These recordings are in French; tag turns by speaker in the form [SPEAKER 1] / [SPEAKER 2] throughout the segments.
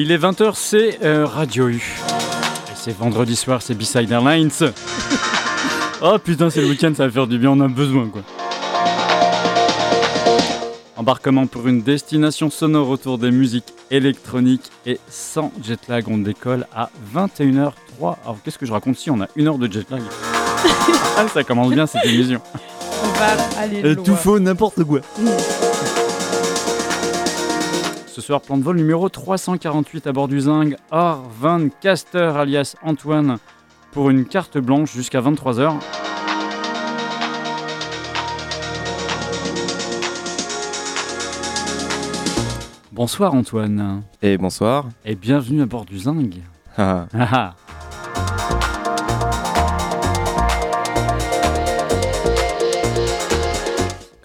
[SPEAKER 1] Il est 20h, c'est euh, Radio U. Et c'est vendredi soir, c'est B-Side Airlines. oh putain, c'est le week-end, ça va faire du bien, on a besoin quoi. Embarquement pour une destination sonore autour des musiques électroniques et sans jet lag. On décolle à 21h03. Alors qu'est-ce que je raconte si on a une heure de jet lag Ah, Ça commence bien cette émission.
[SPEAKER 2] On va aller
[SPEAKER 1] Euh, tout faux, n'importe quoi. Soir, plan de vol numéro 348 à bord du Zing, Or Van Caster alias Antoine pour une carte blanche jusqu'à 23h. Bonsoir Antoine
[SPEAKER 3] Et bonsoir.
[SPEAKER 1] et bienvenue à bord du Zing.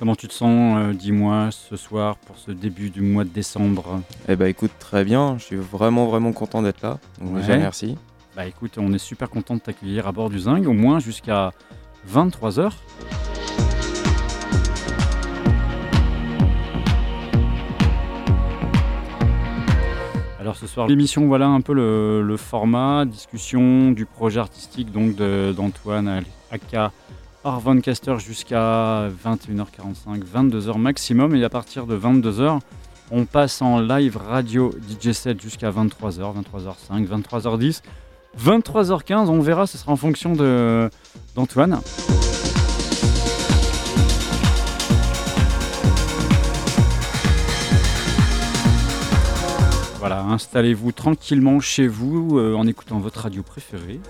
[SPEAKER 1] Comment tu te sens, euh, dis-moi, ce soir pour ce début du mois de décembre
[SPEAKER 3] eh bah écoute, très bien. Je suis vraiment vraiment content d'être là. Donc déjà
[SPEAKER 1] Ouais.
[SPEAKER 3] merci.
[SPEAKER 1] Bah écoute, on est super content de t'accueillir à bord du Zing, au moins jusqu'à 23h. Alors ce soir, l'émission, voilà un peu le, le format, discussion du projet artistique donc d'Antoine Aka Arvan Caster jusqu'à 21h45, 22h maximum. Et à partir de 22h, on passe en live radio DJ set jusqu'à 23h, 23h05, 23h10. 23h15, on verra, ce sera en fonction d'Antoine. Voilà, installez-vous tranquillement chez vous euh, en écoutant votre radio préférée.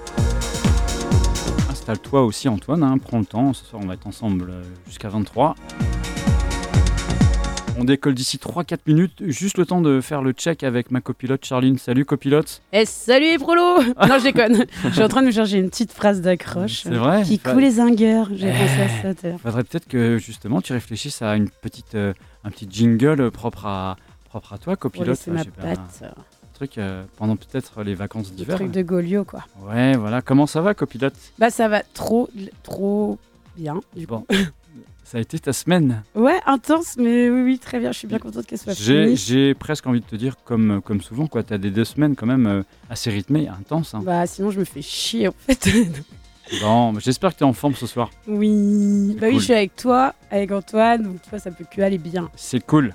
[SPEAKER 1] Installe-toi aussi Antoine, hein, prends le temps, ce soir on va être ensemble euh, jusqu'à 23. On décolle d'ici 3-4 minutes, juste le temps de faire le check avec ma copilote Charline. Salut copilote
[SPEAKER 2] Eh, salut les prolos Non, je déconne. je suis en train de me chercher une petite phrase d'accroche.
[SPEAKER 1] C'est vrai
[SPEAKER 2] Qui coule les zingueurs. J'ai
[SPEAKER 1] Eh.
[SPEAKER 2] pensé à ça tout à l'heure.
[SPEAKER 1] Faudrait peut-être que justement tu réfléchisses à une petite, euh, un petit jingle propre à, propre à toi, copilote.
[SPEAKER 2] ma
[SPEAKER 1] Trucs euh, pendant peut-être les vacances d'hiver.
[SPEAKER 2] truc de Golio, quoi.
[SPEAKER 1] Ouais, voilà. Comment ça va, copilote?
[SPEAKER 2] Bah, ça va trop, trop bien. Du coup.
[SPEAKER 1] Bon, ça a été ta semaine.
[SPEAKER 2] Ouais, intense, mais oui, oui, très bien. Je suis bien contente qu'elle soit finie.
[SPEAKER 1] j'ai presque envie de te dire, comme, comme souvent, quoi. T'as des deux semaines quand même euh, assez rythmées, intenses. hein.
[SPEAKER 2] Bah, sinon, je me fais chier, en fait.
[SPEAKER 1] Bon, j'espère que t'es en forme ce soir.
[SPEAKER 2] oui. Bah oui, je suis avec toi, avec Antoine, donc tu vois, ça peut que aller bien.
[SPEAKER 1] C'est cool.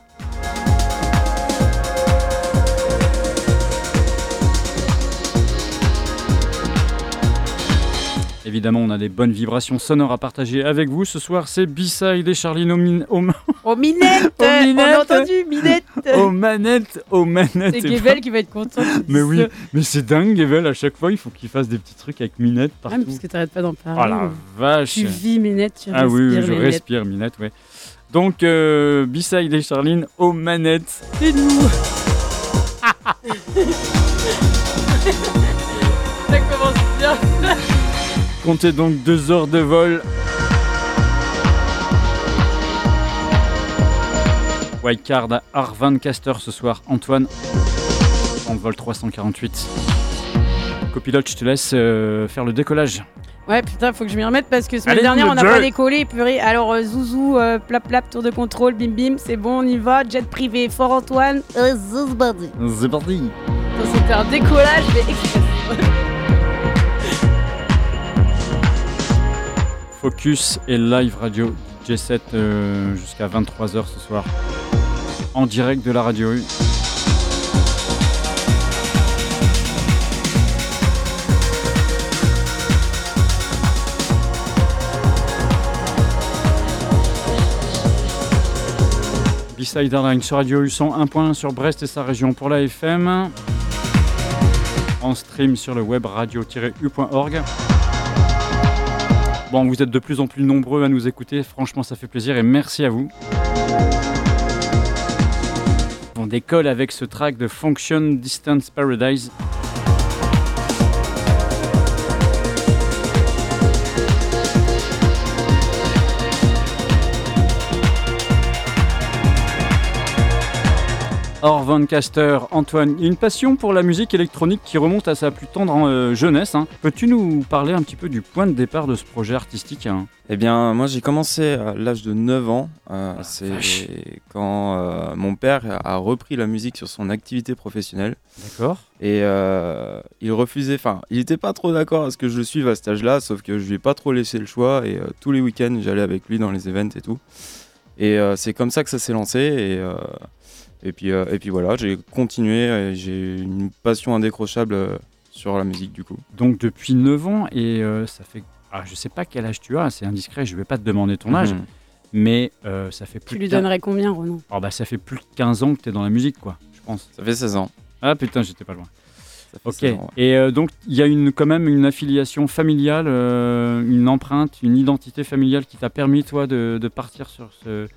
[SPEAKER 1] Évidemment, on a des bonnes vibrations sonores à partager avec vous. Ce soir, c'est B-Side et Charline aux, min- aux,
[SPEAKER 2] Oh, Minette
[SPEAKER 1] Oh,
[SPEAKER 2] On a entendu, Minette
[SPEAKER 1] aux manettes, aux manettes.
[SPEAKER 2] C'est
[SPEAKER 1] et
[SPEAKER 2] Gebel qui va être content.
[SPEAKER 1] Mais oui, mais c'est dingue, Gevel, à chaque fois, il faut qu'il fasse des petits trucs avec Minette
[SPEAKER 2] Ah,
[SPEAKER 1] partout.
[SPEAKER 2] parce que t'arrêtes pas d'en
[SPEAKER 1] Oh
[SPEAKER 2] parler.
[SPEAKER 1] la vache
[SPEAKER 2] tu vis Minette, tu
[SPEAKER 1] Ah oui, oui, je
[SPEAKER 2] Minette.
[SPEAKER 1] respire Minette, ouais. Donc, euh, B-Side et Charline aux manettes.
[SPEAKER 2] C'est nous
[SPEAKER 1] Comptez donc deux heures de vol. Wildcard à Arvancaster ce soir. Antoine, en vol 348. Copilote, je te laisse euh, faire le décollage.
[SPEAKER 2] Ouais, putain, faut que je m'y remette parce que semaine
[SPEAKER 1] Allez,
[SPEAKER 2] dernière, on n'a pas décollé, purée. Alors, euh, Zouzou, euh, plap plap, tour de contrôle, bim bim, c'est bon, on y va. Jet privé, Fort Antoine. Euh, zouz, bardi.
[SPEAKER 1] C'est parti
[SPEAKER 2] Ça, C'était un décollage, mais express.
[SPEAKER 1] Focus et live radio G7 euh, jusqu'à 23h ce soir. En direct de la radio U. B-Side Airlines sur Radio U 101.1 sur Brest et sa région pour la FM. En stream sur le web radio-u.org. Bon, vous êtes de plus en plus nombreux à nous écouter, franchement ça fait plaisir et merci à vous. On décolle avec ce track de Function Distance Paradise. Orvan Caster, Antoine, une passion pour la musique électronique qui remonte à sa plus tendre euh, jeunesse. hein. Peux-tu nous parler un petit peu du point de départ de ce projet artistique hein?
[SPEAKER 3] Eh bien, moi j'ai commencé à l'âge de 9 ans. Euh,
[SPEAKER 1] Ah,
[SPEAKER 3] c'est quand euh, mon père a repris la musique sur son activité professionnelle.
[SPEAKER 1] D'accord
[SPEAKER 3] Et il refusait, enfin, il n'était pas trop d'accord à ce que je le suive à cet âge-là, sauf que je lui ai pas trop laissé le choix. Et tous les week-ends, j'allais avec lui dans les events et tout. Et euh, c'est comme ça que ça s'est lancé. Et, euh, et, puis, euh, et puis voilà, j'ai continué. et J'ai une passion indécrochable euh, sur la musique du coup.
[SPEAKER 1] Donc depuis 9 ans et euh, ça fait... Ah, je sais pas quel âge tu as, c'est indiscret, je vais pas te demander ton âge,
[SPEAKER 3] Mhm.
[SPEAKER 1] mais euh, ça fait plus
[SPEAKER 2] Tu lui
[SPEAKER 1] 15
[SPEAKER 2] donnerais combien, Ronan
[SPEAKER 1] Oh, bah, ça fait plus de 15 ans que tu es dans la musique quoi, je pense.
[SPEAKER 3] Ça fait 16 ans.
[SPEAKER 1] Ah putain, j'étais pas loin.
[SPEAKER 3] Ça fait
[SPEAKER 1] Ok.
[SPEAKER 3] 16 ans, ouais.
[SPEAKER 1] Et euh, donc il y a une, quand même une affiliation familiale, euh, une empreinte, une identité familiale qui t'a permis toi de, de partir sur ce-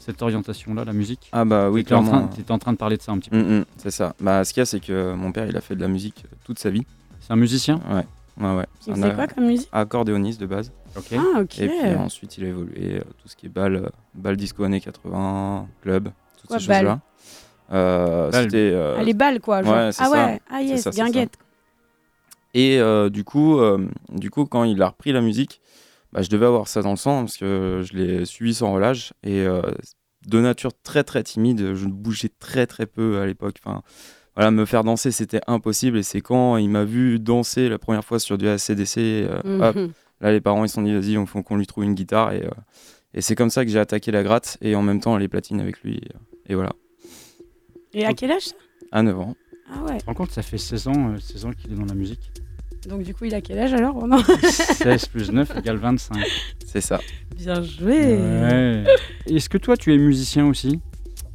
[SPEAKER 1] cette orientation-là, la musique.
[SPEAKER 3] Ah bah oui,
[SPEAKER 1] T'étais en, train,
[SPEAKER 3] clairement.
[SPEAKER 1] t'étais en train de parler de ça un petit peu.
[SPEAKER 3] Mm, mm, c'est ça. Bah, ce qu'il y a, c'est que mon père, il a fait de la musique euh, toute sa vie.
[SPEAKER 1] C'est un musicien?
[SPEAKER 3] Ouais, ouais, ouais. C'est
[SPEAKER 2] Il
[SPEAKER 3] un
[SPEAKER 2] faisait quoi comme musique?
[SPEAKER 3] accordéoniste de base.
[SPEAKER 2] Ah, ok.
[SPEAKER 3] Et puis ensuite, il a évolué euh, tout ce qui est bal, euh, bal disco années 80, club, toutes
[SPEAKER 2] Quoi,
[SPEAKER 3] ces
[SPEAKER 2] bal?
[SPEAKER 3] Choses-là. Euh,
[SPEAKER 1] Bal.
[SPEAKER 3] C'était. euh,
[SPEAKER 2] Ah, les balles, quoi. Genre.
[SPEAKER 3] ouais, c'est
[SPEAKER 2] ah
[SPEAKER 3] ça.
[SPEAKER 2] ouais, ah yes, guinguette.
[SPEAKER 3] Et euh, du coup, euh, du coup, quand il a repris la musique, bah, je devais avoir ça dans le sang parce que je l'ai suivi sans relâche et euh, de nature très très timide, je bougeais très très peu à l'époque. Enfin, voilà, me faire danser c'était impossible et c'est quand il m'a vu danser la première fois sur du ACDC, euh, hop,
[SPEAKER 2] Mhm.
[SPEAKER 3] là les parents ils se sont dit vas-y, il faut qu'on lui trouve une guitare et, euh, et c'est comme ça que j'ai attaqué la gratte et en même temps les platines avec lui et, et voilà,
[SPEAKER 2] Et à quel âge ça?
[SPEAKER 3] À 9 ans.
[SPEAKER 2] Ah ouais.
[SPEAKER 1] Tu te rends compte, ça fait 16 ans, euh, 16 ans qu'il est dans la musique?
[SPEAKER 2] Donc du coup, il a quel âge alors Ronan
[SPEAKER 1] 16 plus 9 égale 25.
[SPEAKER 3] C'est ça.
[SPEAKER 2] Bien joué.
[SPEAKER 1] Ouais. Est-ce que toi, tu es musicien aussi?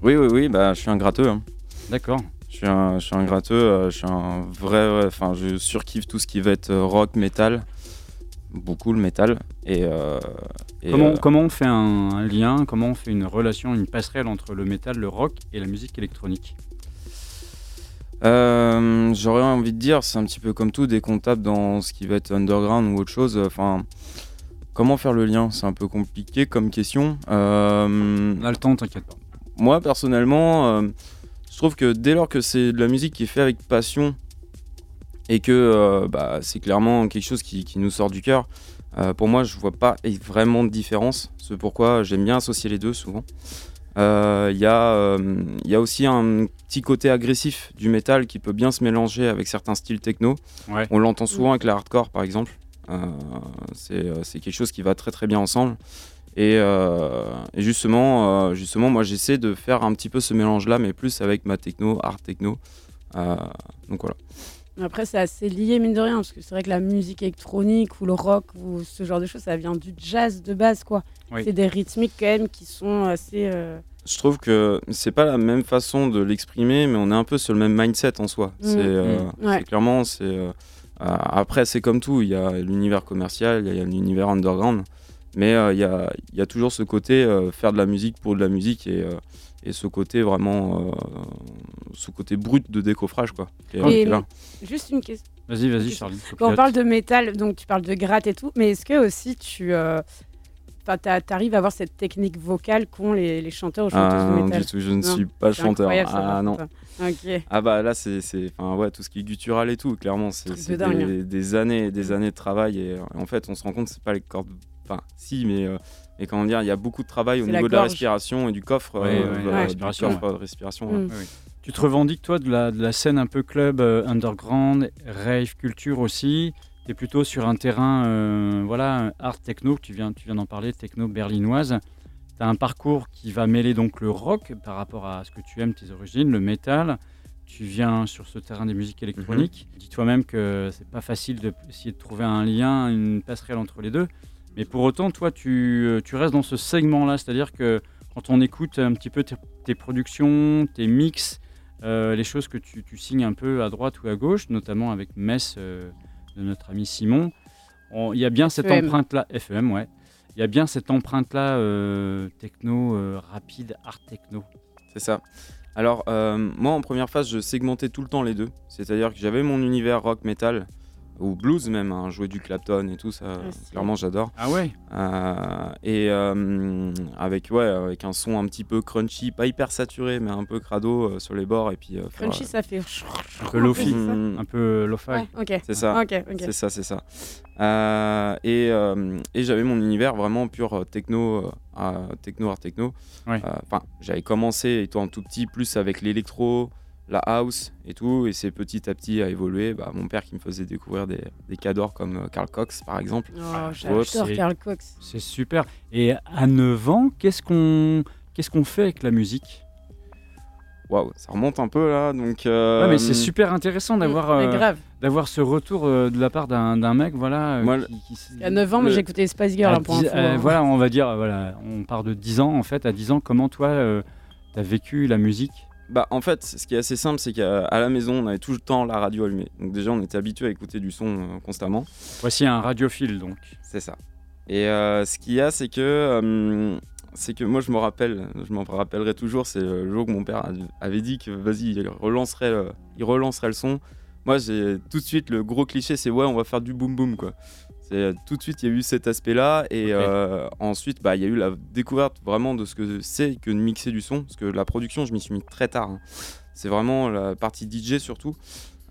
[SPEAKER 3] Oui, oui, oui, bah, je suis un gratteux. hein.
[SPEAKER 1] D'accord.
[SPEAKER 3] Je suis un, je suis un gratteux, euh, je suis un vrai, enfin, je surkiffe tout ce qui va être euh, rock, métal, beaucoup le métal. Et, euh, et,
[SPEAKER 1] Comment,
[SPEAKER 3] euh,
[SPEAKER 1] comment on fait un, un lien, comment on fait une relation, une passerelle entre le métal, le rock et la musique électronique?
[SPEAKER 3] Euh, j'aurais envie de dire, c'est un petit peu comme tout, dès qu'on tape dans ce qui va être underground ou autre chose. Enfin, comment faire le lien? C'est un peu compliqué comme question. Euh,
[SPEAKER 1] On a le temps, t'inquiète pas.
[SPEAKER 3] moi personnellement, euh, je trouve que dès lors que c'est de la musique qui est faite avec passion et que euh, bah, c'est clairement quelque chose qui, qui nous sort du cœur, euh, pour moi, je vois pas vraiment de différence. C'est pourquoi j'aime bien associer les deux souvent. Euh, Il y, a, euh, il y a aussi un petit côté agressif du métal qui peut bien se mélanger avec certains styles techno.
[SPEAKER 1] Ouais.
[SPEAKER 3] On l'entend souvent avec la hardcore par exemple. Euh, c'est euh, c'est quelque chose qui va très très bien ensemble. Et, euh, et justement, euh, justement, moi j'essaie de faire un petit peu ce mélange-là, mais plus avec ma techno, hard techno. Euh, donc voilà.
[SPEAKER 2] Après, c'est assez lié, mine de rien, parce que c'est vrai que la musique électronique ou le rock ou ce genre de choses, ça vient du jazz de base, quoi.
[SPEAKER 1] Oui.
[SPEAKER 2] C'est des rythmiques quand même qui sont assez. euh,
[SPEAKER 3] Je trouve que c'est pas la même façon de l'exprimer, mais on est un peu sur le même mindset en soi.
[SPEAKER 2] Mm,
[SPEAKER 3] c'est euh,
[SPEAKER 2] mm, ouais.
[SPEAKER 3] c'est clairement, c'est euh, après c'est comme tout. Il y a l'univers commercial, il y a l'univers underground, mais euh, il y, a, il y a toujours ce côté euh, faire de la musique pour de la musique et, euh, et ce côté vraiment, euh, ce côté brut de décoffrage quoi. qui est- qui
[SPEAKER 2] Et-
[SPEAKER 3] est là.
[SPEAKER 2] Juste une question.
[SPEAKER 1] Vas-y, vas-y, Charlie.
[SPEAKER 2] Quand on parle de métal, donc tu parles de gratte et tout, mais est-ce que aussi tu. euh, Enfin, t'a- t'arrives à avoir cette technique vocale qu'ont les, les chanteurs ou chanteuses
[SPEAKER 3] Ah,
[SPEAKER 2] de
[SPEAKER 3] non,
[SPEAKER 2] métal
[SPEAKER 3] du tout, je ne
[SPEAKER 2] Non,
[SPEAKER 3] suis pas chanteur. Ah non.
[SPEAKER 2] contre. Ok.
[SPEAKER 3] Ah bah là c'est c'est enfin ouais tout ce qui est guttural et tout clairement c'est
[SPEAKER 2] hein.
[SPEAKER 3] des, des années et des années de travail et, en fait on se rend compte que c'est pas les cordes enfin si mais euh, mais comment dire il y a beaucoup de travail au
[SPEAKER 2] la
[SPEAKER 3] niveau de la respiration et du coffre
[SPEAKER 1] Ouais,
[SPEAKER 3] euh,
[SPEAKER 1] ouais,
[SPEAKER 3] de-
[SPEAKER 1] la
[SPEAKER 3] du
[SPEAKER 1] respiration,
[SPEAKER 3] coffre de respiration ouais.
[SPEAKER 1] Tu te revendiques, toi, de la, de la scène un peu club euh, underground, rave culture aussi? Tu es plutôt sur un terrain, euh, voilà, art techno, tu viens, tu viens d'en parler, techno berlinoise. Tu as un parcours qui va mêler donc le rock par rapport à ce que tu aimes, tes origines, le métal. Tu viens sur ce terrain des musiques électroniques. Dis-toi même que c'est pas facile d'essayer de trouver un lien, une passerelle entre les deux. Mais pour autant, toi, tu, euh, tu restes dans ce segment-là, c'est-à-dire que quand on écoute un petit peu tes, tes productions, tes mix, euh, les choses que tu, tu signes un peu à droite ou à gauche, notamment avec Metz euh, de notre ami Simon, on- il y a bien cette empreinte-là, FEM, ouais. Il y a bien cette empreinte-là euh, techno, euh, rapide, art techno.
[SPEAKER 3] c'est ça alors euh, moi en première phase je segmentais tout le temps les deux c'est-à-dire que j'avais mon univers rock metal ou blues même hein, jouer du Clapton et tout ça clairement j'adore.
[SPEAKER 1] Ah ouais.
[SPEAKER 3] Euh, et euh, avec ouais avec un son un petit peu crunchy pas hyper saturé mais un peu crado euh, sur les bords et puis euh, faire,
[SPEAKER 2] Crunchy, ça fait.
[SPEAKER 1] Un peu lofi,
[SPEAKER 3] Mm,
[SPEAKER 1] un peu lo-fi.
[SPEAKER 2] Ouais,
[SPEAKER 3] c'est ça. C'est ça c'est ça. Euh, et euh, et j'avais mon univers vraiment pur techno techno art techno.
[SPEAKER 1] Ouais.
[SPEAKER 3] Euh, enfin j'avais commencé étant tout petit plus avec l'électro la house et tout et c'est petit à petit à évoluer bah, mon père qui me faisait découvrir des, des cadors comme euh, Carl Cox par exemple
[SPEAKER 2] Oh,
[SPEAKER 3] Autre,
[SPEAKER 2] j'adore Carl Cox.
[SPEAKER 1] C'est super. Et à 9 ans, qu'est-ce qu'on qu'est-ce qu'on fait avec la musique?
[SPEAKER 3] Waouh ça remonte un peu là donc euh,
[SPEAKER 1] Ouais, mais c'est super intéressant d'avoir euh, d'avoir ce retour euh, de la part d'un d'un mec, voilà. euh,
[SPEAKER 3] Moi,
[SPEAKER 1] qui- qui-
[SPEAKER 2] À 9 ans, moi
[SPEAKER 3] le-
[SPEAKER 2] j'écoutais Spice Girls
[SPEAKER 1] à
[SPEAKER 2] hein, pour
[SPEAKER 1] 10
[SPEAKER 2] info,
[SPEAKER 1] euh,
[SPEAKER 2] hein.
[SPEAKER 1] voilà, on va dire, euh, voilà, on part de 10 ans en fait. À 10 ans, comment toi, euh, t'as vécu la musique?
[SPEAKER 3] Bah, en fait, ce qui est assez simple, c'est qu'à la maison, on avait tout le temps la radio allumée. Donc, déjà, on était habitué à écouter du son euh, constamment.
[SPEAKER 1] Voici un radiophile donc.
[SPEAKER 3] C'est ça. Et euh, ce qu'il y a, c'est que, euh, c'est que moi, je me rappelle, je m'en rappellerai toujours, c'est le jour que mon père avait dit que vas-y, il relancerait, le, il relancerait le son. Moi, j'ai tout de suite le gros cliché, c'est ouais, on va faire du boom boom quoi. C'est tout de suite, il y a eu cet aspect-là, et euh, ensuite, bah, il y a eu la découverte vraiment de ce que c'est que de mixer du son, parce que la production, je m'y suis mis très tard. hein. C'est vraiment la partie DJ surtout,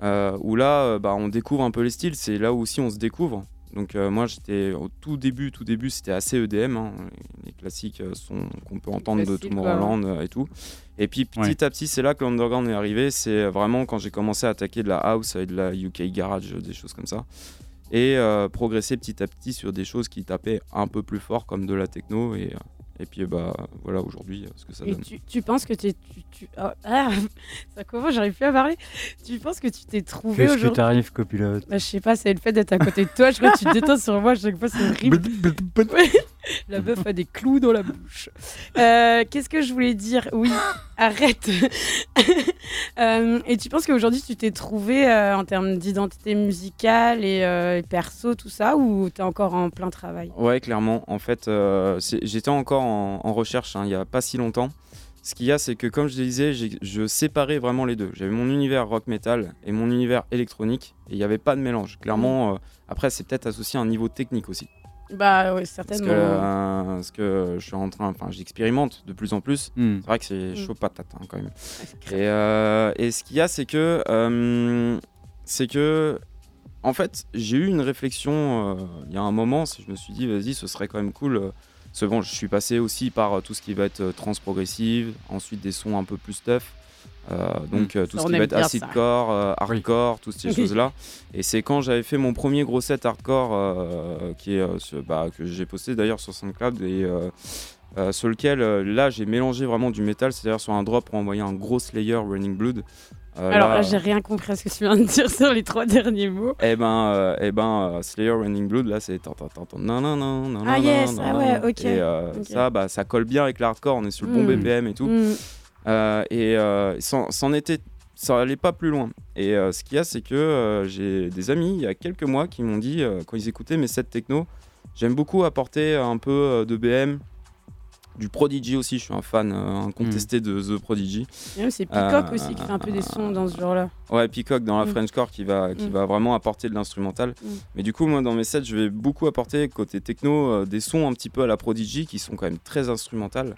[SPEAKER 3] euh, où là, euh, bah, on découvre un peu les styles. C'est là où aussi on se découvre. Donc euh, moi j'étais au tout début, tout début c'était assez EDM, hein, les classiques euh, sons qu'on peut entendre de Tomorrowland euh, et tout. Et puis petit
[SPEAKER 1] Ouais.
[SPEAKER 3] à petit c'est là que l'underground est arrivé, c'est vraiment quand j'ai commencé à attaquer de la house et de la UK garage, des choses comme ça. Et euh, progresser petit à petit sur des choses qui tapaient un peu plus fort comme de la techno et, euh, et puis bah voilà aujourd'hui euh, ce que ça
[SPEAKER 2] Et
[SPEAKER 3] donne.
[SPEAKER 2] tu, tu penses que tu, tu, tu- ah, ah, ça commence, j'arrive plus à parler. Tu penses que tu t'es trouvé
[SPEAKER 1] Qu'est-ce que
[SPEAKER 2] aujourd'hui
[SPEAKER 1] t'arrives, copilote
[SPEAKER 2] bah, Je sais pas, c'est le fait d'être à côté de toi. Je crois que tu te détends sur moi à chaque fois, c'est horrible. La meuf a des clous dans la bouche. Euh, Qu'est-ce que je voulais dire? Oui, arrête. Euh, et tu penses qu'aujourd'hui, tu t'es trouvé euh, en termes d'identité musicale et euh, perso, tout ça, ou t'es encore en plein travail?
[SPEAKER 3] Ouais, clairement. En fait, euh, c'est- j'étais encore en, en recherche hein, il n'y a pas si longtemps. Ce qu'il y a, c'est que comme je disais, je séparais vraiment les deux. J'avais mon univers rock metal et mon univers électronique, et il n'y avait pas de mélange. Clairement, euh, après, c'est peut-être associé à un niveau technique aussi.
[SPEAKER 2] Bah oui,
[SPEAKER 3] Parce
[SPEAKER 2] certainement.
[SPEAKER 3] que, euh, parce que je suis en train, enfin, j'expérimente de plus en plus.
[SPEAKER 1] Hmm.
[SPEAKER 3] C'est vrai que c'est
[SPEAKER 2] Mm.
[SPEAKER 3] chaud patate hein, quand même. Et, euh, et ce qu'il y a, c'est que, euh, c'est que, en fait, j'ai eu une réflexion euh, il y a un moment. Je me suis dit, vas-y, ce serait quand même cool. Bon, je suis passé aussi par euh, tout ce qui va être euh, trans progressive, ensuite des sons un peu plus tough. euh, donc euh, tout ce
[SPEAKER 2] on
[SPEAKER 3] qui va être
[SPEAKER 2] bien
[SPEAKER 3] acid
[SPEAKER 2] ça.
[SPEAKER 3] core, euh, hardcore, toutes ces
[SPEAKER 2] Oui.
[SPEAKER 3] choses-là. Et c'est quand j'avais fait mon premier gros set hardcore euh, qui est, euh, ce- bah, que j'ai posté d'ailleurs sur SoundCloud et euh, euh, sur lequel euh, là j'ai mélangé vraiment du métal, c'est-à-dire sur un drop pour envoyer un gros Slayer Running Blood. Euh,
[SPEAKER 2] Alors là,
[SPEAKER 3] là,
[SPEAKER 2] j'ai rien compris à ce que tu viens de dire sur les trois derniers mots.
[SPEAKER 3] eh ben, euh, eh ben euh, Slayer Running Blood, là c'est. nan, nan, nan, nan,
[SPEAKER 2] Ah, yes, ah ouais, ok,
[SPEAKER 3] Et euh,
[SPEAKER 2] ok.
[SPEAKER 3] ça, bah, ça colle bien avec l'hardcore, on est sur le bon. BPM et tout.
[SPEAKER 2] Mm.
[SPEAKER 3] Euh, et était. Ça allait pas plus loin. Et ce qu'il y a, c'est que j'ai des amis il y a quelques mois qui m'ont dit, quand ils écoutaient mes sets techno, j'aime beaucoup apporter un peu de BM, du Prodigy aussi, je suis un fan euh, incontesté de The Prodigy.
[SPEAKER 2] C'est Peacock aussi qui fait un peu des sons dans ce genre-là.
[SPEAKER 3] Ouais, Peacock dans la
[SPEAKER 2] Mm.
[SPEAKER 3] Frenchcore qui va, qui
[SPEAKER 2] Mm.
[SPEAKER 3] va vraiment apporter de l'instrumental.
[SPEAKER 2] Mm.
[SPEAKER 3] Mais du coup, moi, dans mes sets, je vais beaucoup apporter côté techno euh, des sons un petit peu à la Prodigy qui sont quand même très instrumentales.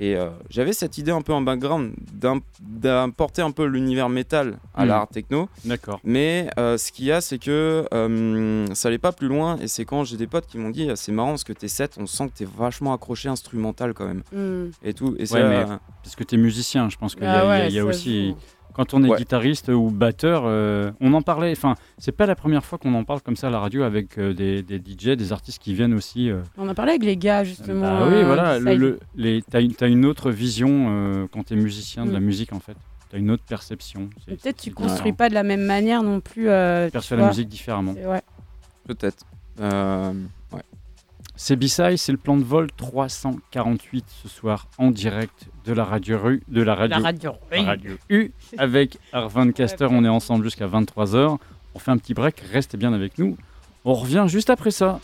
[SPEAKER 3] Et euh, j'avais cette idée un peu en background d'im- d'importer un peu l'univers métal à
[SPEAKER 1] Mm.
[SPEAKER 3] l'art techno.
[SPEAKER 1] D'accord.
[SPEAKER 3] Mais euh, ce qu'il y a, c'est que euh, ça allait pas plus loin. Et c'est quand j'ai des potes qui m'ont dit c'est marrant parce que tes sets, on sent que t'es vachement accroché instrumental quand même.
[SPEAKER 2] Mm.
[SPEAKER 3] Et tout. Et
[SPEAKER 1] Ouais, mais-
[SPEAKER 3] euh,
[SPEAKER 1] Parce que tu es musicien, je pense qu'il y a,
[SPEAKER 2] Ah
[SPEAKER 1] il y a-
[SPEAKER 2] ouais,
[SPEAKER 1] il y a aussi. Quand on est
[SPEAKER 3] Ouais.
[SPEAKER 1] guitariste ou batteur, euh, on en parlait. Enfin, c'est pas la première fois qu'on en parle comme ça à la radio avec euh, des, des DJ, des artistes qui viennent aussi. euh,
[SPEAKER 2] On a parlé avec les gars justement.
[SPEAKER 1] Bah oui, voilà. Le, les, t'as, une- t'as une autre vision euh, quand t'es musicien de la
[SPEAKER 2] Mm.
[SPEAKER 1] musique en fait. T'as une autre perception. C'est-
[SPEAKER 2] Peut-être tu
[SPEAKER 1] c'est
[SPEAKER 2] construis
[SPEAKER 1] différent.
[SPEAKER 2] pas de la même manière non plus. euh,
[SPEAKER 1] Tu
[SPEAKER 2] tu
[SPEAKER 1] perçois la musique différemment.
[SPEAKER 2] Ouais.
[SPEAKER 3] peut-être. Euh, ouais.
[SPEAKER 1] C'est B-Side, c'est le plan de vol 348 ce soir en direct de la radio rue, de la radio,
[SPEAKER 2] La radio.
[SPEAKER 1] la radio U avec Arvin Caster. On est ensemble jusqu'à 23h. On fait un petit break, restez bien avec nous. On revient juste après ça.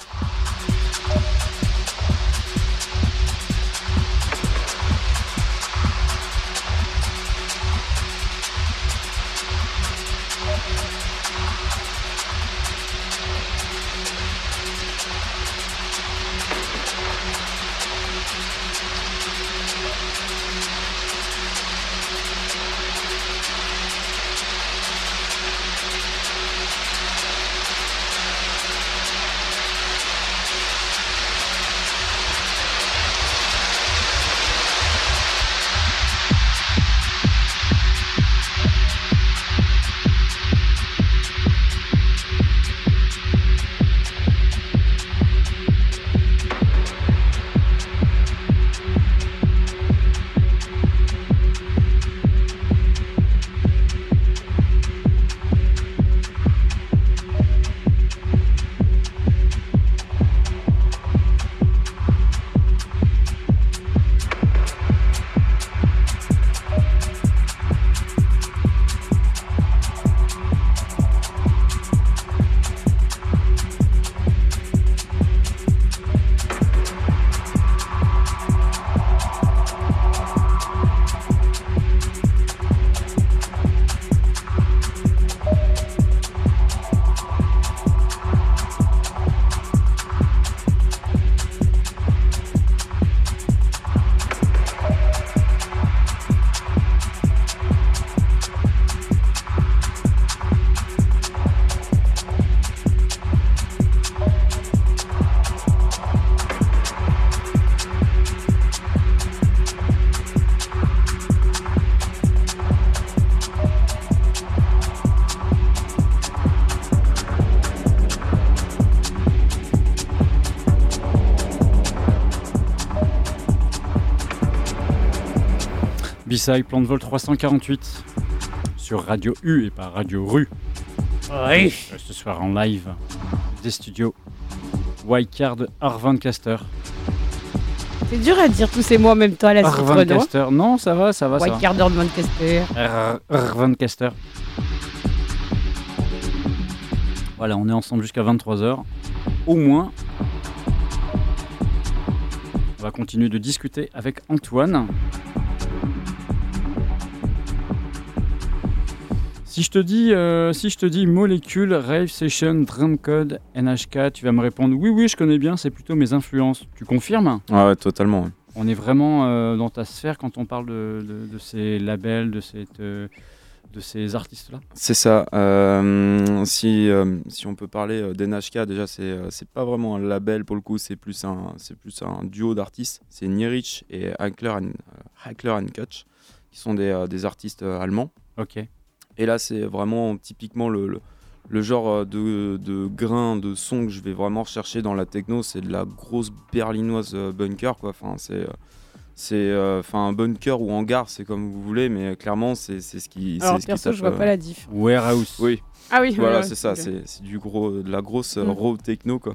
[SPEAKER 1] Plan de vol 348 sur Radio U et pas Radio Rue.
[SPEAKER 2] Oui.
[SPEAKER 1] Euh, Ce soir en live des studios Wildcard Arvin Caster.
[SPEAKER 2] C'est dur à dire tous ces mots en même temps à la non
[SPEAKER 1] Caster. Non, ça va, ça va, ça va.
[SPEAKER 2] White Cardor de Manchester.
[SPEAKER 1] Ar- Arvin Caster. Voilà, on est ensemble jusqu'à 23h. Au moins. On va continuer de discuter avec Antoine. Si je te dis, euh, si je te dis molécule, rave session, drum code, NHK, tu vas me répondre oui, oui, je connais bien, c'est plutôt mes influences. Tu confirmes?
[SPEAKER 3] Ouais, ouais, totalement. ouais.
[SPEAKER 1] On est vraiment euh, dans ta sphère quand on parle de, de- de ces labels, de, cette, euh, de ces artistes-là?
[SPEAKER 3] C'est ça. Euh, si, euh, si on peut parler euh, d'NHK, déjà, c'est pas vraiment un label pour le coup, c'est plus un, c'est plus un duo d'artistes. C'est Nierich et Hackler and, Hackler and Kutch, qui sont des, des artistes allemands.
[SPEAKER 1] Ok.
[SPEAKER 3] Et là, c'est vraiment typiquement le, le, le genre euh, de, de grain, de son que je vais vraiment rechercher dans la techno. C'est de la grosse berlinoise euh, bunker, quoi. Enfin, c'est. euh, c'est euh, enfin un bunker ou hangar, c'est comme vous voulez, mais clairement c'est c'est ce qui. c'est
[SPEAKER 2] Alors
[SPEAKER 3] ce qui
[SPEAKER 2] perso,
[SPEAKER 3] tape,
[SPEAKER 2] je vois pas la diff.
[SPEAKER 1] Warehouse.
[SPEAKER 3] Oui,
[SPEAKER 2] Ah oui,
[SPEAKER 3] voilà,
[SPEAKER 2] ouais,
[SPEAKER 3] c'est ça, c'est c'est du gros, de la grosse euh,
[SPEAKER 2] Mm.
[SPEAKER 3] raw techno quoi.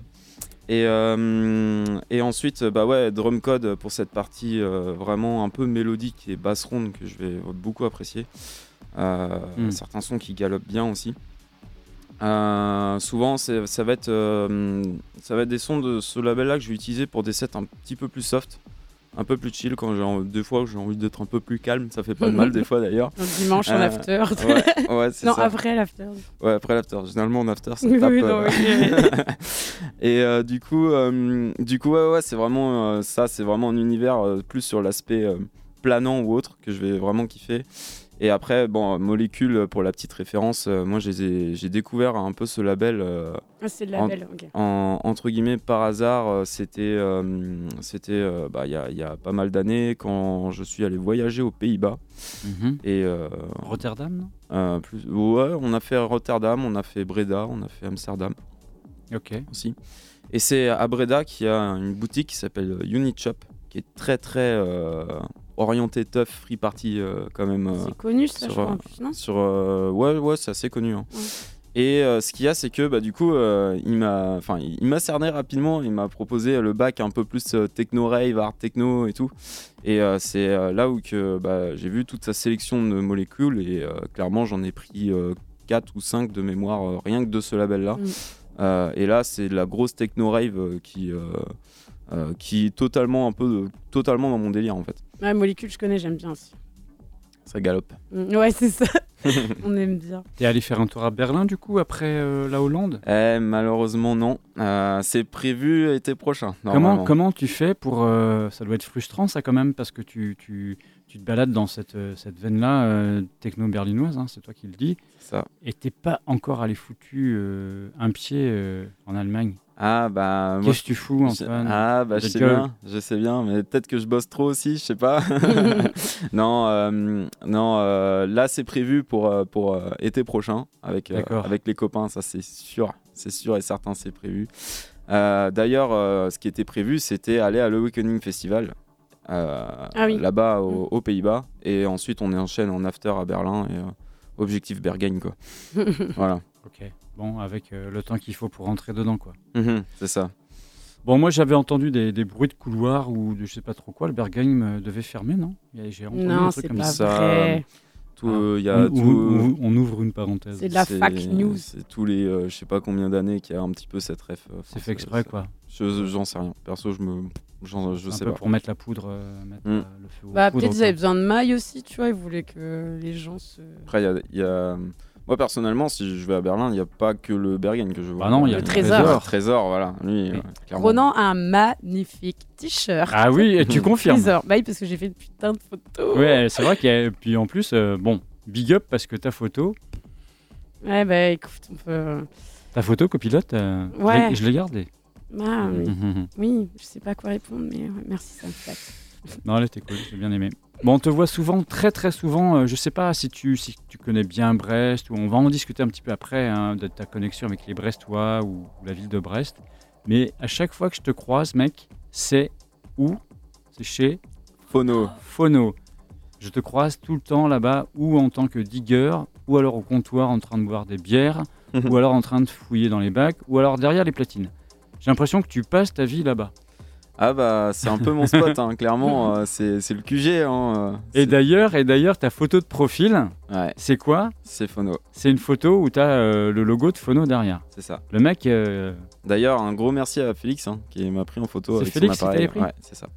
[SPEAKER 3] Et, euh, et ensuite, bah ouais, drum code pour cette partie euh, vraiment un peu mélodique et basse ronde que je vais beaucoup apprécier. Euh,
[SPEAKER 1] Mm.
[SPEAKER 3] Certains sons qui galopent bien aussi. Euh, souvent, c'est- ça va, être, euh, ça va être des sons de ce label-là que je vais utiliser pour des sets un petit peu plus soft, un peu plus chill. Quand j'ai des fois j'ai envie d'être un peu plus calme, ça fait pas de mal des fois d'ailleurs.
[SPEAKER 2] Dimanche en
[SPEAKER 3] Euh,
[SPEAKER 2] after.
[SPEAKER 3] Ouais, ouais, c'est
[SPEAKER 2] non,
[SPEAKER 3] ça.
[SPEAKER 2] après l'after.
[SPEAKER 3] Ouais, après l'after. Généralement, en after, ça
[SPEAKER 2] Oui,
[SPEAKER 3] tape.
[SPEAKER 2] oui,
[SPEAKER 3] euh,
[SPEAKER 2] non, oui.
[SPEAKER 3] et euh, du coup, euh, du coup, ouais, ouais, c'est vraiment euh, ça. C'est vraiment un univers euh, plus sur l'aspect euh, planant ou autre que je vais vraiment kiffer. Et après, bon, Molécule, pour la petite référence, euh, moi, j'ai découvert un peu ce label euh,
[SPEAKER 2] Ah, c'est le
[SPEAKER 3] En-
[SPEAKER 2] label, ok.
[SPEAKER 3] en, entre guillemets par hasard. euh, C'était, euh, c'était, euh, bah, il y, a, il y a pas mal d'années quand je suis allé voyager aux Pays-Bas.
[SPEAKER 1] Mhm.
[SPEAKER 3] Et euh,
[SPEAKER 1] Rotterdam, non?
[SPEAKER 3] euh, plus, ouais, on a fait Rotterdam, on a fait Breda, on a fait Amsterdam
[SPEAKER 1] Ok.
[SPEAKER 3] aussi. Et c'est à Breda qu'il y a une boutique qui s'appelle Unit Shop, qui est très très euh, orientée tough, free party euh, quand même. euh,
[SPEAKER 2] C'est connu ça,
[SPEAKER 3] sur,
[SPEAKER 2] je crois, en plus, non
[SPEAKER 3] sur, ouais, ouais, c'est assez connu. hein.
[SPEAKER 2] Ouais.
[SPEAKER 3] Et euh, ce qu'il y a, c'est que bah, du coup, euh, il m'a, enfin, il m'a cerné rapidement. Il m'a proposé le bac un peu plus euh, techno rave, art techno et tout. Et c'est là où que bah, j'ai vu toute sa sélection de molécules et clairement, j'en ai pris 4 ou 5 de mémoire rien que de ce label-là.
[SPEAKER 2] Mm.
[SPEAKER 3] Et là, c'est de la grosse techno rave qui, euh, qui est totalement un peu, totalement dans mon délire en fait.
[SPEAKER 2] Ouais, molécule, je connais, j'aime bien aussi.
[SPEAKER 3] Ça galope.
[SPEAKER 2] Mm, Ouais, c'est ça. On aime bien.
[SPEAKER 1] T'es allé faire un tour à Berlin du coup après euh, la Hollande?
[SPEAKER 3] Eh, malheureusement non. Euh, c'est prévu été prochain.
[SPEAKER 1] Comment, comment tu fais pour... euh, ça doit être frustrant ça quand même parce que tu, tu, tu te balades dans cette, euh, cette veine-là euh, techno-berlinoise, hein, c'est toi qui le dis,
[SPEAKER 3] ça
[SPEAKER 1] et t'es pas encore allé foutu euh, un pied euh, en Allemagne.
[SPEAKER 3] Ah bah.
[SPEAKER 1] Qu'est-ce que tu fous Antoine
[SPEAKER 3] Ah bah je sais bien, je sais bien, mais peut-être que je bosse trop aussi, je sais pas. non, euh, non, euh, là c'est prévu pour pour euh, été prochain avec avec les copains, ça c'est sûr, c'est sûr et certain, c'est prévu. D'ailleurs, ce qui était prévu, c'était aller à l'Awakening Festival. Euh,
[SPEAKER 2] Ah oui.
[SPEAKER 3] là-bas au- aux Pays-Bas et ensuite on enchaîne en after à Berlin et euh, objectif Berghain quoi voilà
[SPEAKER 1] Ok, bon, avec euh, le temps qu'il faut pour rentrer dedans quoi.
[SPEAKER 3] Mhm, c'est ça
[SPEAKER 1] Bon, moi j'avais entendu des, des bruits de couloir ou de je sais pas trop quoi, le Bergheim devait fermer, non? Il y a- J'ai entendu
[SPEAKER 2] non,
[SPEAKER 1] un truc
[SPEAKER 2] c'est
[SPEAKER 1] comme
[SPEAKER 2] pas
[SPEAKER 1] ça.
[SPEAKER 3] ça.
[SPEAKER 2] vrai.
[SPEAKER 3] Tout
[SPEAKER 1] Ah.
[SPEAKER 3] euh, il y a
[SPEAKER 1] on,
[SPEAKER 3] tout
[SPEAKER 1] on- on ouvre une parenthèse.
[SPEAKER 2] C'est de la
[SPEAKER 3] C'est-
[SPEAKER 2] fake news.
[SPEAKER 3] C'est tous les, euh, je sais pas combien d'années qu'il y a un petit peu cette ref. euh,
[SPEAKER 1] C'est fait exprès quoi.
[SPEAKER 3] je- J'en sais rien. Perso, je me, j'en- je
[SPEAKER 1] un
[SPEAKER 3] sais
[SPEAKER 1] peu
[SPEAKER 3] pas.
[SPEAKER 1] pour mettre la pouvre, euh, mettre
[SPEAKER 3] Mm.
[SPEAKER 1] la- le feu
[SPEAKER 2] Bah, peut-être ils avaient besoin de mailles aussi, tu vois. Ils voulaient que les gens se.
[SPEAKER 3] Après, il y a, il y a- moi personnellement, si je vais à Berlin, il n'y a pas que le Bergen que je vois.
[SPEAKER 1] Bah non, il y a
[SPEAKER 2] Le trésor.
[SPEAKER 3] Le trésor, voilà. Lui,
[SPEAKER 1] Oui.
[SPEAKER 3] euh.
[SPEAKER 2] Ronan a un magnifique t-shirt.
[SPEAKER 1] Ah oui, et tu confirmes.
[SPEAKER 2] Trésor. Bah oui, parce que j'ai fait une putain de photos.
[SPEAKER 1] Ouais, c'est vrai qu'il y a. Puis en plus, euh, bon, big up parce que ta photo,
[SPEAKER 2] Ouais, bah écoute, on peut.
[SPEAKER 1] ta photo copilote, euh,
[SPEAKER 2] Ouais.
[SPEAKER 1] je l'ai gardée.
[SPEAKER 2] Ah, oui. Oui, je sais pas quoi répondre, mais merci, ça me flatte.
[SPEAKER 1] Non, elle était cool, j'ai bien aimé. Bon, on te voit souvent, très très souvent, euh, je sais pas si tu, si tu connais bien Brest, ou on va en discuter un petit peu après hein, de ta connexion avec les Brestois ou, ou la ville de Brest, mais à chaque fois que je te croise, mec, c'est où? C'est chez
[SPEAKER 3] Phono.
[SPEAKER 1] Phono. Je te croise tout le temps là-bas, ou en tant que digger, ou alors au comptoir en train de boire des bières, ou alors en train de fouiller dans les bacs, ou alors derrière les platines. J'ai l'impression que tu passes ta vie là-bas.
[SPEAKER 3] Ah bah, c'est un peu mon spot, hein, clairement. euh, c'est c'est le QG. Hein, euh,
[SPEAKER 1] Et d'ailleurs, et d'ailleurs, ta photo de profil,
[SPEAKER 3] Ouais,
[SPEAKER 1] c'est quoi?
[SPEAKER 3] C'est Phono,
[SPEAKER 1] C'est une photo où tu as le logo de Phono derrière.
[SPEAKER 3] c'est ça.
[SPEAKER 1] Le mec, euh,
[SPEAKER 3] D'ailleurs, un gros merci à Félix hein, qui m'a pris en photo
[SPEAKER 1] C'est
[SPEAKER 3] avec
[SPEAKER 1] Félix
[SPEAKER 3] son appareil.
[SPEAKER 1] pris?
[SPEAKER 3] Ouais, c'est ça.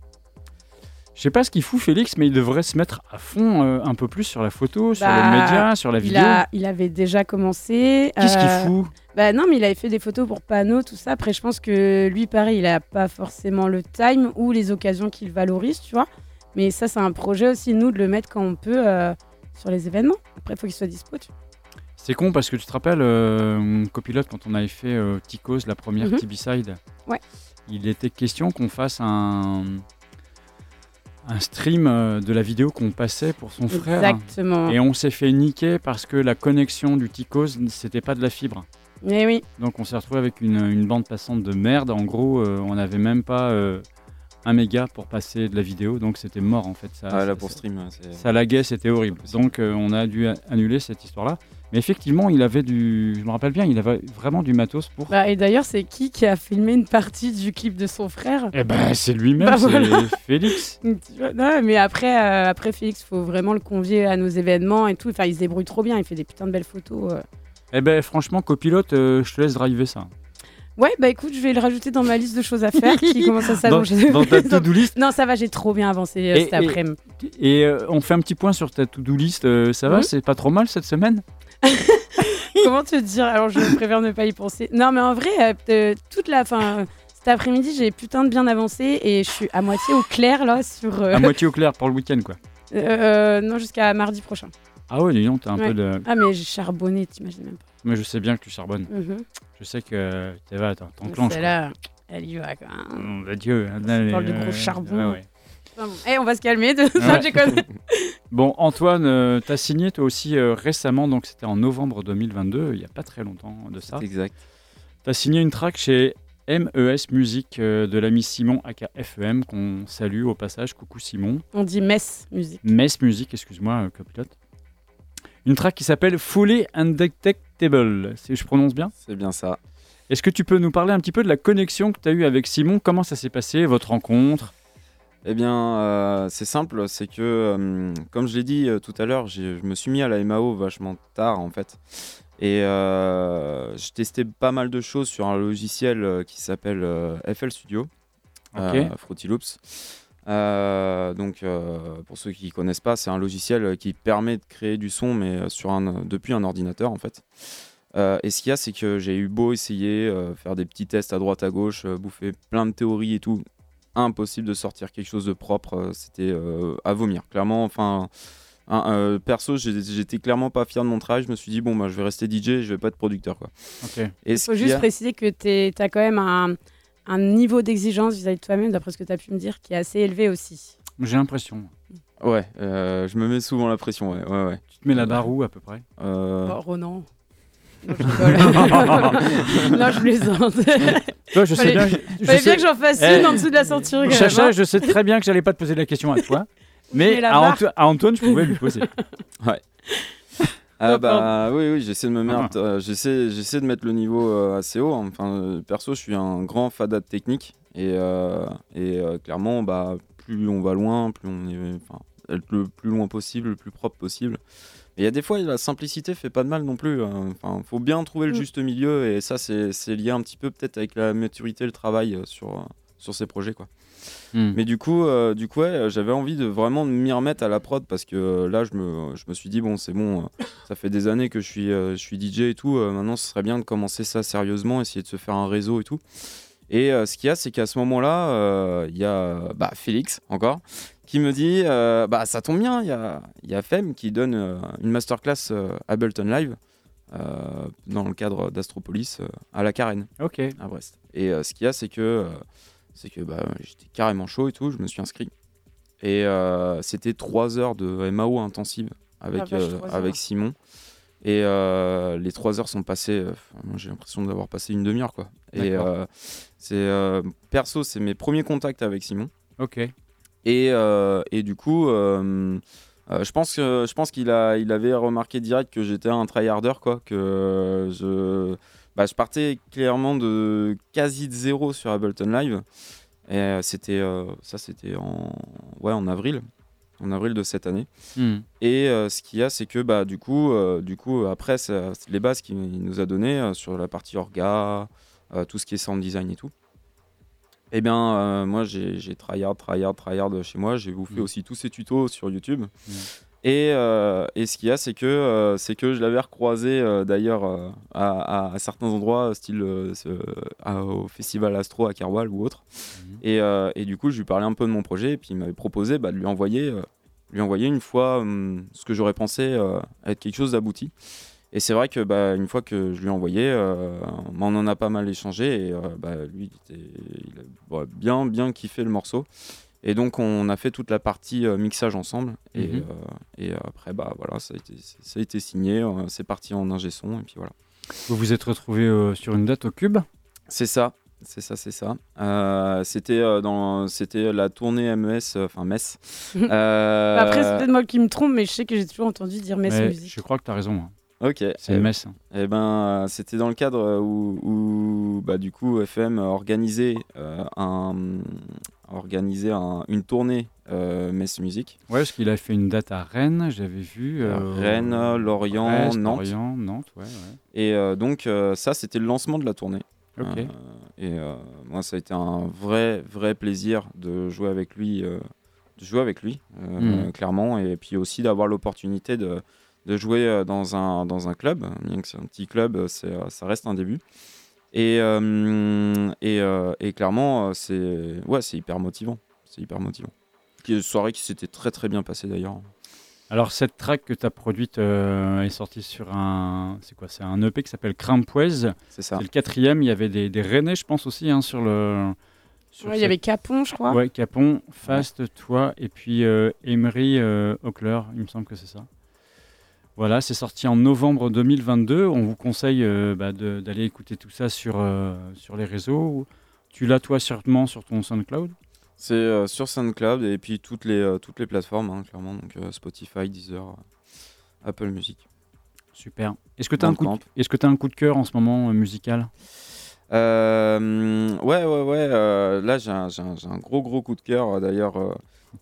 [SPEAKER 1] Je sais pas ce qu'il fout Félix, mais il devrait se mettre à fond euh, un peu plus sur la photo, sur
[SPEAKER 2] Bah,
[SPEAKER 1] les médias, sur la
[SPEAKER 2] Il,
[SPEAKER 1] vidéo.
[SPEAKER 2] a, il avait déjà commencé.
[SPEAKER 1] Qu'est-ce
[SPEAKER 2] euh,
[SPEAKER 1] qu'il fout?
[SPEAKER 2] Bah non, mais il avait fait des photos pour panneaux, tout ça. Après, je pense que lui, pareil, il a pas forcément le time ou les occasions qu'il valorise, tu vois. Mais ça, c'est un projet aussi, nous, de le mettre quand on peut euh, sur les événements. Après, il faut qu'il soit dispo. tu vois.
[SPEAKER 1] C'est con parce que tu te rappelles, euh, copilote, quand on avait fait euh, Ticos, la première
[SPEAKER 2] Mhm.
[SPEAKER 1] T-B-side,
[SPEAKER 2] Ouais.
[SPEAKER 1] il était question qu'on fasse un, un stream euh, de la vidéo qu'on passait pour son frère.
[SPEAKER 2] Exactement.
[SPEAKER 1] Et on s'est fait niquer parce que la connexion du Ticos, c'était pas de la fibre.
[SPEAKER 2] Mais oui,
[SPEAKER 1] Donc on s'est retrouvé avec une, une bande passante de merde. En gros, euh, on n'avait même pas euh, un méga pour passer de la vidéo, donc c'était mort en fait. Ça,
[SPEAKER 3] Ah, là
[SPEAKER 1] ça-
[SPEAKER 3] pour stream,
[SPEAKER 1] ça laguait, c'était horrible. Donc euh, on a dû annuler cette histoire-là. Mais effectivement, il avait du, je me rappelle bien, il avait vraiment du matos pour.
[SPEAKER 2] Bah, et d'ailleurs, c'est qui qui a filmé une partie du clip de son frère?
[SPEAKER 1] Eh ben c'est lui-même,
[SPEAKER 2] Bah,
[SPEAKER 1] c'est
[SPEAKER 2] voilà.
[SPEAKER 1] Félix.
[SPEAKER 2] Non, mais après, euh, après Félix, faut vraiment le convier à nos événements et tout. Enfin, il se débrouille trop bien, il fait des putains de belles photos. euh.
[SPEAKER 1] Eh ben franchement, copilote, euh, je te laisse driver ça.
[SPEAKER 2] Ouais, bah écoute, je vais le rajouter dans ma liste de choses à faire qui commence à s'allonger.
[SPEAKER 1] dans ta to-do list.
[SPEAKER 2] Non, ça va, j'ai trop bien avancé euh,
[SPEAKER 1] Et-
[SPEAKER 2] cet
[SPEAKER 1] et-
[SPEAKER 2] après-midi.
[SPEAKER 1] Et euh, on fait un petit point sur ta to-do list. euh, ça va,
[SPEAKER 2] Mhm.
[SPEAKER 1] c'est pas trop mal cette semaine?
[SPEAKER 2] Comment te dire? Alors, je préfère ne pas y penser. Non, mais en vrai, euh, euh, toute la fin. Cet après-midi, j'ai putain de bien avancé et je suis à moitié au clair là sur. euh,
[SPEAKER 1] À moitié au clair pour le week-end, quoi.
[SPEAKER 2] euh, non, jusqu'à mardi prochain.
[SPEAKER 1] Ah ouais, dis donc, t'as un
[SPEAKER 2] Ouais.
[SPEAKER 1] peu de.
[SPEAKER 2] Ah, mais j'ai charbonné, t'imagines même pas.
[SPEAKER 1] Mais je sais bien que tu charbonnes.
[SPEAKER 2] Mhm.
[SPEAKER 1] Je sais que vas, attends, t'enclenches. quoi.
[SPEAKER 2] Celle-là, elle y va.
[SPEAKER 1] Nom de Dieu.
[SPEAKER 2] parle de gros charbon.
[SPEAKER 1] ouais, ouais.
[SPEAKER 2] Enfin bon. Eh, on va se calmer. De...
[SPEAKER 1] Ouais.
[SPEAKER 2] Je déconne.
[SPEAKER 1] Bon, Antoine, euh, t'as signé toi aussi euh, récemment, donc c'était en novembre 2022, il n'y a pas très longtemps de ça.
[SPEAKER 3] C'est exact.
[SPEAKER 1] T'as signé une track chez MES Musique euh, de l'ami Simon aka FEM, qu'on salue au passage. Coucou Simon.
[SPEAKER 2] On dit mess musique.
[SPEAKER 1] MES Musique, excuse-moi, euh, copilote. Une track qui s'appelle Fully Undetectable, si je prononce bien.
[SPEAKER 3] C'est bien ça.
[SPEAKER 1] Est-ce que tu peux nous parler un petit peu de la connexion que tu as eue avec Simon? Comment ça s'est passé, votre rencontre?
[SPEAKER 3] Eh bien, euh, c'est simple, c'est que, euh, comme je l'ai dit euh, tout à l'heure, je me suis mis à la MAO vachement tard en fait. Et je testais pas mal de choses sur un logiciel qui s'appelle FL Studio, Fruity Loops. Donc, pour ceux qui ne connaissent pas, c'est un logiciel qui permet de créer du son, mais sur un, depuis un ordinateur en fait. Euh, et ce qu'il y a, c'est que j'ai eu beau essayer, euh, faire des petits tests à droite à gauche, euh, bouffer plein de théories et tout, impossible de sortir quelque chose de propre. euh, C'était euh, à vomir, clairement. Enfin, euh, perso, j'étais clairement pas fier de mon travail. Je me suis dit bon, bah, je vais rester DJ, je vais pas être producteur, quoi.
[SPEAKER 1] Ok.
[SPEAKER 3] Et
[SPEAKER 2] Il faut juste
[SPEAKER 3] a-
[SPEAKER 2] préciser que tu as quand même un, un niveau d'exigence vis-à-vis de toi-même, d'après ce que tu as pu me dire, qui est assez élevé aussi.
[SPEAKER 1] J'ai l'impression.
[SPEAKER 3] Ouais, euh, je me mets souvent la pression, ouais, ouais, ouais.
[SPEAKER 1] Tu te mets la barre où à peu près?
[SPEAKER 3] Euh,
[SPEAKER 2] Oh, Ronan. Non, je non, je plaisante.
[SPEAKER 1] Toi, je sais
[SPEAKER 2] Fallait-
[SPEAKER 1] bien. je- je
[SPEAKER 2] Fallait
[SPEAKER 1] sais-
[SPEAKER 2] bien que j'en fasse
[SPEAKER 1] Eh,
[SPEAKER 2] une en dessous de la ceinture.
[SPEAKER 1] Chacha,
[SPEAKER 2] hein.
[SPEAKER 1] je sais très bien que j'allais pas te poser la question à toi, mais à,
[SPEAKER 2] barre.
[SPEAKER 1] Anto- à Antoine, je pouvais lui poser.
[SPEAKER 3] Ah
[SPEAKER 2] Non,
[SPEAKER 3] bah oui, oui, j'essaie de me
[SPEAKER 1] Ah.
[SPEAKER 3] mettre, euh, j'essaie, j'essaie de mettre le niveau euh, assez haut. hein. Enfin, euh, perso, je suis un grand fada de technique et, euh, et euh, clairement, bah plus on va loin, plus on est, enfin, être le plus loin possible, le plus propre possible. Et il y a des fois, la simplicité fait pas de mal non plus. hein. Enfin, faut bien trouver le
[SPEAKER 2] Mm.
[SPEAKER 3] juste milieu et ça, c'est, lié un petit peu peut-être avec la maturité, le travail euh, sur euh, sur ces projets, quoi.
[SPEAKER 1] Hmm.
[SPEAKER 3] Mais du coup, euh, du coup ouais, j'avais envie de vraiment m'y remettre à la prod parce que là, je me, je me suis dit, bon, c'est bon, euh, ça fait des années que je suis, euh, je suis DJ et tout. maintenant, ce serait bien de commencer ça sérieusement, essayer de se faire un réseau et tout. Et euh, ce qu'il y a, c'est qu'à ce moment-là, euh, il y a bah, Félix, encore, qui me dit euh, Bah, ça tombe bien, il y a, il y a Fem qui donne euh, une masterclass euh, Ableton Live euh, dans le cadre d'Astropolis à la Carène
[SPEAKER 1] Ok.
[SPEAKER 3] à Brest. Et ce qu'il y a, c'est que, c'est que bah, j'étais carrément chaud et tout, je me suis inscrit. Et c'était trois heures de MAO intensive avec,
[SPEAKER 2] Ah,
[SPEAKER 3] avec. Simon. Et euh, les trois heures sont passées, euh, j'ai l'impression d'avoir passé une demi-heure. quoi. Et euh, c'est perso, c'est mes premiers contacts avec Simon.
[SPEAKER 1] Ok.
[SPEAKER 3] Et, euh, et du coup, euh, euh, je pense que je pense qu'il a, il avait remarqué direct que j'étais un tryharder, quoi, que je, bah, je partais clairement de quasi de zéro sur Ableton Live. Et c'était, euh, ça, c'était en, ouais, en avril, en avril de cette année.
[SPEAKER 1] Hmm.
[SPEAKER 3] Et euh, ce qu'il y a, c'est que bah, du coup, euh, du coup, après, c'est c'est les bases qu'il nous a données euh, sur la partie orga, tout ce qui est sound design et tout. Eh bien, euh, moi, j'ai tryhard, tryhard, tryhard chez moi. J'ai bouffé
[SPEAKER 1] Mm.
[SPEAKER 3] aussi tous ces tutos sur YouTube.
[SPEAKER 1] Mm.
[SPEAKER 3] Et, euh, et ce qu'il y a, c'est que, euh, c'est que je l'avais recroisé euh, d'ailleurs à, à- à certains endroits, style ce- à- au festival Astro à Kerwal ou autre.
[SPEAKER 1] Mhm.
[SPEAKER 3] Et, et du coup, je lui parlais un peu de mon projet. Et puis, il m'avait proposé bah, de lui envoyer, lui envoyer une fois hum, ce que j'aurais pensé être quelque chose d'abouti. Et c'est vrai que bah, une fois que je lui ai envoyé, euh, on en a pas mal échangé et euh, bah, lui, il, était- il a bah, bien, bien kiffé le morceau. Et donc on a fait toute la partie euh, mixage ensemble. Et,
[SPEAKER 1] Mhm.
[SPEAKER 3] euh, et après, bah voilà, ça a été, ça a été signé, euh, c'est parti en ingé son et puis voilà.
[SPEAKER 1] Vous vous êtes retrouvé sur une date au Cube?
[SPEAKER 3] C'est ça, c'est ça, c'est ça. Euh, c'était euh, dans, c'était la tournée MES, euh, enfin MES. Euh,
[SPEAKER 2] Après, c'est peut-être moi qui me trompe, mais je sais que j'ai toujours entendu dire Metz Musique.
[SPEAKER 1] Je crois que tu as raison. hein.
[SPEAKER 3] Ok. Eh
[SPEAKER 1] messe. hein.
[SPEAKER 3] Eh ben, euh, c'était dans le cadre où, où, bah, du coup, FM organisait, euh, un, organisait un- une tournée euh, Mess Music.
[SPEAKER 1] Ouais, parce qu'il a fait une date à Rennes, j'avais vu. euh,
[SPEAKER 3] Rennes, Lorient,
[SPEAKER 1] Brest,
[SPEAKER 3] Nantes.
[SPEAKER 1] Lorient, Nantes, ouais, ouais.
[SPEAKER 3] Et euh, donc, euh, ça, c'était le lancement de la tournée.
[SPEAKER 1] Ok.
[SPEAKER 3] Euh, et euh, moi, ça a été un vrai, vrai plaisir de jouer avec lui, euh, de jouer avec lui, euh,
[SPEAKER 1] Mhm.
[SPEAKER 3] clairement, et puis aussi d'avoir l'opportunité de, de jouer euh, dans un, dans un club, bien que c'est un petit club, euh, c'est, euh, ça reste un début. Et, euh, et, euh, et clairement, c'est, ouais, c'est hyper motivant. C'est hyper motivant. Une soirée qui s'était très très bien passée d'ailleurs.
[SPEAKER 1] Alors, cette track que tu as produite euh, est sortie sur un. C'est quoi C'est un EP qui s'appelle Crampwez.
[SPEAKER 3] C'est ça.
[SPEAKER 1] C'est le quatrième. Il y avait des, des Rennais, je pense aussi, hein, sur le. sur
[SPEAKER 2] Ouais, il y avait Capon, je crois.
[SPEAKER 1] Ouais, Capon, Fast, toi, et puis euh, Emery euh, Hockler, il me semble que c'est ça. Voilà, c'est sorti en novembre 2022. On vous conseille euh, bah, d'aller écouter tout ça sur, euh, sur les réseaux. Tu l'as toi sûrement sur ton SoundCloud?
[SPEAKER 3] C'est euh, sur SoundCloud et puis toutes les, toutes les plateformes, hein, clairement. Donc Spotify, Deezer, Apple Music.
[SPEAKER 1] Super. Est-ce que tu as, un coup de-
[SPEAKER 3] Bandcamp.
[SPEAKER 1] est-ce que t'as un coup de cœur en ce moment musical?
[SPEAKER 3] Euh, ouais, ouais, ouais. euh, là, j'ai un, gros, gros coup de cœur, d'ailleurs, euh,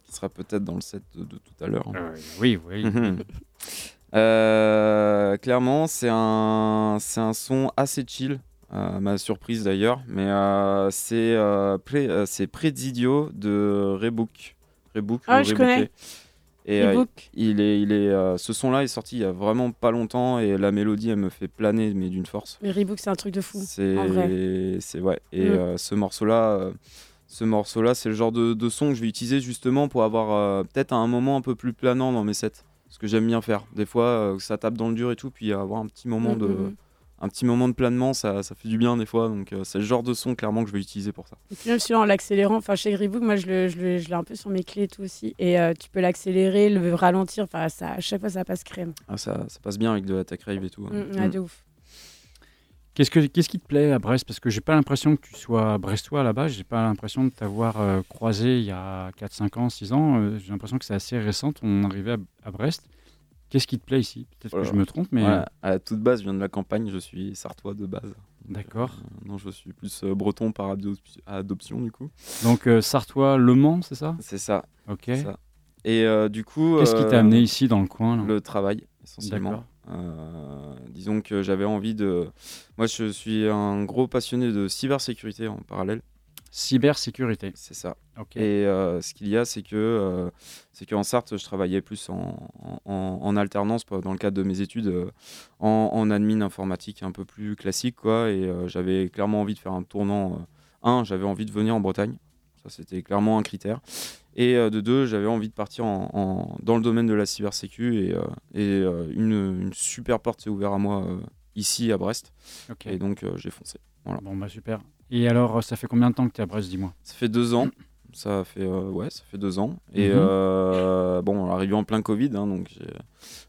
[SPEAKER 3] qui sera peut-être dans le set de, de tout à l'heure. hein.
[SPEAKER 1] Oui, oui.
[SPEAKER 3] Euh, clairement, c'est un, c'est un son assez chill, euh, à ma surprise d'ailleurs, mais euh, c'est euh, Pré- c'est Presidio de Rebook. Rebook
[SPEAKER 2] Ah, je connais.
[SPEAKER 3] Et il est, il est, ce son-là est sorti il y a vraiment pas longtemps et la mélodie, elle me fait planer, mais d'une force.
[SPEAKER 2] Mais Reebok, c'est un truc de fou.
[SPEAKER 3] C'est,
[SPEAKER 2] en vrai.
[SPEAKER 3] c'est ouais. Et
[SPEAKER 2] Mm.
[SPEAKER 3] ce morceau-là, ce morceau-là, c'est le genre de, de son que je vais utiliser justement pour avoir peut-être un moment un peu plus planant dans mes sets. Ce que j'aime bien faire. Des fois, euh, ça tape dans le dur et tout, puis avoir un petit moment
[SPEAKER 2] Mm,
[SPEAKER 3] de,
[SPEAKER 2] mm, mm.
[SPEAKER 3] un petit moment de planement, ça, ça fait du bien des fois. Donc euh, c'est le genre de son clairement que je vais utiliser pour ça.
[SPEAKER 2] Et puis même en l'accélérant, enfin chez Reebok, moi je le- je l'ai un peu sur mes clés et tout aussi. Et euh, tu peux l'accélérer, le ralentir, enfin ça, à chaque fois ça passe crème.
[SPEAKER 3] Ah, ça, ça passe bien avec de la tech rave et tout. Hein.
[SPEAKER 2] de ouf.
[SPEAKER 1] Qu'est-ce, que, qu'est-ce qui te plaît à Brest? Parce que j'ai pas l'impression que tu sois brestois là-bas. J'ai pas l'impression de t'avoir euh, croisé il y a 4, 5 ans, 6 ans. Euh, j'ai l'impression que c'est assez récent ton arrivée à, à Brest. Qu'est-ce qui te plaît ici? Peut-être que je me trompe, mais
[SPEAKER 3] à toute base, je viens de la campagne, je suis sartois de base.
[SPEAKER 1] d'accord.
[SPEAKER 3] Euh, non, je suis plus euh, breton par adop- adoption du coup.
[SPEAKER 1] Donc euh, Sartois, Le Mans, c'est ça?
[SPEAKER 3] C'est ça.
[SPEAKER 1] Ok.
[SPEAKER 3] c'est ça. Et euh, du coup.
[SPEAKER 1] Qu'est-ce qui
[SPEAKER 3] euh,
[SPEAKER 1] t'a amené ici dans le coin là?
[SPEAKER 3] Le travail, essentiellement.
[SPEAKER 1] D'accord.
[SPEAKER 3] Euh, disons que j'avais envie de. Moi, je suis un gros passionné de cybersécurité en parallèle.
[SPEAKER 1] Cybersécurité.
[SPEAKER 3] C'est ça.
[SPEAKER 1] Ok.
[SPEAKER 3] Et euh, ce qu'il y a, c'est que euh, c'est qu'en Sarthe, je travaillais plus en, en- en alternance dans le cadre de mes études euh, en, en admin informatique un peu plus classique, quoi. Et j'avais clairement envie de faire un tournant. un, j'avais envie de venir en Bretagne. Ça, c'était clairement un critère. Et euh, de deux, j'avais envie de partir en, en- dans le domaine de la cybersécu. Et, euh, et euh, une, une super porte s'est ouverte à moi ici à Brest. Et donc, j'ai foncé.
[SPEAKER 1] Bon, bah super. Et alors, ça fait combien de temps que tu es à Brest, dis-moi?
[SPEAKER 3] Ça fait deux ans. Ça fait, euh, ouais, ça fait deux ans. Et
[SPEAKER 1] Mhm.
[SPEAKER 3] euh, bon, arrivé en plein Covid, hein, donc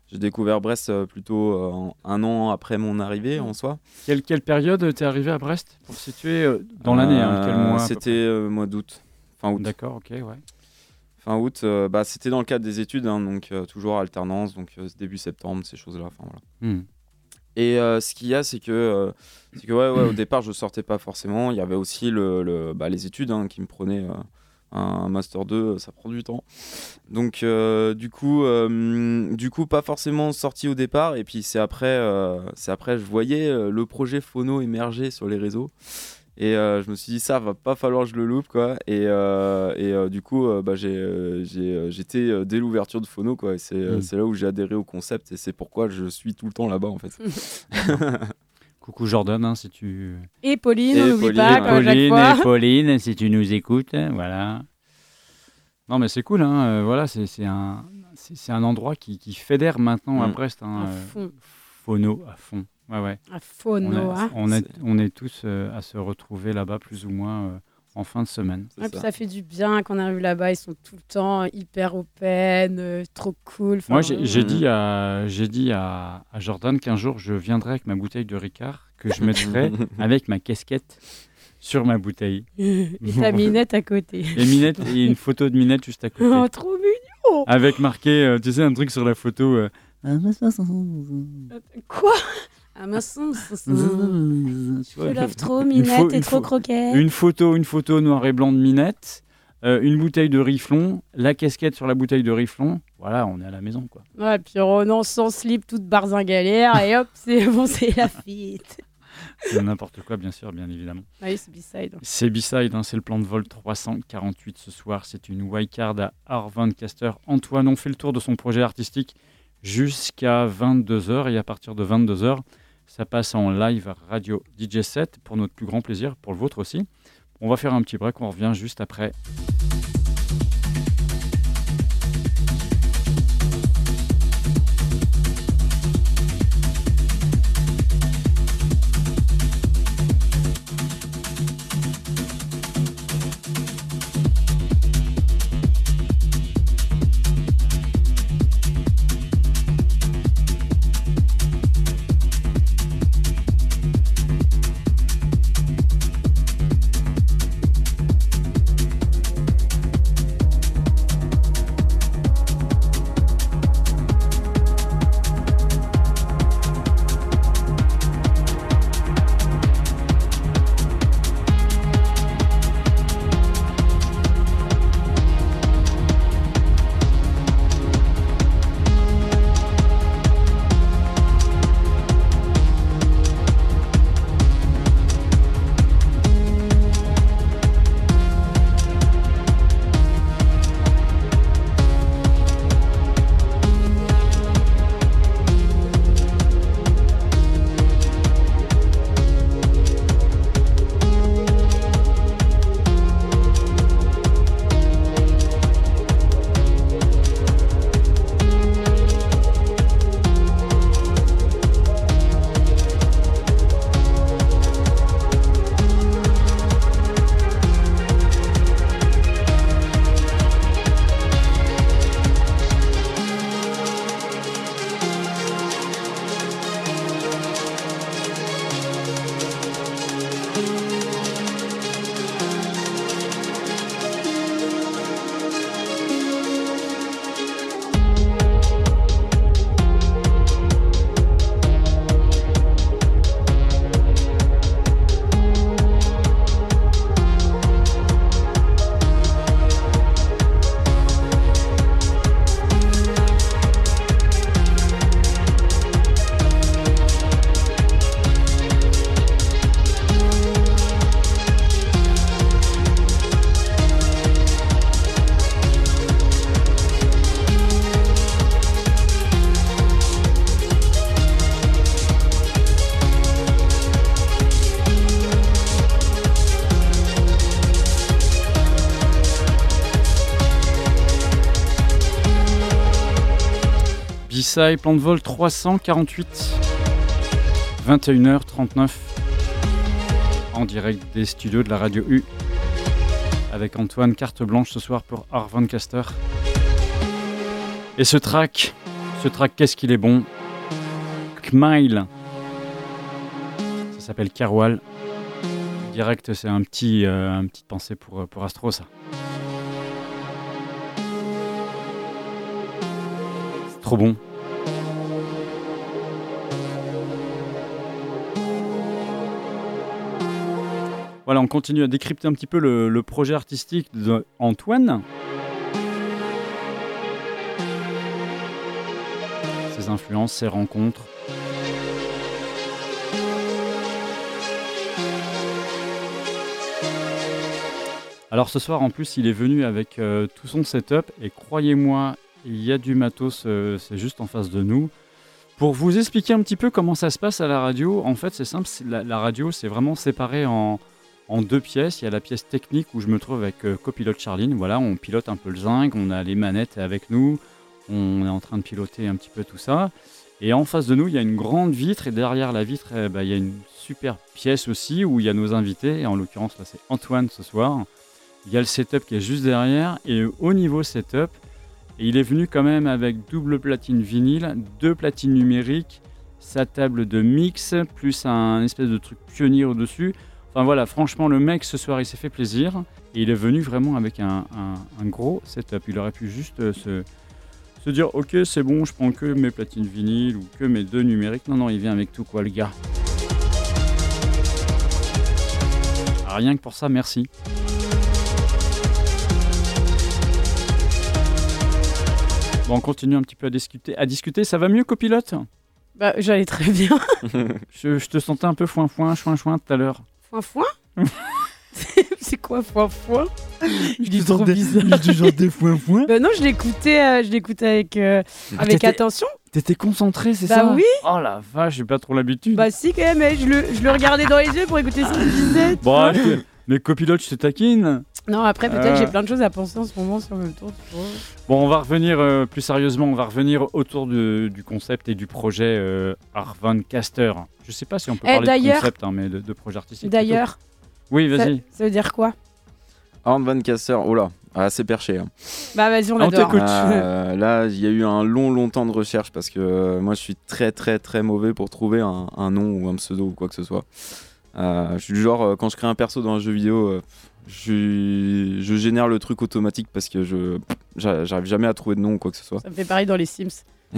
[SPEAKER 3] j'ai- découvert Brest plutôt euh, un an après mon arrivée en soi.
[SPEAKER 1] quelle, quelle période t'es arrivé à Brest Pour situer dans l'année, hein, quel mois
[SPEAKER 3] C'était mois d'août. Fin août.
[SPEAKER 1] D'accord, ok, ouais.
[SPEAKER 3] Fin août, euh, bah, c'était dans le cadre des études, hein, donc euh, toujours alternance, donc euh, début septembre, ces choses-là. Enfin voilà.
[SPEAKER 1] Hmm.
[SPEAKER 3] Et ce qu'il y a, c'est que, que ouais, ouais, au départ, je sortais pas forcément. Il y avait aussi le, le- bah, les études hein, qui me prenaient un master 2, ça prend du temps. Donc, euh, du, coup, euh, du coup, pas forcément sorti au départ. Et puis, c'est après, euh, c'est après, je voyais le projet Phono émerger sur les réseaux. Et euh, je me suis dit, ça va pas falloir que je le loupe, quoi. Et, euh, et euh, du coup, euh, bah, j'ai, euh, j'ai, euh, j'étais dès l'ouverture de Phono, quoi. C'est, euh,
[SPEAKER 1] Mm.
[SPEAKER 3] c'est là où j'ai adhéré au concept et c'est pourquoi je suis tout le temps là-bas, en fait.
[SPEAKER 1] Coucou Jordan, hein, si tu.
[SPEAKER 2] Et Pauline, on n'oublie pas,
[SPEAKER 3] ouais.
[SPEAKER 2] comme à chaque
[SPEAKER 1] Pauline,
[SPEAKER 2] fois.
[SPEAKER 1] et Pauline, si tu nous écoutes, voilà. Non, mais c'est cool, hein. euh, voilà, c'est c'est un, un endroit qui, qui fédère maintenant à
[SPEAKER 3] Mm.
[SPEAKER 1] Brest. Hein,
[SPEAKER 2] À
[SPEAKER 1] euh, Phono à fond. Ouais, ouais.
[SPEAKER 2] à
[SPEAKER 1] On,
[SPEAKER 2] hein.
[SPEAKER 1] est, on est tous euh, à se retrouver là-bas, plus ou moins, euh, en fin de semaine.
[SPEAKER 2] Ouais,
[SPEAKER 3] ça.
[SPEAKER 2] ça fait du bien quand on arrive là-bas, ils sont tout le temps hyper open, euh, trop cool. Enfin,
[SPEAKER 1] Moi, j'ai j'ai dit, à, j'ai dit à, à Jordan qu'un jour, je viendrai avec ma bouteille de Ricard, que je mettrai avec ma casquette sur ma bouteille.
[SPEAKER 2] et ta minette à côté.
[SPEAKER 1] Et, Minette, et une photo de Minette juste à côté.
[SPEAKER 2] Oh, trop mignon
[SPEAKER 1] avec marqué, euh, tu sais, un truc sur la photo. euh,
[SPEAKER 2] Quoi? Ah je love trop,
[SPEAKER 1] Une
[SPEAKER 2] Minette,
[SPEAKER 1] une
[SPEAKER 2] trop croquette.
[SPEAKER 1] une photo, une photo noir et blanc de Minette, euh, une bouteille de Riflon, la casquette sur la bouteille de Riflon. Voilà, on est à la maison, quoi.
[SPEAKER 2] Ouais, puis Ronan sans slip, toute barzingalère, et hop, c'est bon, c'est la fête.
[SPEAKER 1] C'est n'importe quoi, bien sûr, bien évidemment.
[SPEAKER 2] Ah oui, c'est B-side.
[SPEAKER 1] C'est B-Side, hein, c'est le plan de vol 348 ce soir. C'est une wildcard à Arvancaster. Antoine, on fait le tour de son projet artistique jusqu'à 22h. Et à partir de 22h, ça passe en live à Radio DJ 7 pour notre plus grand plaisir, pour le vôtre aussi. On va faire un petit break, on revient juste après. B-Side, plan de vol 348. 21h39. En direct des studios de la radio U. Avec Antoine Carte Blanche ce soir pour Arvancaster. Et ce track, ce track, qu'est-ce qu'il est bon? Kmile. Ça s'appelle Carwal. Direct, c'est un petit, euh, pensée pour, euh, pour Astro, ça. Trop bon. Voilà, on continue à décrypter un petit peu le, projet artistique d'Antoine. Ses influences, ses rencontres. Alors ce soir, en plus, il est venu avec euh, tout son setup et croyez-moi, il y a du matos, euh, c'est juste en face de nous. Pour vous expliquer un petit peu comment ça se passe à la radio, en fait, c'est simple, la radio, c'est vraiment séparé en, en deux pièces. Il y a la pièce technique où je me trouve avec euh, copilote Charline. Voilà, on pilote un peu le zinc, on a les manettes avec nous, on est en train de piloter un petit peu tout ça. Et en face de nous, il y a une grande vitre et derrière la vitre, eh ben, il y a une super pièce aussi où il y a nos invités. Et en l'occurrence, là, c'est Antoine ce soir. Il y a le setup qui est juste derrière. Et au niveau setup, il est venu quand même avec double platine vinyle, deux platines numériques, sa table de mix, plus un espèce de truc pionnier au-dessus. Enfin voilà, franchement, le mec ce soir, il s'est fait plaisir. Et il est venu vraiment avec un, un- un gros setup. Il aurait pu juste euh, se, se dire Ok, c'est bon, je prends que mes platines vinyles ou que mes deux numériques. Non, non, il vient avec tout, quoi, le gars. Ah, Rien que pour ça, merci. Bon, on continue un petit peu à discuter. À discuter, ça va mieux, copilote
[SPEAKER 2] Bah, j'allais très bien.
[SPEAKER 1] je, je te sentais un peu foin-foin, chouin-chouin tout à l'heure.
[SPEAKER 2] Foin foin C'est quoi foin foin Il est trop
[SPEAKER 1] des-
[SPEAKER 2] bizarre.
[SPEAKER 1] du genre des foin-foin
[SPEAKER 2] Bah non, je l'écoutais, euh, je l'écoutais avec, euh, avec attention.
[SPEAKER 1] T'étais concentré, c'est
[SPEAKER 2] Bah
[SPEAKER 1] ça
[SPEAKER 2] oui.
[SPEAKER 1] Oh la vache, j'ai pas trop l'habitude.
[SPEAKER 2] Bah si quand même, eh, je le, je le regardais dans les yeux pour écouter ce qu'il disait.
[SPEAKER 1] bon,
[SPEAKER 2] vois.
[SPEAKER 1] je te- mais copilote, je te taquine.
[SPEAKER 2] Non, après peut-être
[SPEAKER 1] Euh.
[SPEAKER 2] j'ai plein de choses à penser en ce moment sur le vois.
[SPEAKER 1] Bon, on va revenir euh, plus sérieusement, on va revenir autour de- du concept et du projet euh, Arvan Caster. Je sais pas si on peut
[SPEAKER 2] Eh,
[SPEAKER 1] parler de concept, hein, mais de, de projet artistique.
[SPEAKER 2] D'ailleurs.
[SPEAKER 1] Oui,
[SPEAKER 2] ça,
[SPEAKER 1] vas-y.
[SPEAKER 2] ça veut dire quoi?
[SPEAKER 3] Arne Van Casser, oh là, ah, c'est perché. hein.
[SPEAKER 2] Bah vas-y, on
[SPEAKER 1] On
[SPEAKER 2] l'adore.
[SPEAKER 1] t'écoute.
[SPEAKER 3] Euh, là, il y a eu un long, long temps de recherche parce que euh, moi, je suis très, très, très mauvais pour trouver un, un nom ou un pseudo ou quoi que ce soit. Euh, je suis du genre, euh, quand je crée un perso dans un jeu vidéo, euh, je, je génère le truc automatique parce que je j'a- j'arrive jamais à trouver de nom ou quoi que ce soit.
[SPEAKER 2] Ça me fait pareil dans les Sims.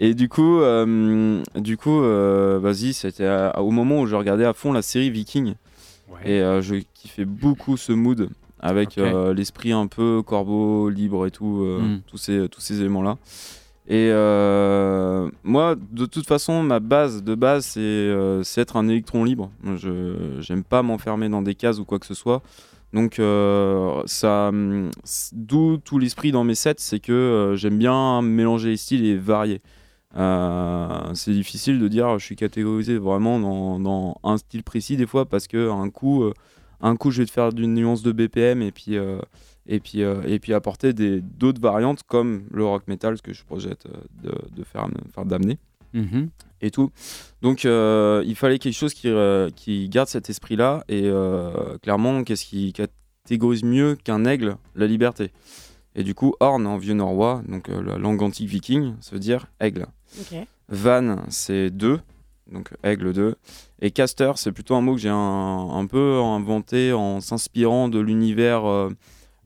[SPEAKER 3] Et du coup, euh, du coup, euh, vas-y, c'était au moment où je regardais à fond la série Viking
[SPEAKER 1] Ouais.
[SPEAKER 3] et euh, je kiffais beaucoup ce mood avec euh, l'esprit un peu corbeau, libre et tout, euh,
[SPEAKER 1] Mm.
[SPEAKER 3] tous ces tous ces éléments là. Et euh, moi, de toute façon, ma base de base, c'est euh, être un électron libre. Je j'aime pas m'enfermer dans des cases ou quoi que ce soit. Donc, euh, d'où tout l'esprit dans mes sets, c'est que euh, j'aime bien mélanger les styles et varier. C'est difficile de dire je suis catégorisé vraiment dans, dans un style précis des fois parce que un coup, un coup je vais te faire d'une nuance de BPM et puis et puis euh, et puis apporter des d'autres variantes comme le rock metal que je projette euh, de, de faire enfin, d'amener
[SPEAKER 1] Mhm.
[SPEAKER 3] et tout. Donc euh, il fallait quelque chose qui, euh, qui garde cet esprit-là. Et euh, clairement, qu'est-ce qui catégorise mieux qu'un aigle? La liberté. Et du coup, Horn en vieux norrois, donc euh, la langue antique viking, ça veut dire aigle. Van, c'est deux, donc aigle 2. Et caster, c'est plutôt un mot que j'ai un, un peu inventé en s'inspirant de l'univers.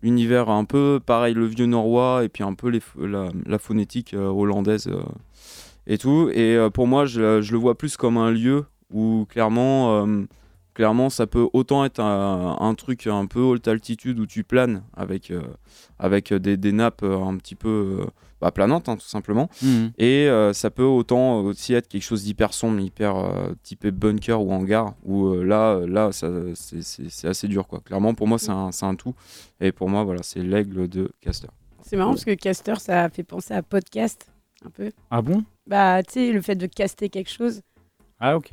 [SPEAKER 3] L'univers un peu pareil, le vieux norrois, et puis un peu la, phonétique euh, hollandaise euh, et tout. Et euh, pour moi, je, le vois plus comme un lieu où clairement, ça peut autant être un, truc un peu haute altitude où tu planes avec, des, nappes un petit peu bah, planantes, hein, tout simplement.
[SPEAKER 1] Mhm.
[SPEAKER 3] Et euh, ça peut autant aussi être quelque chose d'hyper sombre, hyper euh, typé bunker ou hangar, où euh, là, euh, là ça, c'est, c'est- c'est assez dur. Quoi. Clairement, pour moi, c'est un, c'est un tout. Et pour moi, voilà, c'est l'aigle de Caster.
[SPEAKER 2] C'est marrant parce que caster, ça fait penser à podcast un peu.
[SPEAKER 1] Ah bon?
[SPEAKER 2] Bah tu sais, le fait de caster quelque chose.
[SPEAKER 1] Ah ok.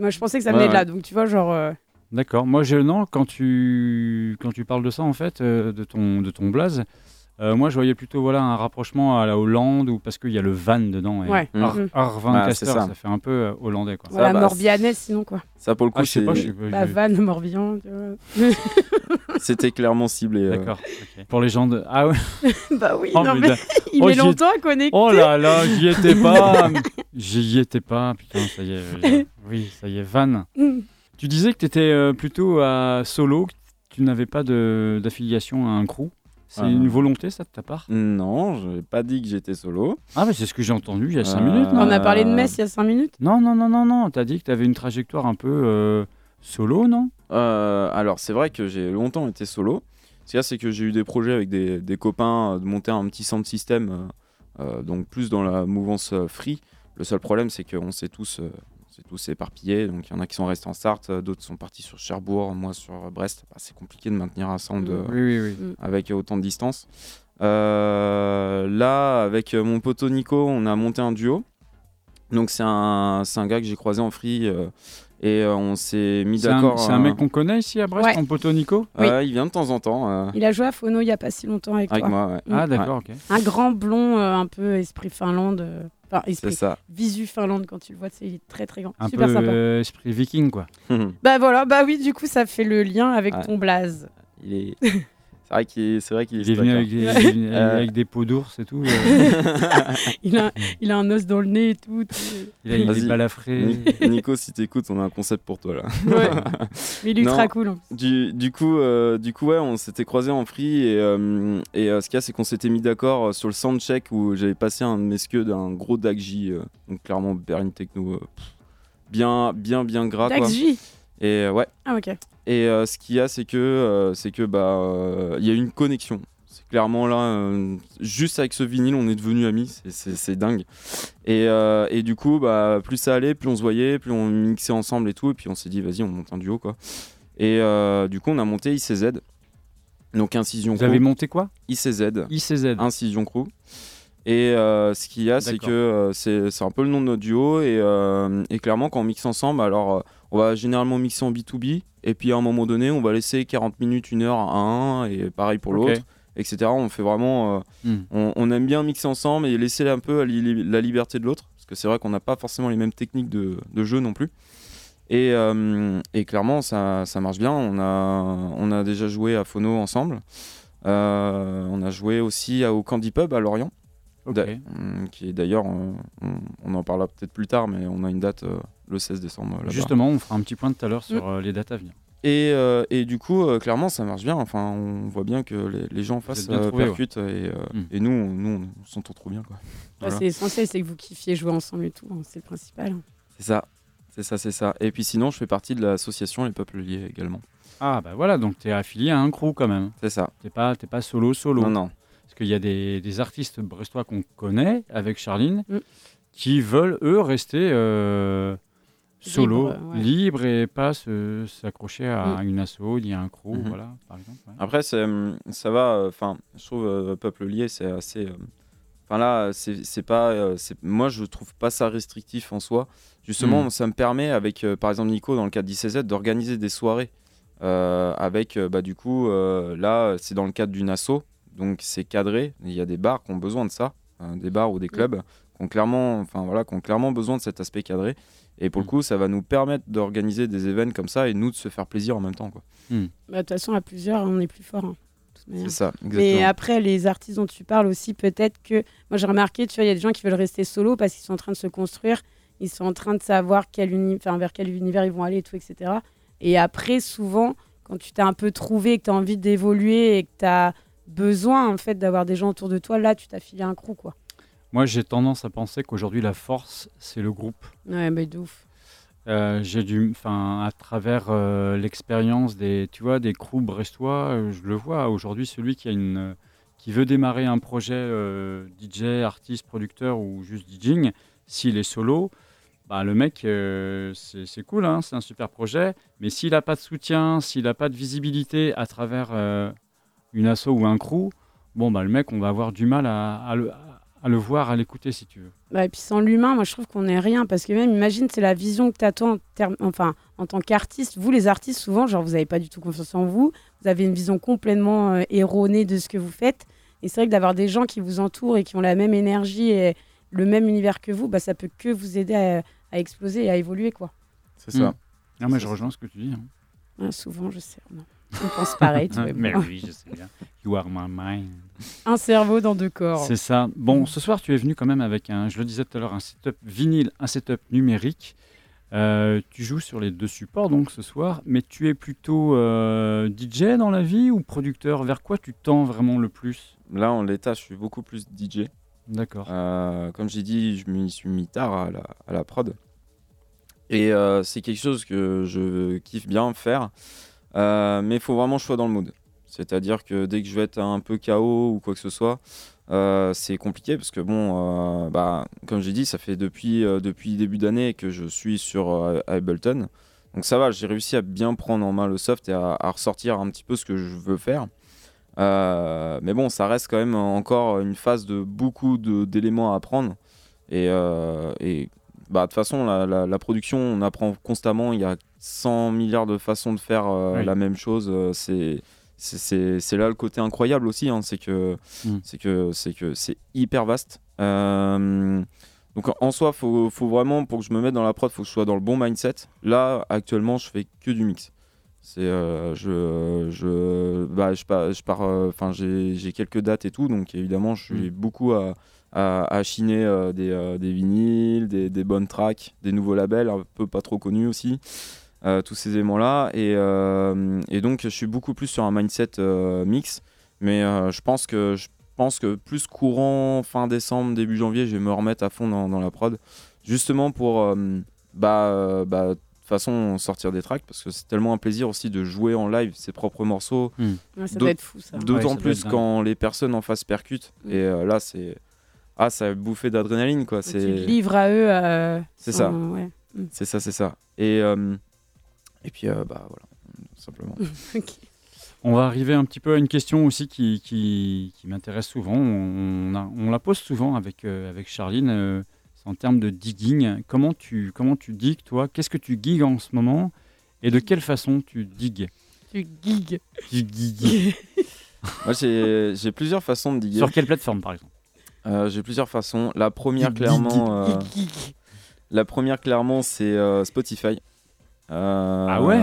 [SPEAKER 2] Moi je pensais que ça
[SPEAKER 3] Ouais,
[SPEAKER 2] venait de là, donc tu vois genre. euh,
[SPEAKER 1] D'accord. Moi, j'ai non quand tu quand tu parles de ça en fait, euh, de ton de ton blaze. Euh, moi, je voyais plutôt voilà un rapprochement à la Hollande ou parce qu'il y a le van dedans. et
[SPEAKER 2] Ouais.
[SPEAKER 1] Ar- Caster,
[SPEAKER 3] c'est
[SPEAKER 1] ça.
[SPEAKER 3] ça.
[SPEAKER 1] fait un peu euh, hollandais quoi.
[SPEAKER 2] voilà,
[SPEAKER 3] bah,
[SPEAKER 2] Morbihanais sinon quoi.
[SPEAKER 3] Ça, pour le coup,
[SPEAKER 1] Ah, je sais
[SPEAKER 3] c'est-
[SPEAKER 1] pas. je
[SPEAKER 2] Bah Van, Morbihan,
[SPEAKER 3] c'était clairement ciblé. euh.
[SPEAKER 1] D'accord. Pour les gens de ah ouais.
[SPEAKER 2] bah oui,
[SPEAKER 1] Oh,
[SPEAKER 2] non
[SPEAKER 1] mais
[SPEAKER 2] mais
[SPEAKER 1] da-
[SPEAKER 2] il
[SPEAKER 1] Oh,
[SPEAKER 2] met
[SPEAKER 1] j'y-
[SPEAKER 2] longtemps à connecter.
[SPEAKER 1] oh là là, j'y étais pas. j'y étais pas. Putain, ça y est. Oui, ça y est. Van.
[SPEAKER 2] Mm.
[SPEAKER 1] Tu disais que tu étais plutôt à solo, que tu n'avais pas de- d'affiliation à un crew. C'est
[SPEAKER 3] Ah.
[SPEAKER 1] une volonté, ça, de ta part
[SPEAKER 3] Non, je n'ai pas dit que j'étais solo.
[SPEAKER 1] Ah, mais c'est ce que j'ai entendu il y a 5
[SPEAKER 3] Euh,
[SPEAKER 1] minutes. non
[SPEAKER 2] On a parlé de Metz il y a 5 minutes.
[SPEAKER 1] Non, non, non, non, non. T'as dit que t'avais une trajectoire un peu euh, solo, non?
[SPEAKER 3] Euh, alors, c'est vrai que j'ai longtemps été solo. Ce qu'il y a, c'est que j'ai eu des projets avec des, des copains euh, de monter un petit sound system, euh, euh, donc plus dans la mouvance euh, free. Le seul problème, c'est qu'on sait tous, euh, c'est tous éparpillé. Donc il y en a qui sont restés en Sarthe, euh, d'autres sont partis sur Cherbourg, moi sur euh, Brest. Bah, c'est compliqué de maintenir un euh,
[SPEAKER 1] Oui, oui, oui.
[SPEAKER 3] avec autant de distance. Euh, là, avec mon poteau Nico, on a monté un duo. Donc c'est un, c'est un gars que j'ai croisé en free euh, et euh, on s'est mis d'accord.
[SPEAKER 1] c'est un
[SPEAKER 3] euh,
[SPEAKER 1] mec qu'on connaît ici à Brest,
[SPEAKER 2] Ouais.
[SPEAKER 1] ton poteau Nico
[SPEAKER 2] Oui.
[SPEAKER 3] euh, il vient de temps en temps euh,
[SPEAKER 2] Il a joué à Phono il y a pas si longtemps avec,
[SPEAKER 3] avec
[SPEAKER 2] toi.
[SPEAKER 3] moi. ouais.
[SPEAKER 1] Ah, d'accord, ok.
[SPEAKER 2] Un grand blond, euh, un peu esprit Finlande. Enfin,
[SPEAKER 3] C'est
[SPEAKER 2] esprit
[SPEAKER 3] ça.
[SPEAKER 2] visu Finlande quand tu le vois, c'est il est très très grand.
[SPEAKER 1] Un
[SPEAKER 2] Super
[SPEAKER 1] peu
[SPEAKER 2] sympa.
[SPEAKER 1] euh, esprit viking, quoi.
[SPEAKER 2] Bah voilà, bah oui, du coup, ça fait le lien avec
[SPEAKER 3] Ouais.
[SPEAKER 2] ton blaze.
[SPEAKER 3] il est. C'est vrai qu'il est, c'est vrai qu'il
[SPEAKER 1] Il est venu avec
[SPEAKER 3] stocker.
[SPEAKER 1] des, il est venu
[SPEAKER 3] Euh.
[SPEAKER 1] avec des peaux d'ours et tout. euh,
[SPEAKER 2] Il a, il a un os dans le nez et tout. tout.
[SPEAKER 1] il a il
[SPEAKER 3] Vas-y.
[SPEAKER 1] est balafré.
[SPEAKER 3] Nico, si t'écoutes, on a un concept pour toi là.
[SPEAKER 2] Ouais. Mais il est ultra cool.
[SPEAKER 3] Du, du coup, euh, du coup, ouais, on s'était croisés en free et, euh, et euh, ce qu'il y a, c'est qu'on s'était mis d'accord euh, sur le soundcheck où j'avais passé un de mes d'un gros Dagji, euh, donc clairement Berlin Techno, euh, pff, bien, bien, bien gras
[SPEAKER 2] J.
[SPEAKER 3] Et euh, ouais.
[SPEAKER 2] Ah ok.
[SPEAKER 3] Et euh, ce qu'il y a, c'est que, euh, c'est que bah, euh, il y a une connexion. C'est clairement là, juste avec ce vinyle, on est devenus amis. C'est- dingue. Et, et du coup, bah, plus ça allait, plus on se voyait, plus on mixait ensemble et tout. Et puis on s'est dit, vas-y, on monte un duo quoi. Et du coup, on a monté ICZ. Donc Incision
[SPEAKER 1] Vous
[SPEAKER 3] Crew.
[SPEAKER 1] avez monté quoi?
[SPEAKER 3] ICZ.
[SPEAKER 1] ICZ.
[SPEAKER 3] Incision Crew. Et ce qu'il y a, c'est que c'est c'est un peu le nom de notre duo. Et, et clairement, quand on mixe ensemble, alors on va généralement mixer en B2B. Et puis à un moment donné, on va laisser 40 minutes, une heure à un. Et pareil pour l'autre, etc. On fait vraiment. euh,
[SPEAKER 1] Hmm.
[SPEAKER 3] on, on aime bien mixer ensemble et laisser un peu la li- la liberté de l'autre. Parce que c'est vrai qu'on n'a pas forcément les mêmes techniques de, de jeu non plus. Et, euh, et clairement, ça, ça marche bien. On a, on a déjà joué à Phono ensemble. Euh, on a joué aussi à- au Candy Pub à Lorient. Hum, qui est d'ailleurs, on, on en parlera peut-être plus tard, mais on a une date le 16 décembre là-bas.
[SPEAKER 1] Justement, on fera un petit point tout à l'heure sur euh, les dates à venir.
[SPEAKER 3] Et, euh, et du coup, euh, clairement, ça marche bien. Enfin, on voit bien que les, les gens en face euh,
[SPEAKER 1] ouais.
[SPEAKER 3] et, euh,
[SPEAKER 1] Mm.
[SPEAKER 3] et nous, on, nous, on s'entend trop bien. Quoi.
[SPEAKER 2] Ouais. C'est essentiel, c'est que vous kiffiez jouer ensemble et tout. hein, C'est le principal. hein.
[SPEAKER 3] C'est ça, c'est ça, c'est ça. Et puis sinon, je fais partie de l'association Les Peuples Liés également.
[SPEAKER 1] Ah, bah voilà, donc tu es affilié à un crew quand même.
[SPEAKER 3] C'est ça.
[SPEAKER 1] T'es pas, t'es pas solo, solo.
[SPEAKER 3] Non, non.
[SPEAKER 1] Parce qu'il y a des, des artistes brestois qu'on connaît avec Charline
[SPEAKER 2] Mm.
[SPEAKER 1] qui veulent, eux, rester euh, solo,
[SPEAKER 2] Libre, ouais.
[SPEAKER 1] et pas se- s'accrocher à
[SPEAKER 2] Mm.
[SPEAKER 1] une asso, ni à un crew,
[SPEAKER 3] Mhm.
[SPEAKER 1] voilà, par exemple. ouais.
[SPEAKER 3] Après, hum, ça va. Enfin, je trouve euh, Peuple Lié, c'est assez. euh, Enfin là, c'est pas. euh, moi, je trouve pas ça restrictif en soi. Justement,
[SPEAKER 1] Mm.
[SPEAKER 3] ça me permet, avec euh, par exemple Nico dans le cadre d'ICZ, d'organiser des soirées. euh, avec, euh, bah, du coup, euh, là, c'est dans le cadre d'une asso, donc c'est cadré. Il y a des bars qui ont besoin de ça, hein, des bars ou des clubs qui ont clairement, enfin voilà, qui ont clairement besoin de cet aspect cadré. Et pour le
[SPEAKER 1] Mm.
[SPEAKER 3] coup, ça va nous permettre d'organiser des événements comme ça et nous de se faire plaisir en même temps. quoi.
[SPEAKER 2] Bah, De toute façon, à plusieurs, on est plus fort. hein.
[SPEAKER 3] C'est ça, exactement.
[SPEAKER 2] Mais après, les artistes dont tu parles aussi, peut-être que. Moi, j'ai remarqué, tu vois, il y a des gens qui veulent rester solo parce qu'ils sont en train de se construire. Ils sont en train de savoir quel uni... enfin, vers quel univers ils vont aller et tout, etc. Et après, souvent, quand tu t'es un peu trouvé, que tu as envie d'évoluer et que tu as besoin, en fait, d'avoir des gens autour de toi, là, tu t'affilies à un crew, quoi.
[SPEAKER 1] Moi, j'ai tendance à penser qu'aujourd'hui, la force, c'est le groupe.
[SPEAKER 2] Ouais, mais de ouf.
[SPEAKER 1] Euh, j'ai dû, enfin, à travers euh, l'expérience des, tu vois, des crews brestois, euh, je le vois aujourd'hui, celui qui a une, euh, qui veut démarrer un projet DJ, artiste, producteur ou juste DJing, s'il est solo, bah, le mec, c'est c'est cool, hein, c'est un super projet, mais s'il n'a pas de soutien, s'il n'a pas de visibilité à travers une asso ou un crew, bon, bah, le mec, on va avoir du mal à, à le, à le voir, à l'écouter, si tu veux.
[SPEAKER 2] Bah, et puis sans l'humain, moi je trouve qu'on n'est rien parce que même imagine c'est la vision que tu attends en, termes- enfin, en tant qu'artiste. Vous les artistes souvent, genre vous n'avez pas du tout confiance en vous, vous avez une vision complètement euh, erronée de ce que vous faites. Et c'est vrai que d'avoir des gens qui vous entourent et qui ont la même énergie et le même univers que vous, bah, ça peut que vous aider à, à exploser et à évoluer quoi.
[SPEAKER 3] C'est ça.
[SPEAKER 1] Ah, mais je rejoins ce que tu dis. hein.
[SPEAKER 2] Ouais, souvent je sais, non. On pense pareil. tu vois,
[SPEAKER 1] mais oui, je sais bien. You are my mind.
[SPEAKER 2] Un cerveau dans deux corps.
[SPEAKER 1] C'est ça. Bon, ce soir, tu es venu quand même avec un, je le disais tout à l'heure, un setup vinyle, un setup numérique. Euh, tu joues sur les deux supports donc ce soir, mais tu es plutôt euh, DJ dans la vie ou producteur? Vers quoi tu tends vraiment le plus?
[SPEAKER 3] Là, en l'état, je suis beaucoup plus DJ.
[SPEAKER 1] D'accord.
[SPEAKER 3] Euh, comme j'ai dit, je m'y suis mis tard à la, à la prod. Et euh, c'est quelque chose que je kiffe bien faire. Euh, mais il faut vraiment que je sois dans le mood. C'est-à-dire que dès que je vais être un peu KO ou quoi que ce soit, euh, c'est compliqué parce que bon, euh, bah, comme j'ai dit, ça fait depuis, début d'année que je suis sur Ableton. Donc ça va, j'ai réussi à bien prendre en main le soft et à, ressortir un petit peu ce que je veux faire. Mais bon, ça reste quand même encore une phase de beaucoup d'éléments à apprendre. Et bah, de toute façon, la, la- la production, on apprend constamment. Il y a 100 milliards de façons de faire euh,
[SPEAKER 1] Oui.
[SPEAKER 3] la même chose. Euh, C'est c'est- là le côté incroyable aussi. hein, c'est que
[SPEAKER 1] Mm.
[SPEAKER 3] c'est que c'est que c'est hyper vaste. Euh, donc en soi, faut, faut vraiment pour que je me mette dans la prod, faut que je sois dans le bon mindset. Là, actuellement, je fais que du mix. C'est euh, je je bah je pars enfin j'ai j'ai quelques dates et tout donc évidemment je suis beaucoup à à, à chiner euh, des, euh, des vinyles, des, des bonnes tracks, des nouveaux labels un peu pas trop connus aussi, euh, tous ces éléments là et, euh, et donc je suis beaucoup plus sur un mindset euh, mix. Mais euh, je pense que je pense que plus courant fin décembre début janvier je vais me remettre à fond dans, dans la prod. Justement pour euh, bah, euh, bah de toute façon sortir des tracks parce que c'est tellement un plaisir aussi de jouer en live ses propres morceaux.
[SPEAKER 2] Ouais, ça doit être fou ça.
[SPEAKER 3] D'autant plus quand les personnes en face percutent.
[SPEAKER 2] Mm.
[SPEAKER 3] et euh, là c'est ah ça a bouffé d'adrénaline quoi
[SPEAKER 2] Tu
[SPEAKER 3] c'est
[SPEAKER 2] te livres à eux. euh,
[SPEAKER 3] C'est ça.
[SPEAKER 2] ouais.
[SPEAKER 3] c'est ça c'est ça et euh, et puis euh, bah voilà tout simplement.
[SPEAKER 1] On va arriver un petit peu à une question aussi qui, qui, qui m'intéresse souvent. On, a- on la pose souvent avec, euh, avec Charline. euh, c'est en termes de digging. Comment tu, comment tu digues, toi? Qu'est-ce que tu digues en ce moment? Et de quelle façon tu digues?
[SPEAKER 2] Tu gigues.
[SPEAKER 1] Tu digues.
[SPEAKER 3] moi j'ai j'ai plusieurs façons de diguer
[SPEAKER 1] Sur quelle plateforme, par exemple?
[SPEAKER 3] Euh, j'ai plusieurs façons. La première clairement euh, la première clairement c'est euh, Spotify Euh,
[SPEAKER 1] Ah ouais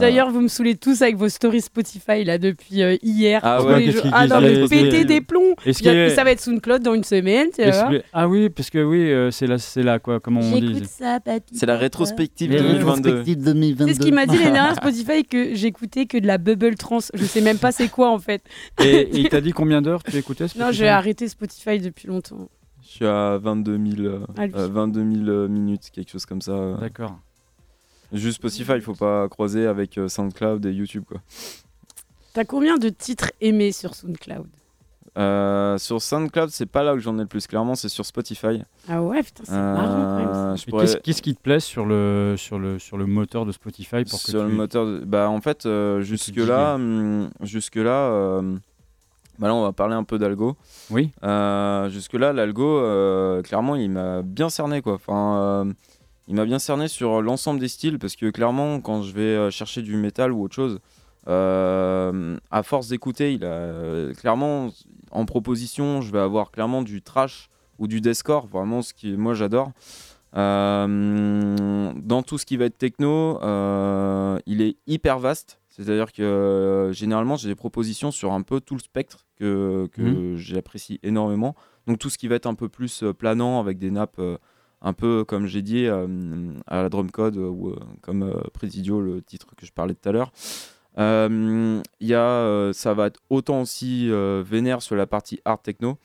[SPEAKER 2] D'ailleurs, vous me saoulez tous avec vos stories Spotify là depuis euh, hier.
[SPEAKER 3] Ah ouais,
[SPEAKER 2] les Ah non, mais péter des plombs. Y a-
[SPEAKER 1] que-
[SPEAKER 2] Ça va être SoundCloud dans une semaine, tu
[SPEAKER 1] Ah oui, parce que oui, euh, c'est là, c'est là quoi, comment on dit?
[SPEAKER 2] Ça, papy.
[SPEAKER 3] c'est la rétrospective
[SPEAKER 1] Mais
[SPEAKER 3] 2022
[SPEAKER 2] C'est ce qu'il m'a dit l'année dernière Spotify que j'écoutais que de la bubble trans. Je sais même pas c'est quoi en fait.
[SPEAKER 1] Et, et il t'a dit combien d'heures tu écoutais
[SPEAKER 2] Non,
[SPEAKER 1] Spotify?
[SPEAKER 2] j'ai arrêté Spotify depuis longtemps.
[SPEAKER 3] je suis à 22 000 euh,
[SPEAKER 2] Ah, lui.
[SPEAKER 3] euh, 22 000 euh, minutes quelque chose comme ça euh.
[SPEAKER 1] D'accord.
[SPEAKER 3] Juste Spotify, il faut pas croiser avec euh, SoundCloud et YouTube quoi.
[SPEAKER 2] T'as combien de titres aimés sur SoundCloud?
[SPEAKER 3] Euh, sur SoundCloud, c'est pas là où j'en ai le plus clairement, c'est sur Spotify.
[SPEAKER 2] Ah ouais, putain, c'est
[SPEAKER 3] Euh,
[SPEAKER 2] marrant
[SPEAKER 3] pourrais-
[SPEAKER 1] Qu'est-ce qui te plaît sur le, sur le, sur le moteur de Spotify pour que
[SPEAKER 3] sur le
[SPEAKER 1] tu-
[SPEAKER 3] moteur, de- bah en fait euh, jusque là, jusque là, bah là on va parler un peu d'algo.
[SPEAKER 1] Oui.
[SPEAKER 3] Euh, jusque là, l'algo, euh, clairement, il m'a bien cerné quoi. Enfin, euh, il m'a bien cerné sur l'ensemble des styles parce que clairement, quand je vais euh, chercher du métal ou autre chose, euh, à force d'écouter, il a euh, clairement en proposition, je vais avoir clairement du trash ou du deathcore, vraiment ce qui moi j'adore. Euh, dans tout ce qui va être techno, euh, il est hyper vaste. C'est-à-dire que euh, généralement j'ai des propositions sur un peu tout le spectre que, que
[SPEAKER 1] Mhm.
[SPEAKER 3] j'apprécie énormément. Donc tout ce qui va être un peu plus euh, planant avec des nappes euh, un peu comme j'ai dit euh, à la drum code euh, ou euh, comme euh, Presidio, le titre que je parlais tout à l'heure. Euh, Il y a, euh, ça va être autant aussi euh, vénère sur la partie art techno.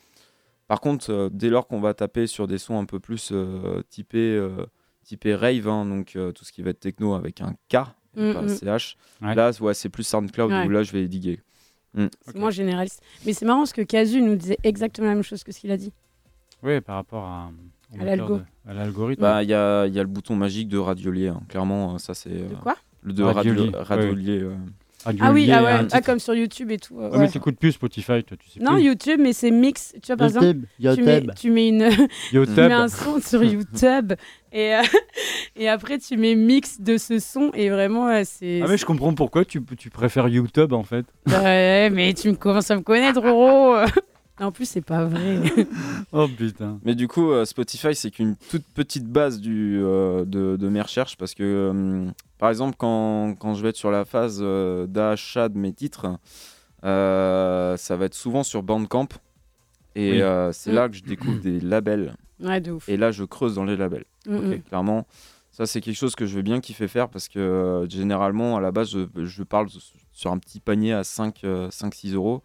[SPEAKER 3] Par contre, euh, dès lors qu'on va taper sur des sons un peu plus euh, typés, euh, typés rave, hein, donc euh, tout ce qui va être techno avec un K, et
[SPEAKER 2] Mm,
[SPEAKER 3] pas
[SPEAKER 2] mm.
[SPEAKER 3] CH,
[SPEAKER 1] Ouais.
[SPEAKER 3] là ouais, c'est plus SoundCloud
[SPEAKER 2] Ouais.
[SPEAKER 3] où là je vais diguer.
[SPEAKER 2] C'est moins généraliste. Mais c'est marrant parce que Casu nous disait exactement la même chose que ce qu'il a dit.
[SPEAKER 1] Oui, par rapport à,
[SPEAKER 2] À
[SPEAKER 1] moteur
[SPEAKER 2] l'algo.
[SPEAKER 1] de- à l'algorithme.
[SPEAKER 3] Bah, il y a, il y a le bouton magique de radiolier, hein. clairement, euh, ça c'est.
[SPEAKER 2] De
[SPEAKER 3] euh,
[SPEAKER 2] quoi?
[SPEAKER 3] le de
[SPEAKER 1] Radiolier,
[SPEAKER 3] radio, radiolier, ouais.
[SPEAKER 2] Ah oui, ah ouais, ah, comme sur YouTube et tout. euh,
[SPEAKER 1] Ah,
[SPEAKER 2] ouais.
[SPEAKER 1] mais t'écoutes plus Spotify, toi, tu sais
[SPEAKER 2] Non,
[SPEAKER 1] plus.
[SPEAKER 2] YouTube, mais c'est mix. Tu vois, par exemple, tu mets, tu mets une, tu
[SPEAKER 1] YouTube.
[SPEAKER 2] mets un son sur YouTube et, euh, et après tu mets mix de ce son et vraiment euh, c'est.
[SPEAKER 1] Ah mais je comprends pourquoi tu, tu préfères YouTube en fait.
[SPEAKER 2] Ouais, mais tu me commences à me connaître, Roro? En plus, c'est pas vrai.
[SPEAKER 1] Oh putain.
[SPEAKER 3] Mais du coup, euh, Spotify, c'est qu'une toute petite base du, euh, de, de mes recherches parce que, euh, par exemple, quand, quand je vais être sur la phase euh, d'achat de mes titres, euh, ça va être souvent sur Bandcamp. Et
[SPEAKER 1] Oui.
[SPEAKER 3] euh, c'est là que je découvre des labels.
[SPEAKER 2] Ouais, de ouf.
[SPEAKER 3] Et là, je creuse dans les labels.
[SPEAKER 2] Mm,
[SPEAKER 3] Ok,
[SPEAKER 2] mm.
[SPEAKER 3] Clairement, ça, c'est quelque chose que je vais bien kiffer faire parce que euh, généralement, à la base, je, je parle sur un petit panier à 5-6 euros.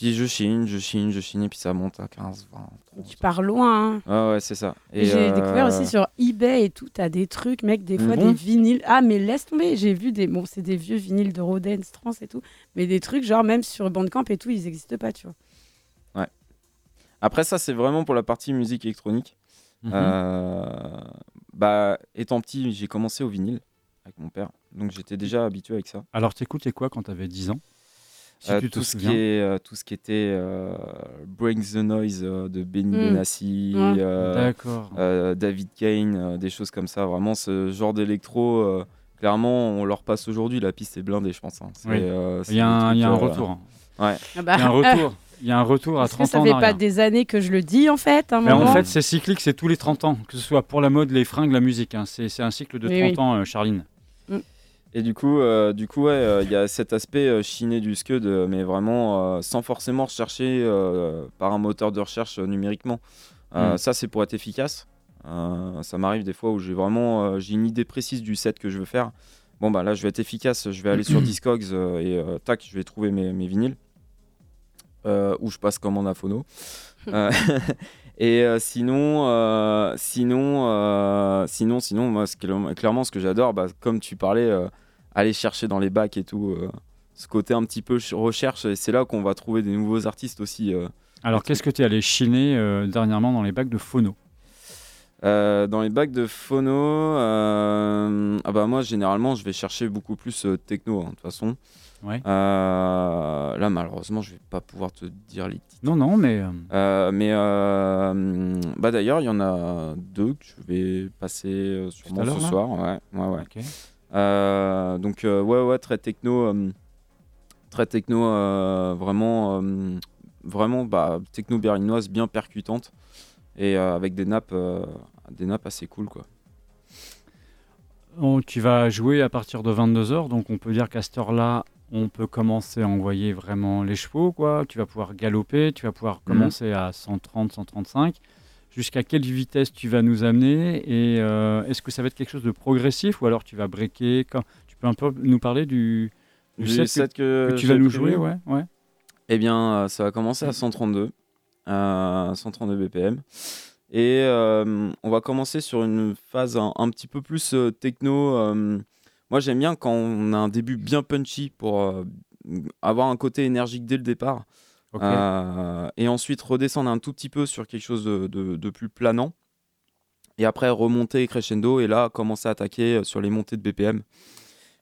[SPEAKER 3] Puis je chine, je chine, je chine, et puis ça monte à 15, 20, 30.
[SPEAKER 2] Tu pars loin. hein.
[SPEAKER 3] Ah ouais, c'est ça. Et,
[SPEAKER 2] J'ai
[SPEAKER 3] euh,
[SPEAKER 2] découvert aussi sur eBay et tout, t'as des trucs, mec, des fois
[SPEAKER 1] Bon.
[SPEAKER 2] des vinyles. Ah, mais laisse tomber, j'ai vu des. Bon, c'est des vieux vinyles de Rodens, Trans et tout, mais des trucs, genre même sur Bandcamp et tout, ils n'existent pas, tu vois.
[SPEAKER 3] Après, ça, c'est vraiment pour la partie musique électronique.
[SPEAKER 1] Mhm.
[SPEAKER 3] Euh, bah, étant petit, j'ai commencé au vinyle avec mon père. Donc, j'étais déjà habitué avec ça.
[SPEAKER 1] Alors, t'écoutais quoi quand t'avais 10 ans? Si
[SPEAKER 3] Euh, tout, ce qui est, euh, tout ce qui était euh, Bring the Noise euh, de Benny
[SPEAKER 2] Mm.
[SPEAKER 3] Benassi,
[SPEAKER 2] Ouais.
[SPEAKER 3] euh,
[SPEAKER 1] D'accord.
[SPEAKER 3] euh, David Kane, euh, des choses comme ça. Vraiment, ce genre d'électro, euh, clairement, on leur passe aujourd'hui. La piste est blindée, je pense. hein.
[SPEAKER 1] Oui.
[SPEAKER 3] euh,
[SPEAKER 1] Il y a un, il y a un
[SPEAKER 3] trucs, euh,
[SPEAKER 1] retour. hein.
[SPEAKER 2] Ah bah,
[SPEAKER 1] Il y a un
[SPEAKER 2] euh,
[SPEAKER 1] retour. Il y a un retour à
[SPEAKER 2] parce que
[SPEAKER 1] 30
[SPEAKER 2] ça
[SPEAKER 1] ans.
[SPEAKER 2] fait
[SPEAKER 1] en
[SPEAKER 2] pas des années que je le dis en fait. un
[SPEAKER 1] Mais en fait, c'est cyclique, c'est tous les 30 ans, que ce soit pour la mode, les fringues, la musique. hein. C'est c'est un cycle de 30
[SPEAKER 2] Oui, oui.
[SPEAKER 1] ans, euh, Charline.
[SPEAKER 3] Et du coup, euh, du coup, ouais, euh, il y a cet aspect euh, chiné du scud, mais vraiment sans forcément rechercher par un moteur de recherche numériquement. Euh,
[SPEAKER 1] Mm.
[SPEAKER 3] Ça, c'est pour être efficace. Ça m'arrive des fois où j'ai vraiment j'ai une idée précise du set que je veux faire. Bon bah là, je vais être efficace. Je vais aller sur Discogs et tac, je vais trouver mes, mes vinyles. Ou je passe commande à Phono. Et euh, sinon, euh, sinon, euh, sinon, sinon, moi, ce que- clairement, ce que j'adore, bah, comme tu parlais, aller chercher dans les bacs et tout, ce côté un petit peu ch- recherche, et c'est là qu'on va trouver des nouveaux artistes aussi.
[SPEAKER 1] Alors, qu'est-ce que tu es allé chiner dernièrement dans les bacs de phono?
[SPEAKER 3] Dans les bacs de phono, ah bah moi généralement je vais chercher beaucoup plus techno hein, de toute façon.
[SPEAKER 1] Ouais.
[SPEAKER 3] Euh, là malheureusement je vais pas pouvoir te dire les titres.
[SPEAKER 1] Non, non, mais. euh,
[SPEAKER 3] Euh, mais euh, bah d'ailleurs il y en a deux que je vais passer sûrement ce soir. Ouais, ouais, ouais. donc ouais ouais très techno, très techno vraiment vraiment bah, techno berlinoise bien percutante et avec des nappes des nappes assez cool quoi.
[SPEAKER 1] On- tu vas jouer à partir de 22h, donc on peut dire qu'à cette heure-là, on peut commencer à envoyer vraiment les chevaux. Quoi. Tu vas pouvoir galoper, tu vas pouvoir commencer à 130, 135. Jusqu'à quelle vitesse tu vas nous amener Et euh, est-ce que ça va être quelque chose de progressif ou alors tu vas breaker quand... Tu peux un peu nous parler du, du
[SPEAKER 3] Du
[SPEAKER 1] set que-
[SPEAKER 3] set que,
[SPEAKER 1] que tu vas nous jouer ouais, ouais.
[SPEAKER 3] Eh bien, euh, ça va commencer à 132, euh, 132 BPM. Et euh, on va commencer sur une phase un, un petit peu plus techno. euh, moi, j'aime bien quand on a un début bien punchy pour euh, avoir un côté énergique dès le départ. Euh, et ensuite redescendre un tout petit peu sur quelque chose de, de- de plus planant. Et après remonter crescendo et là commencer à attaquer sur les montées de BPM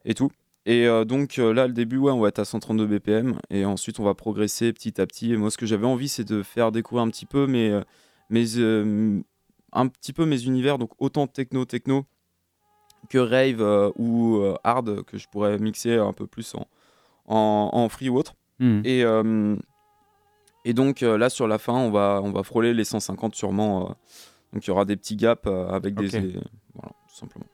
[SPEAKER 3] et tout. Et euh, donc là, le début, ouais, on va être à 132 BPM et ensuite on va progresser petit à petit. Et moi, ce que j'avais envie, c'est de faire découvrir un petit peu mes, mes, un petit peu mes univers, donc autant techno techno que rave euh, ou euh, hard que je pourrais mixer un peu plus en, en, en free ou autre.
[SPEAKER 1] Hmm.
[SPEAKER 3] Et, euh, et donc là, sur la fin, on va, on va frôler les 150 sûrement. donc il y aura des petits gaps avec des- voilà, tout simplement.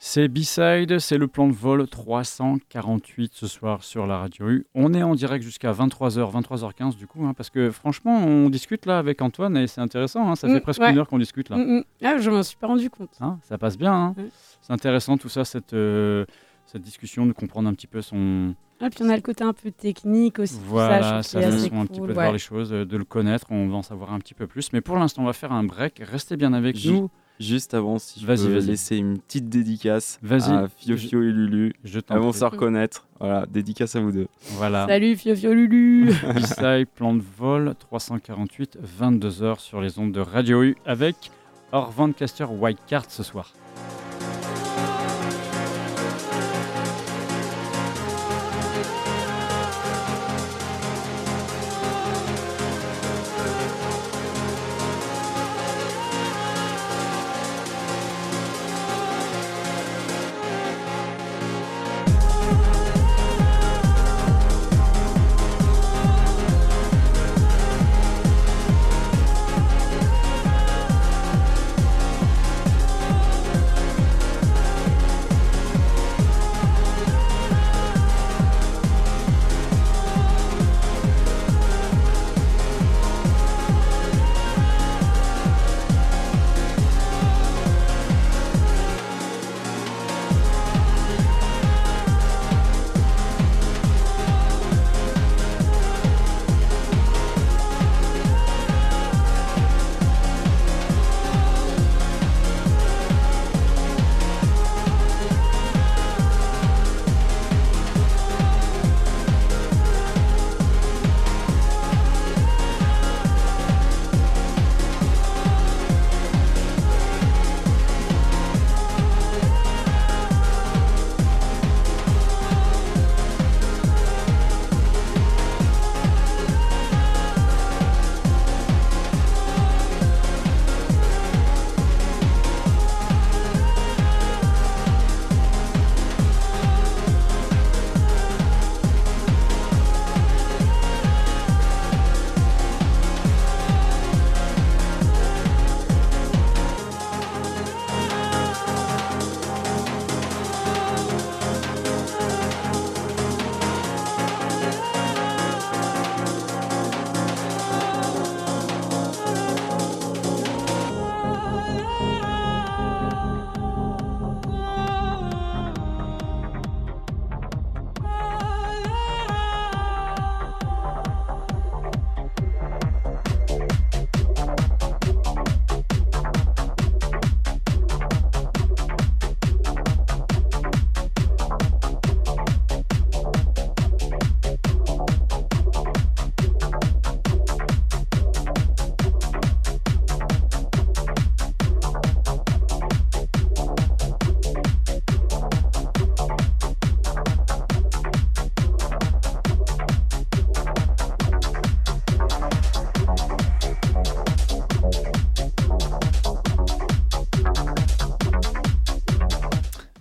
[SPEAKER 1] C'est B-Side, c'est le plan de vol 348 ce soir sur la radio U. On est en direct jusqu'à 23h, 23h15 du coup, hein, parce que franchement, on discute là avec Antoine et c'est intéressant, hein, ça fait
[SPEAKER 2] Mm,
[SPEAKER 1] presque
[SPEAKER 2] ouais.
[SPEAKER 1] une heure qu'on discute là.
[SPEAKER 2] Mm, mm. Ah, je m'en suis pas rendu compte.
[SPEAKER 1] Hein, ça passe bien, c'est intéressant tout ça, cette, euh, cette discussion, de comprendre un petit peu son...
[SPEAKER 2] Ah, puis on a le côté un peu technique aussi.
[SPEAKER 1] Voilà,
[SPEAKER 2] ça,
[SPEAKER 1] façon
[SPEAKER 2] assez
[SPEAKER 1] un petit peu de voir les choses, euh, de le connaître, on va en savoir un petit peu plus. Mais pour l'instant, on va faire un break, restez bien avec nous.
[SPEAKER 3] Juste avant, si je
[SPEAKER 1] Vas-y,
[SPEAKER 3] peux
[SPEAKER 1] vas-y.
[SPEAKER 3] laisser une petite dédicace
[SPEAKER 1] Vas-y.
[SPEAKER 3] à Fiofio et Lulu.
[SPEAKER 1] Je t'en
[SPEAKER 3] Elles vont
[SPEAKER 1] prie.
[SPEAKER 3] se reconnaître. Voilà, dédicace à vous deux.
[SPEAKER 1] Voilà.
[SPEAKER 2] Salut Fio Fio Lulu.
[SPEAKER 1] B-Side, plan de vol 348, 22h sur les ondes de Radio U avec Orvan Caster Wildcard ce soir.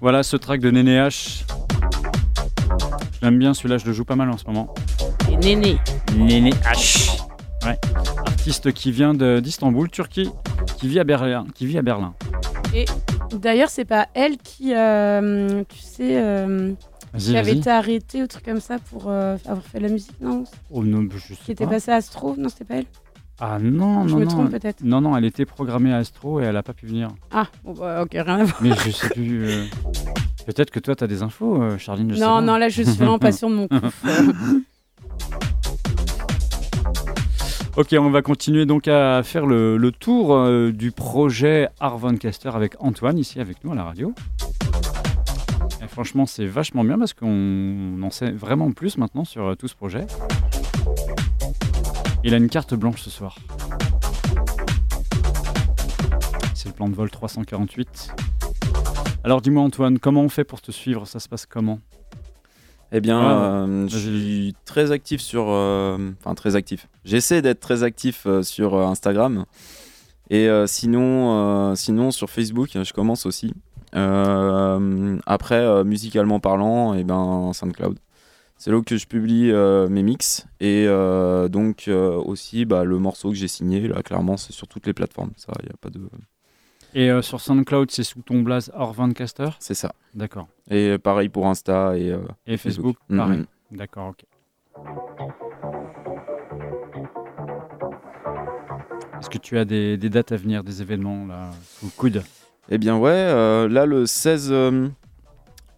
[SPEAKER 1] Voilà ce track de Néné H. Je l'aime bien celui-là, je le joue pas mal en ce moment.
[SPEAKER 2] Et Néné.
[SPEAKER 1] Néné H. Ouais. Artiste qui vient d'Istanbul, Turquie, qui vit à Berlin. Qui vit à Berlin.
[SPEAKER 2] D'ailleurs, c'est pas elle qui, euh, tu sais, euh, qui avait été arrêtée ou truc comme ça pour euh, avoir fait la musique, non?
[SPEAKER 1] Oh non, je sais
[SPEAKER 2] Qui était
[SPEAKER 1] pas.
[SPEAKER 2] passée à Astro Non, c'était pas elle?
[SPEAKER 1] Ah non,
[SPEAKER 2] Je
[SPEAKER 1] non,
[SPEAKER 2] me
[SPEAKER 1] non.
[SPEAKER 2] trompe peut-être.
[SPEAKER 1] Non, non, elle était programmée à Astro et elle a pas pu venir.
[SPEAKER 2] Ah, bon, bah, ok, rien à voir.
[SPEAKER 1] Mais je sais plus. euh, Peut-être que toi, tu as des infos, euh, Charline. je sais
[SPEAKER 2] Non,
[SPEAKER 1] pas.
[SPEAKER 2] non, là, je suis vraiment pas sûre de mon coup.
[SPEAKER 1] Ok, on va continuer donc à faire le, le tour euh, du projet Arvancaster avec Antoine ici avec nous à la radio. Et franchement, c'est vachement bien parce qu'on en sait vraiment plus maintenant sur euh, tout ce projet. Il a une carte blanche ce soir. C'est le plan de vol 348. Alors dis-moi Antoine, comment on fait pour te suivre? Ça se passe comment?
[SPEAKER 3] Eh bien,
[SPEAKER 1] Ah,
[SPEAKER 3] euh, je suis très actif sur. euh, Enfin, très actif. J'essaie d'être très actif euh, sur Instagram. Et sinon, sinon, sur Facebook, je commence aussi. Après, musicalement parlant, et ben, SoundCloud. C'est là que je publie euh, mes mix. Et euh, donc, euh, aussi, bah, le morceau que j'ai signé, là, clairement, c'est sur toutes les plateformes. Ça, il a pas de.
[SPEAKER 1] Et sur SoundCloud, c'est sous ton blaze Arvancaster?
[SPEAKER 3] C'est ça.
[SPEAKER 1] D'accord.
[SPEAKER 3] Et pareil pour Insta et.
[SPEAKER 1] Et Facebook,
[SPEAKER 3] Mhm.
[SPEAKER 1] pareil. D'accord, ok. Est-ce que tu as des, des dates à venir, des événements là, sous le coude?
[SPEAKER 3] Eh bien ouais, là le 16, euh,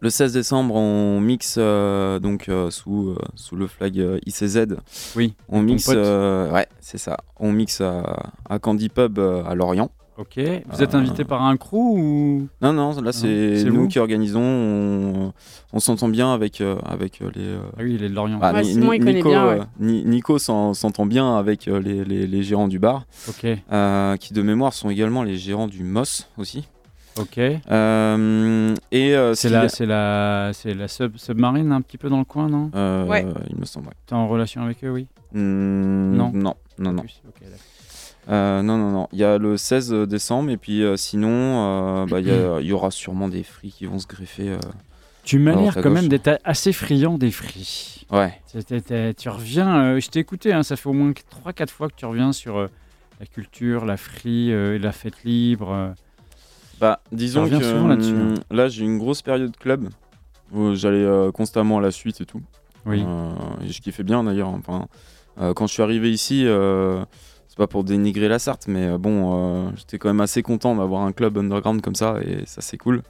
[SPEAKER 3] le 16 décembre on mixe euh, donc euh, sous, euh, sous le flag euh, ICZ.
[SPEAKER 1] Oui,
[SPEAKER 3] On mixe, euh, ouais c'est ça. On mixe à, à Candy Pub euh, à Lorient.
[SPEAKER 1] Ok. Vous êtes
[SPEAKER 3] Euh,
[SPEAKER 1] invité par un crew ou?
[SPEAKER 3] Non non, là c'est nous
[SPEAKER 1] vous
[SPEAKER 3] qui organisons. On, on s'entend bien avec euh, avec les. euh,
[SPEAKER 1] Ah oui, il est de Lorient.
[SPEAKER 3] ah,
[SPEAKER 2] Ouais, Simon, il connaît
[SPEAKER 3] Nico,
[SPEAKER 2] bien, ouais.
[SPEAKER 3] euh, Ni- Nico s'en- s'entend bien avec euh, les, les- les gérants du bar,
[SPEAKER 1] Ok,
[SPEAKER 3] euh, qui de mémoire sont également les gérants du MOS aussi.
[SPEAKER 1] Ok.
[SPEAKER 3] Euh, et euh,
[SPEAKER 1] C'est
[SPEAKER 3] y
[SPEAKER 1] la,
[SPEAKER 3] a-
[SPEAKER 1] c'est la, c'est la sub, submarine un petit peu dans le coin, non?
[SPEAKER 3] Euh,
[SPEAKER 2] Ouais.
[SPEAKER 3] Il me semble. ouais.
[SPEAKER 1] T'es en relation avec eux, oui?
[SPEAKER 3] Hmm,
[SPEAKER 1] Non.
[SPEAKER 3] Non, non, non. Euh, non, non, non. Il y a le 16 décembre et puis euh, sinon, euh, bah, il y, a- il y aura sûrement des fris qui vont se greffer. euh.
[SPEAKER 1] Tu m'as l'air quand même d'être assez friand des fris.
[SPEAKER 3] Ouais.
[SPEAKER 1] Tu reviens, euh, je t'ai écouté, hein, ça fait au moins 3-4 fois que tu reviens sur euh, la culture, la frie euh, la fête libre.
[SPEAKER 3] Bah, disons que
[SPEAKER 1] souvent là-dessus, hein.
[SPEAKER 3] hum, là, j'ai une grosse période club où j'allais euh, constamment à la suite et tout.
[SPEAKER 1] Oui.
[SPEAKER 3] Euh, et je kiffais bien d'ailleurs. Enfin, euh, quand je suis arrivé ici, euh, c'est pas pour dénigrer la Sarthe, mais euh, bon, euh, j'étais quand même assez content d'avoir un club underground comme ça et ça, c'est cool.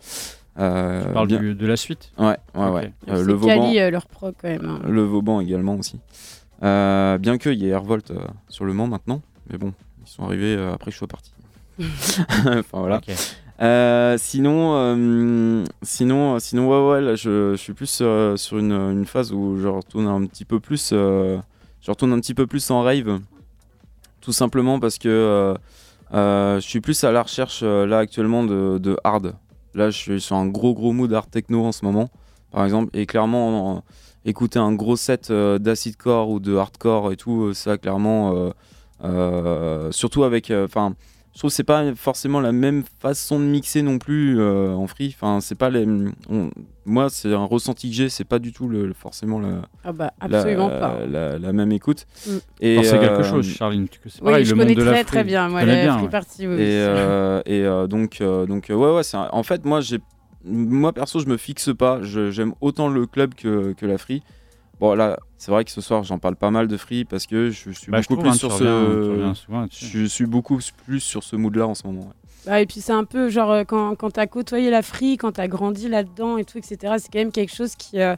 [SPEAKER 3] Euh,
[SPEAKER 1] Tu parles
[SPEAKER 3] bien-
[SPEAKER 1] du- de la suite?
[SPEAKER 3] Ouais, ouais,
[SPEAKER 1] Ok.
[SPEAKER 3] ouais. Euh, le Vauban.
[SPEAKER 2] Cali, euh, leur pro quand même. hein.
[SPEAKER 3] Le Vauban également aussi. Euh, bien qu'il y ait Airvolt euh, sur le Mans maintenant, mais bon, ils sont arrivés euh, après que je sois parti. enfin voilà.
[SPEAKER 1] Ok.
[SPEAKER 3] Euh, sinon, euh, sinon, sinon, ouais, là, je, suis plus euh, sur une, phase où je retourne un petit peu plus, euh, je un petit peu plus en rave, tout simplement parce que euh, euh, je suis plus à la recherche euh, là actuellement de, hard. Là, je suis sur un gros gros mood hard techno en ce moment, par exemple, et clairement, en- écouter un gros set euh, d'acid core ou de hardcore et tout, euh, ça clairement, euh, euh, surtout avec, enfin je trouve que c'est pas forcément la même façon de mixer non plus euh, en free. Enfin, c'est pas les. on- moi, c'est un ressenti que j'ai, c'est pas du tout le, forcément la,
[SPEAKER 2] Ah bah,
[SPEAKER 3] la,
[SPEAKER 2] pas.
[SPEAKER 3] la, la même écoute.
[SPEAKER 2] Mm.
[SPEAKER 3] Et,
[SPEAKER 1] c'est quelque
[SPEAKER 3] euh,
[SPEAKER 1] chose, Charline. tu- C'est
[SPEAKER 2] Oui,
[SPEAKER 1] pareil,
[SPEAKER 2] je
[SPEAKER 1] le
[SPEAKER 2] connais
[SPEAKER 1] monde de la
[SPEAKER 2] très très bien. Moi, la
[SPEAKER 1] bien,
[SPEAKER 2] free
[SPEAKER 1] ouais.
[SPEAKER 2] party, oui.
[SPEAKER 3] Et, euh, et euh, donc, euh, donc ouais, ouais, c'est un- en fait, moi, j'ai, moi perso, je me fixe pas. J'aime autant le club que, que la free. Bon, là, c'est vrai que ce soir, j'en parle pas mal de free parce que je suis
[SPEAKER 1] Bah, je
[SPEAKER 3] beaucoup
[SPEAKER 1] trouve,
[SPEAKER 3] plus
[SPEAKER 1] hein,
[SPEAKER 3] sur
[SPEAKER 1] reviens-
[SPEAKER 3] ce. Je suis beaucoup plus sur ce mood-là en ce moment. ouais.
[SPEAKER 2] Ouais, et puis c'est un peu genre euh, quand, quand t'as côtoyé la free, quand t'as grandi là-dedans et tout, etc. C'est quand même quelque chose qui, euh,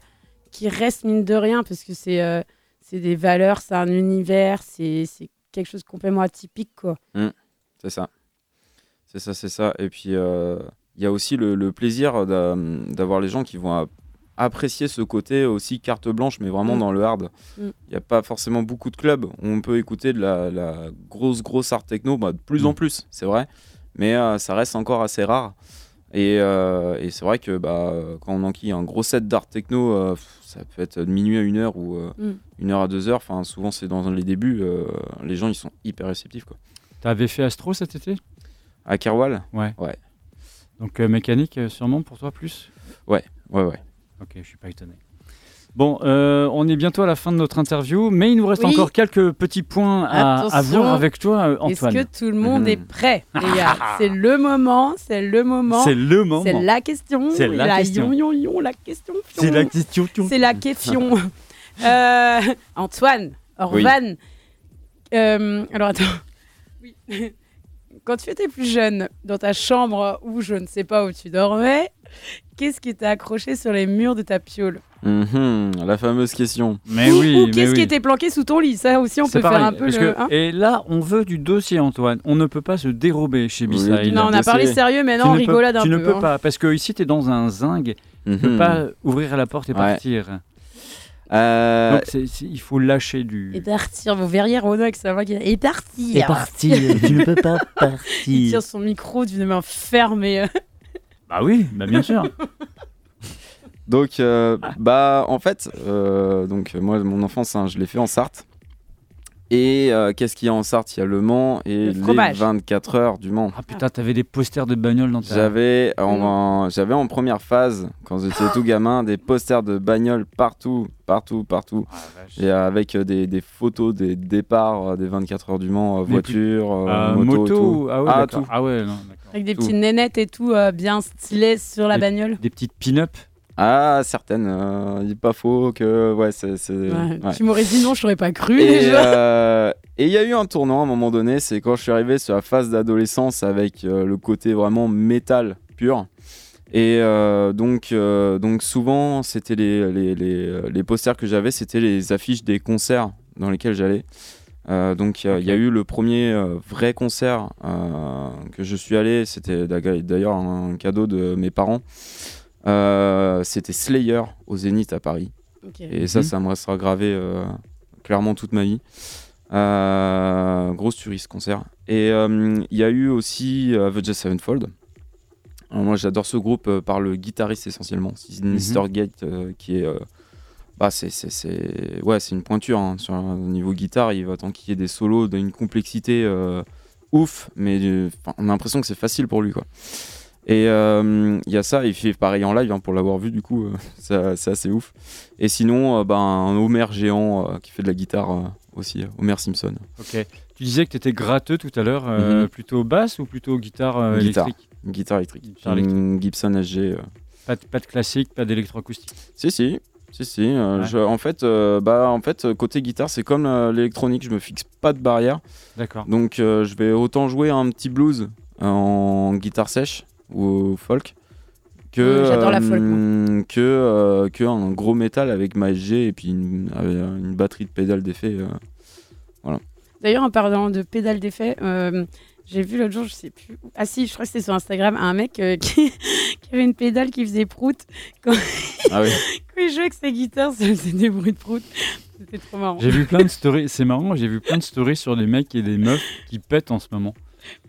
[SPEAKER 2] qui reste mine de rien parce que c'est euh, c'est des valeurs, c'est un univers, c'est c'est quelque chose de complètement atypique quoi.
[SPEAKER 3] C'est ça. C'est ça, c'est ça. Et puis, euh, il y a aussi le, le plaisir d'a- d'avoir les gens qui vont a- apprécier ce côté aussi carte blanche, mais vraiment
[SPEAKER 2] Mm.
[SPEAKER 3] dans le hard. Il
[SPEAKER 2] Mm.
[SPEAKER 3] n'y a pas forcément beaucoup de clubs où on peut écouter de la, la grosse, grosse art techno, bah, de plus
[SPEAKER 1] Mm.
[SPEAKER 3] en plus, c'est vrai. Mais euh, ça reste encore assez rare. Et, euh, et c'est vrai que bah, quand on enquille un gros set d'art techno, euh, pff, ça peut être de minuit à une heure ou euh,
[SPEAKER 2] Mm.
[SPEAKER 3] une heure à deux heures. Enfin, souvent, c'est dans les débuts. euh, les gens, ils sont hyper réceptifs. Quoi.
[SPEAKER 1] T'avais fait Astro cet été?
[SPEAKER 3] À Kerwal,
[SPEAKER 1] Donc euh, mécanique, sûrement pour toi plus?
[SPEAKER 3] Ouais, ouais.
[SPEAKER 1] Ok, je suis pas étonné. Bon, euh, on est bientôt à la fin de notre interview, mais il nous reste
[SPEAKER 2] Oui.
[SPEAKER 1] encore quelques petits points à, à voir avec toi, euh,
[SPEAKER 2] Est-ce
[SPEAKER 1] Antoine.
[SPEAKER 2] que tout le monde
[SPEAKER 3] Mhm.
[SPEAKER 2] est prêt, les gars? C'est le moment, c'est le moment.
[SPEAKER 1] C'est le moment.
[SPEAKER 2] C'est la question.
[SPEAKER 1] C'est la question.
[SPEAKER 2] yon, yon, yon, la question.
[SPEAKER 1] C'est la question.
[SPEAKER 2] C'est la question. Euh, Antoine, Orvan. euh, alors attends. Oui. Quand tu étais plus jeune, dans ta chambre ou je ne sais pas où tu dormais, qu'est-ce qui était accroché sur les murs de ta piole
[SPEAKER 3] Mhm, la fameuse question.
[SPEAKER 1] Mais
[SPEAKER 2] Ou-
[SPEAKER 1] oui,
[SPEAKER 2] Ou qu'est-ce
[SPEAKER 1] oui.
[SPEAKER 2] qui était planqué sous ton lit Ça aussi, on peut faire un peu le.
[SPEAKER 1] que-
[SPEAKER 2] hein
[SPEAKER 1] et là, on veut du dossier, Antoine. On ne peut pas se dérober chez
[SPEAKER 3] Oui,
[SPEAKER 1] Bissaï.
[SPEAKER 3] du
[SPEAKER 2] non, on a parlé sérieux, mais
[SPEAKER 1] Tu
[SPEAKER 2] non, on
[SPEAKER 1] peux-
[SPEAKER 2] rigolade un
[SPEAKER 1] Tu
[SPEAKER 2] peu.
[SPEAKER 1] ne peux
[SPEAKER 2] hein.
[SPEAKER 1] pas, parce que ici, tu es dans un zinc. Tu ne peux
[SPEAKER 3] Mhm.
[SPEAKER 1] pas ouvrir la porte et
[SPEAKER 3] Ouais.
[SPEAKER 1] partir.
[SPEAKER 3] Euh,
[SPEAKER 1] Donc, il faut lâcher du.
[SPEAKER 2] Et partir, vous verriez Renaud avec sa voix qui Et partir
[SPEAKER 1] partir. tu ne peux pas
[SPEAKER 2] Il
[SPEAKER 1] partir.
[SPEAKER 2] tire son micro d'une main fermée.
[SPEAKER 1] Bah oui, bah bien sûr.
[SPEAKER 3] Donc, euh, bah, en fait, euh, donc moi, mon enfance, hein, je l'ai fait en Sarthe. Et euh, qu'est-ce qu'il y a en Sarthe? Il y a Le Mans et
[SPEAKER 2] Le
[SPEAKER 3] les
[SPEAKER 2] fromage.
[SPEAKER 3] 24 heures du Mans.
[SPEAKER 1] Ah putain, t'avais des posters de bagnoles dans ta.
[SPEAKER 3] J'avais en, j'avais en première phase, quand j'étais tout gamin, des posters de bagnoles partout, partout, partout.
[SPEAKER 1] Ah, vache.
[SPEAKER 3] Et euh, avec euh, des, des photos des départs euh, des 24 heures du Mans, euh,
[SPEAKER 1] Mais plus-
[SPEAKER 3] voiture, euh,
[SPEAKER 1] Euh,
[SPEAKER 3] moto,
[SPEAKER 1] moto,
[SPEAKER 3] et tout.
[SPEAKER 1] ah ouais,
[SPEAKER 3] Ah,
[SPEAKER 1] d'accord.
[SPEAKER 3] tout.
[SPEAKER 1] Ah ouais, non, d'accord.
[SPEAKER 2] Avec des
[SPEAKER 3] Tout.
[SPEAKER 2] petites nénettes et tout, euh, bien stylées sur la bagnole.
[SPEAKER 1] Des petites pin-up.
[SPEAKER 3] Ah, certaines. euh, il n'est pas faux que. Ouais, c'est. c'est-
[SPEAKER 2] Ouais.
[SPEAKER 3] ouais.
[SPEAKER 2] Tu m'aurais dit non, je t'aurais pas cru
[SPEAKER 3] Et
[SPEAKER 2] déjà.
[SPEAKER 3] euh, et il y a eu un tournant à un moment donné, c'est quand je suis arrivé sur la phase d'adolescence avec euh, le côté vraiment métal pur. Et euh, donc, euh, donc souvent, c'était les, les, les, les posters que j'avais, c'était les affiches des concerts dans lesquels j'allais. Euh, donc il y a- il y, a eu le premier euh, vrai concert euh, que je suis allé, c'était d'ailleurs un cadeau de mes parents. Euh, c'était Slayer au Zénith à Paris. Et ça,
[SPEAKER 1] Mhm.
[SPEAKER 3] ça me restera gravé euh, clairement toute ma vie. Euh, grosse tuerie ce concert. Et euh, il y a eu aussi euh, The Just Sevenfold. Alors moi, j'adore ce groupe euh, par le guitariste essentiellement, Sinister Gate, euh, qui est. bah, c'est, Ouais, c'est une pointure hein, sur un niveau guitare. Il va t'enquiller des solos d'une complexité euh, ouf, mais euh, on a l'impression que c'est facile pour lui. quoi. Et euh, il y a ça, il fait pareil en live hein, pour l'avoir vu, du coup, euh, c'est assez ouf. Et sinon, ben, un Homer géant qui fait de la guitare aussi, Homer Simpson.
[SPEAKER 1] Ok. Tu disais que tu étais gratteux tout à l'heure, euh,
[SPEAKER 3] Mhm.
[SPEAKER 1] plutôt basse ou plutôt guitare
[SPEAKER 3] Guitare.
[SPEAKER 1] électrique?
[SPEAKER 3] Guitare électrique.
[SPEAKER 1] Guitare
[SPEAKER 3] Une Gibson SG.
[SPEAKER 1] pas de, pas de classique, pas d'électroacoustique.
[SPEAKER 3] Si, si. Si, si. euh,
[SPEAKER 1] Ouais.
[SPEAKER 3] je- en, fait, euh, bah, en fait, côté guitare, c'est comme euh, l'électronique, je me fixe pas de barrière.
[SPEAKER 1] D'accord.
[SPEAKER 3] Donc, euh, je vais autant jouer un petit blues en guitare sèche ou folk que,
[SPEAKER 2] la folk,
[SPEAKER 3] euh, que, euh, que un gros métal avec ma SG et puis une, batterie de pédales d'effet. euh.
[SPEAKER 2] D'ailleurs, en parlant de pédale d'effet, euh, j'ai vu l'autre jour, je sais plus. Ah si, je crois que c'était sur Instagram, un mec euh, qui, qui avait une pédale qui faisait prout.
[SPEAKER 3] Ah oui.
[SPEAKER 2] Quand il jouait avec sa guitare, ça faisait des bruits de prout. C'était trop marrant.
[SPEAKER 1] J'ai vu plein de stories, c'est marrant, j'ai vu plein de stories sur des mecs et des meufs qui pètent en ce moment.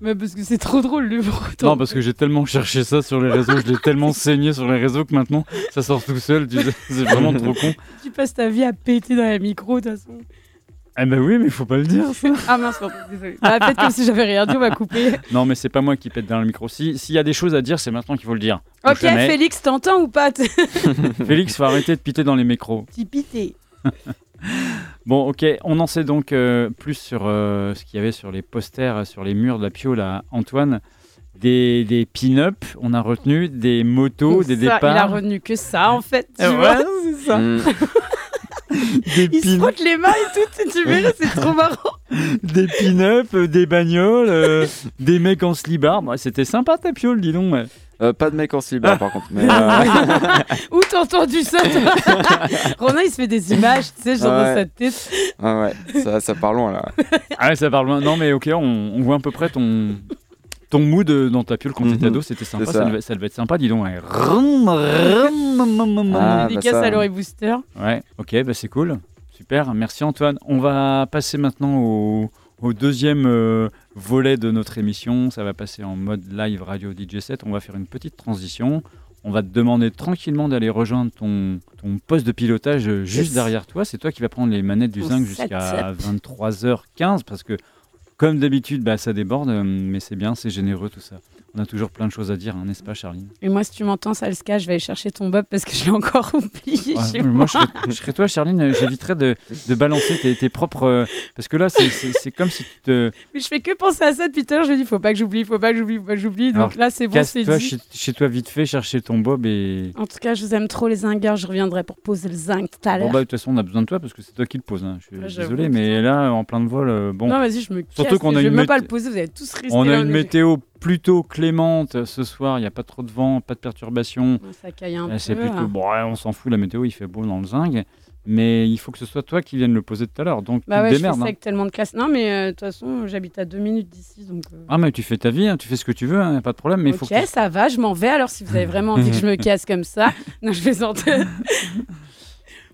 [SPEAKER 2] Mais parce que c'est trop drôle le prout.
[SPEAKER 1] Non, parce que j'ai tellement cherché ça sur les réseaux, je l'ai tellement saigné sur les réseaux que maintenant ça sort tout seul, tu sais, c'est vraiment trop con.
[SPEAKER 2] tu passes ta vie à péter dans la micro de toute façon.
[SPEAKER 1] Eh ben oui, mais il faut pas le dire ça.
[SPEAKER 2] Ah mince, pardon, désolé. Bah, peut-être comme si j'avais rien dit, on va couper.
[SPEAKER 1] Non, mais c'est pas moi qui pète dans le micro. Si- S'il y a des choses à dire, c'est maintenant qu'il faut le dire.
[SPEAKER 2] Ok,
[SPEAKER 1] jamais.
[SPEAKER 2] Félix, t'entends ou pas?
[SPEAKER 1] Félix, faut arrêter de piter dans les micros.
[SPEAKER 2] pité.
[SPEAKER 1] Bon, ok, on en sait donc euh, plus sur euh, ce qu'il y avait sur les posters, sur les murs de la piole à Antoine. Des, des pin-up, on a retenu, des motos, des
[SPEAKER 2] Ça, Il a
[SPEAKER 1] départs.
[SPEAKER 2] retenu que ça en fait. Tu
[SPEAKER 1] Eh
[SPEAKER 2] vois
[SPEAKER 1] ouais, c'est ça.
[SPEAKER 3] Mm.
[SPEAKER 1] Des,
[SPEAKER 2] Il se frotte les mains et tout, tu verras, c'est trop marrant.
[SPEAKER 1] des pin-up, euh, des bagnoles, euh, des mecs en slibard. Bah, C'était sympa ta piole, dis donc. ouais.
[SPEAKER 3] Euh, pas de mec en slibard par contre. Mais, euh,
[SPEAKER 2] Où t'as entendu ça toi Ronan, il se fait des images, tu sais, genre dans
[SPEAKER 3] Ouais.
[SPEAKER 2] sa tête.
[SPEAKER 3] ah ouais, ça, ça part loin là.
[SPEAKER 1] Ah ouais, ça parle loin. Non, mais ok, on, on voit à peu près ton, ton mood euh, dans ta piole quand t'étais
[SPEAKER 3] Mhm.
[SPEAKER 1] ado. C'était sympa, ça.
[SPEAKER 3] ça.
[SPEAKER 1] devait, ça devait être sympa, dis donc. Ouais, Rum, rum, rum, rum.
[SPEAKER 3] Ah, bah
[SPEAKER 2] Dédicace
[SPEAKER 3] ça.
[SPEAKER 2] à Laurie Booster.
[SPEAKER 1] Ouais, ok, bah c'est cool. Super, merci Antoine. On va passer maintenant au, au deuxième euh, volet de notre émission. Ça va passer en mode live radio DJ 7. On va faire une petite transition. On va te demander tranquillement d'aller rejoindre ton, ton poste de pilotage euh, juste
[SPEAKER 2] Yes.
[SPEAKER 1] derrière toi. C'est toi qui vas prendre les manettes du zinc jusqu'à 23h15 parce que, comme d'habitude, bah, ça déborde, euh, mais c'est bien, c'est généreux tout ça. On a toujours plein de choses à dire, hein, n'est-ce pas, Charline?
[SPEAKER 2] Et moi, si tu m'entends, Salska, je vais aller chercher ton bob parce que je l'ai encore oublié
[SPEAKER 1] Ouais,
[SPEAKER 2] chez moi.
[SPEAKER 1] moi, je serais, je serais toi, Charline, euh, j'éviterais de, de balancer tes, tes propres. euh, parce que là, c'est- comme si tu te.
[SPEAKER 2] Mais je fais que penser à ça depuis tout à l'heure. Je me dis, faut pas que j'oublie, faut pas que j'oublie, faut pas que j'oublie. Donc là, c'est bon, c'est dit.
[SPEAKER 1] chez, chez toi vite fait, chercher ton bob et.
[SPEAKER 2] En tout cas, je vous aime trop, les zingueurs. Je reviendrai pour poser le zinc tout à
[SPEAKER 1] Bon,
[SPEAKER 2] l'heure.
[SPEAKER 1] bah, de toute façon, on a besoin de toi parce que c'est toi qui le poses. hein. Je suis désolé, mais là, en plein de vol, euh, bon.
[SPEAKER 2] Non, vas-y, je me
[SPEAKER 1] Surtout qu'on a
[SPEAKER 2] je vais
[SPEAKER 1] une
[SPEAKER 2] même pas le poser. Vous allez tous rester
[SPEAKER 1] On a une météo plutôt clémente ce soir, il n'y a pas trop de vent, pas de perturbations.
[SPEAKER 2] Ça caille un
[SPEAKER 1] Euh,
[SPEAKER 2] peu.
[SPEAKER 1] C'est plutôt
[SPEAKER 2] hein.
[SPEAKER 1] bon, on s'en fout, la météo il fait beau dans le zinc, mais il faut que ce soit toi qui viennes le poser tout à l'heure. Donc
[SPEAKER 2] Bah
[SPEAKER 1] tu
[SPEAKER 2] ouais,
[SPEAKER 1] te
[SPEAKER 2] je fais
[SPEAKER 1] démerdes.
[SPEAKER 2] ça
[SPEAKER 1] hein.
[SPEAKER 2] avec tellement de classe. Non, mais euh, de toute façon, j'habite à deux minutes d'ici, donc. euh,
[SPEAKER 1] Ah mais tu fais ta vie, hein, tu fais ce que tu veux, hein, pas de problème. Mais
[SPEAKER 2] ok,
[SPEAKER 1] faut que
[SPEAKER 2] ça va, je m'en vais. Alors, si vous avez vraiment envie que je me casse comme ça, non, je vais sortir.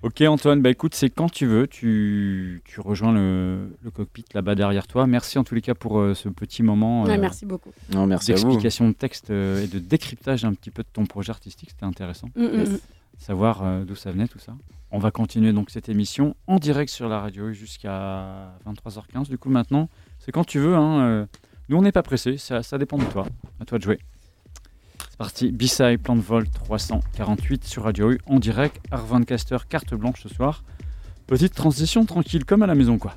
[SPEAKER 1] Ok Antoine, bah écoute, c'est quand tu veux, tu, tu rejoins le, le cockpit là-bas derrière toi. Merci en tous les cas pour euh, ce petit moment
[SPEAKER 2] Ouais,
[SPEAKER 1] euh,
[SPEAKER 2] merci beaucoup.
[SPEAKER 3] Non, merci à vous.
[SPEAKER 1] d'explication de texte euh, et de décryptage un petit peu de ton projet artistique. C'était intéressant.
[SPEAKER 2] Mm, mm, mm.
[SPEAKER 1] savoir euh, d'où ça venait tout ça. On va continuer donc cette émission en direct sur la radio jusqu'à 23h15. Du coup maintenant, c'est quand tu veux. hein, euh, nous on n'est pas pressé, ça, ça dépend de toi. À toi de jouer. C'est parti, B-Side, Plan de Vol 348 sur Radio U en direct. Arvan Caster, carte blanche ce soir. Petite transition tranquille comme à la maison quoi.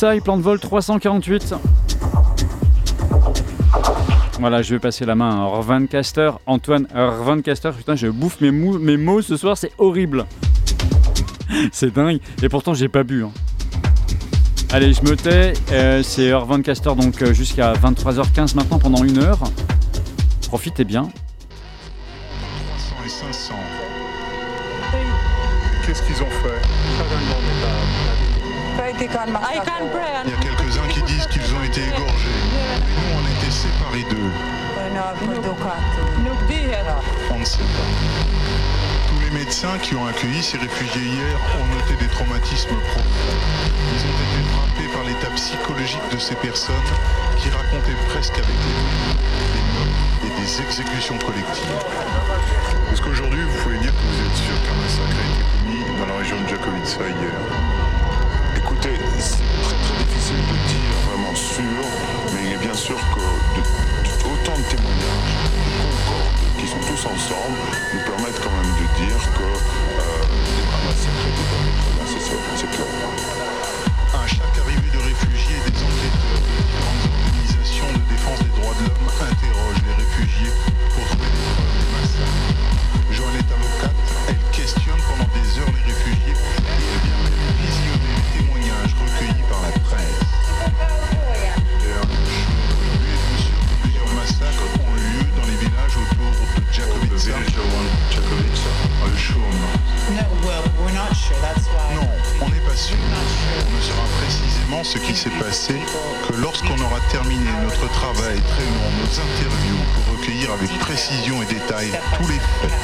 [SPEAKER 1] B-Side, plan de vol 348. Voilà, je vais passer la main à Orvan Caster. Antoine Orvan Caster, putain, je bouffe mes, mou- mes mots ce soir, c'est horrible. c'est dingue. Et pourtant, j'ai pas bu. hein. Allez, je me tais. Euh, c'est Heure 24 donc euh, jusqu'à 23h15 maintenant pendant une heure. Profitez bien.
[SPEAKER 4] 300 et 500. Qu'est-ce qu'ils ont fait? Il y a quelques-uns qui disent qu'ils ont été égorgés. Et nous, on était séparés d'eux. On ne sait pas. Tous les médecins qui ont accueilli ces réfugiés hier ont noté des traumatismes profonds. Ils ont été frappés par l'état psychologique de ces personnes qui racontaient presque avec les des meurtres et des exécutions collectives. Est-ce qu'aujourd'hui, vous pouvez dire que vous êtes sûr qu'un massacre a été commis dans la région de Jakovica hier?
[SPEAKER 5] Très très difficile de dire vraiment sûr, mais il est bien sûr que autant de témoignages de concorde qui sont tous ensemble nous permettent quand même de dire que a été perpétré là, c'est clair.
[SPEAKER 4] À chaque arrivée de réfugiés, des enquêteurs de différentes organisations de défense des droits de l'homme interrogent les réfugiés pour trouver des preuves des massacres. Joël est avocate, elle questionne pendant des heures les réfugiés Non, on n'est pas sûr. On ne saura précisément ce qui s'est passé que lorsqu'on aura terminé notre travail très long, nos interviews pour recueillir avec précision et détail tous les faits.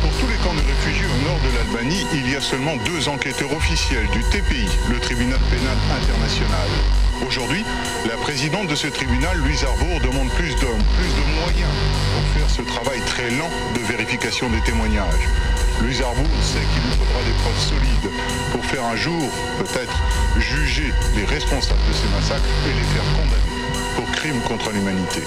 [SPEAKER 4] Pour tous les camps de réfugiés au nord de l'Albanie, il y a seulement deux enquêteurs officiels du TPI, le tribunal pénal international. Aujourd'hui, la présidente de ce tribunal, Louise Arbour, demande plus d'hommes, plus de moyens pour faire ce travail très lent de vérification des témoignages. Louise Arbour sait qu'il nous faudra des preuves solides pour faire un jour, peut-être, juger les responsables de ces massacres et les faire condamner pour crimes contre l'humanité.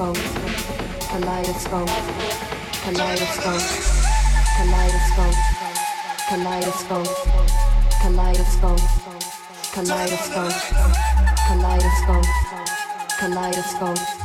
[SPEAKER 6] kaleidoscope, kaleidoscope, kaleidoscope,
[SPEAKER 7] kaleidoscope, kaleidoscope, kaleidoscope,
[SPEAKER 1] kaleidoscope, kaleidoscope, kaleidoscope.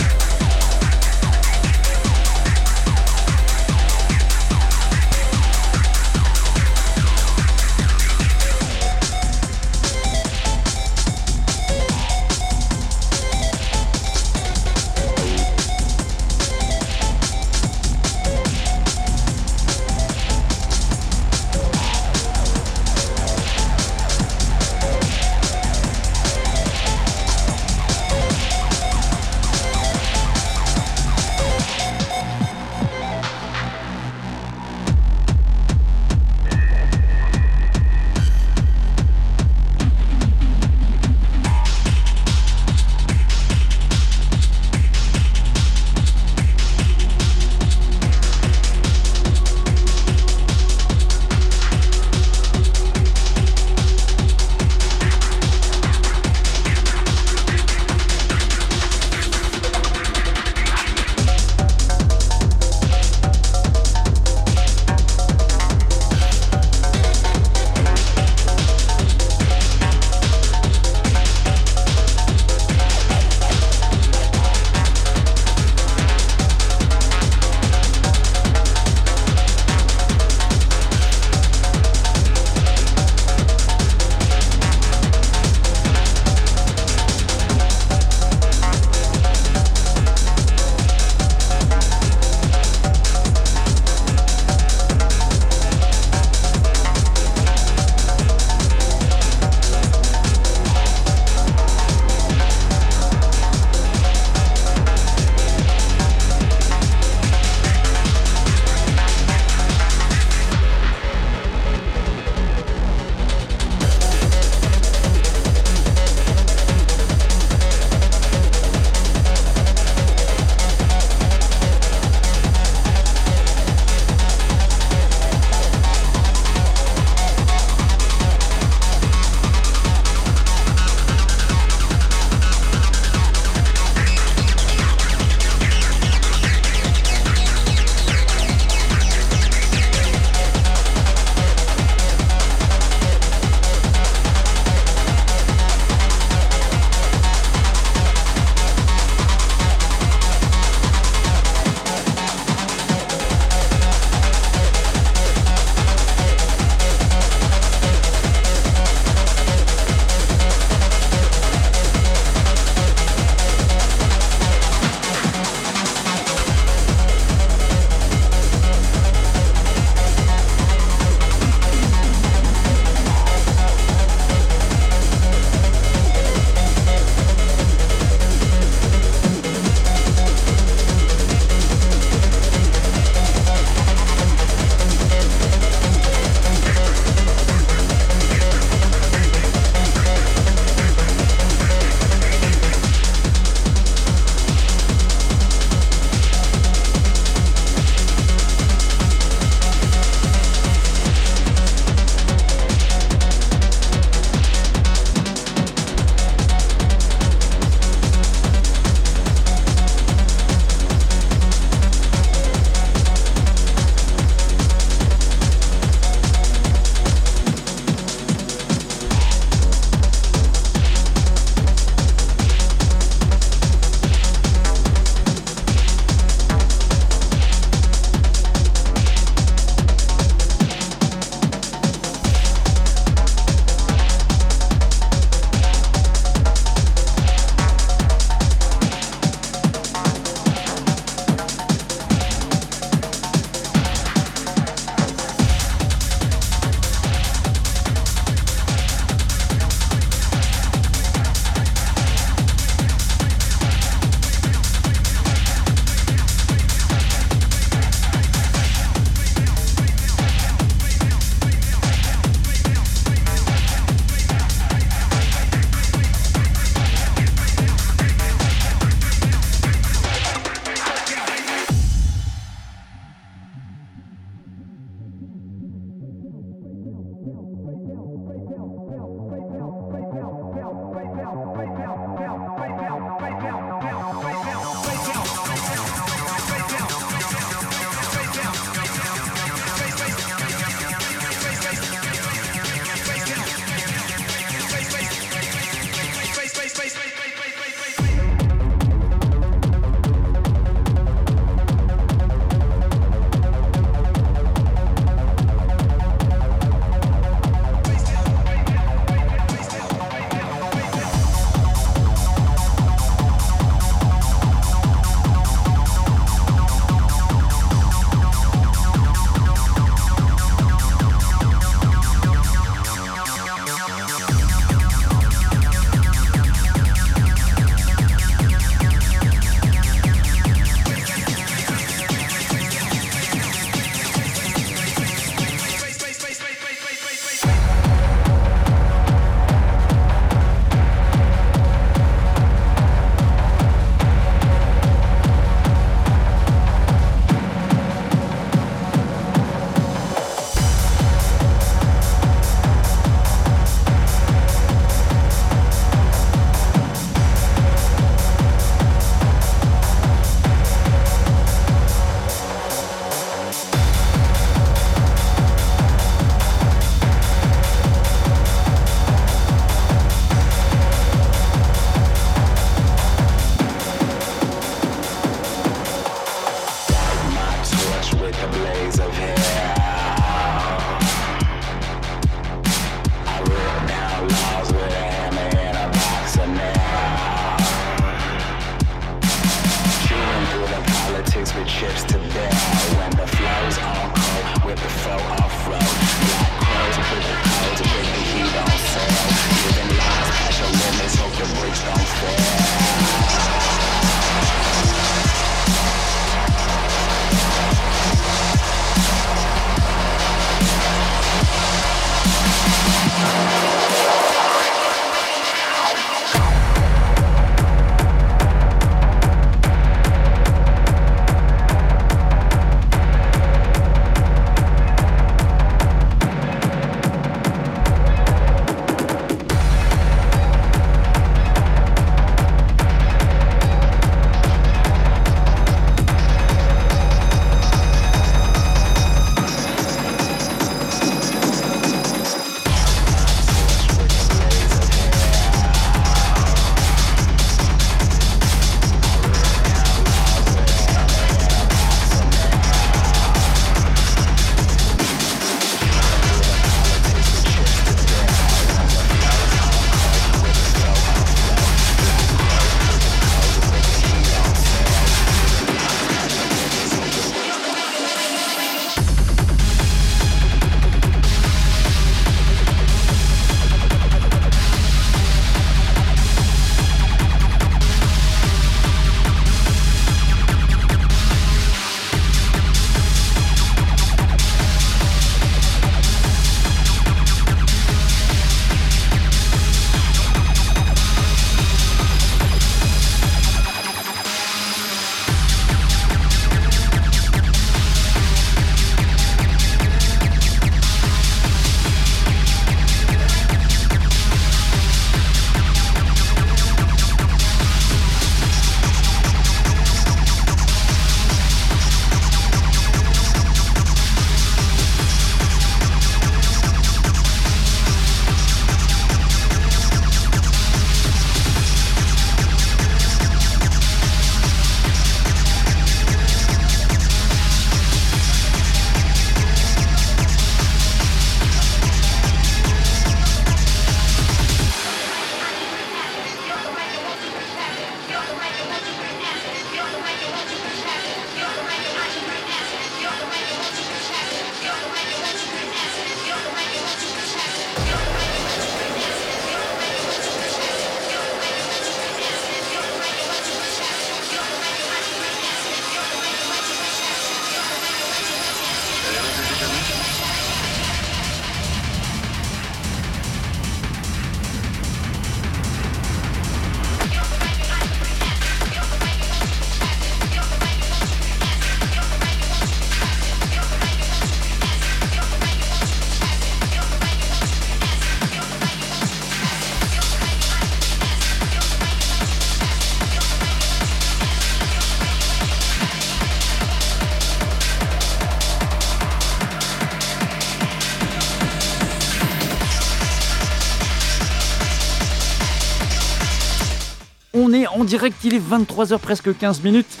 [SPEAKER 1] Direct, il est 23h presque 15 minutes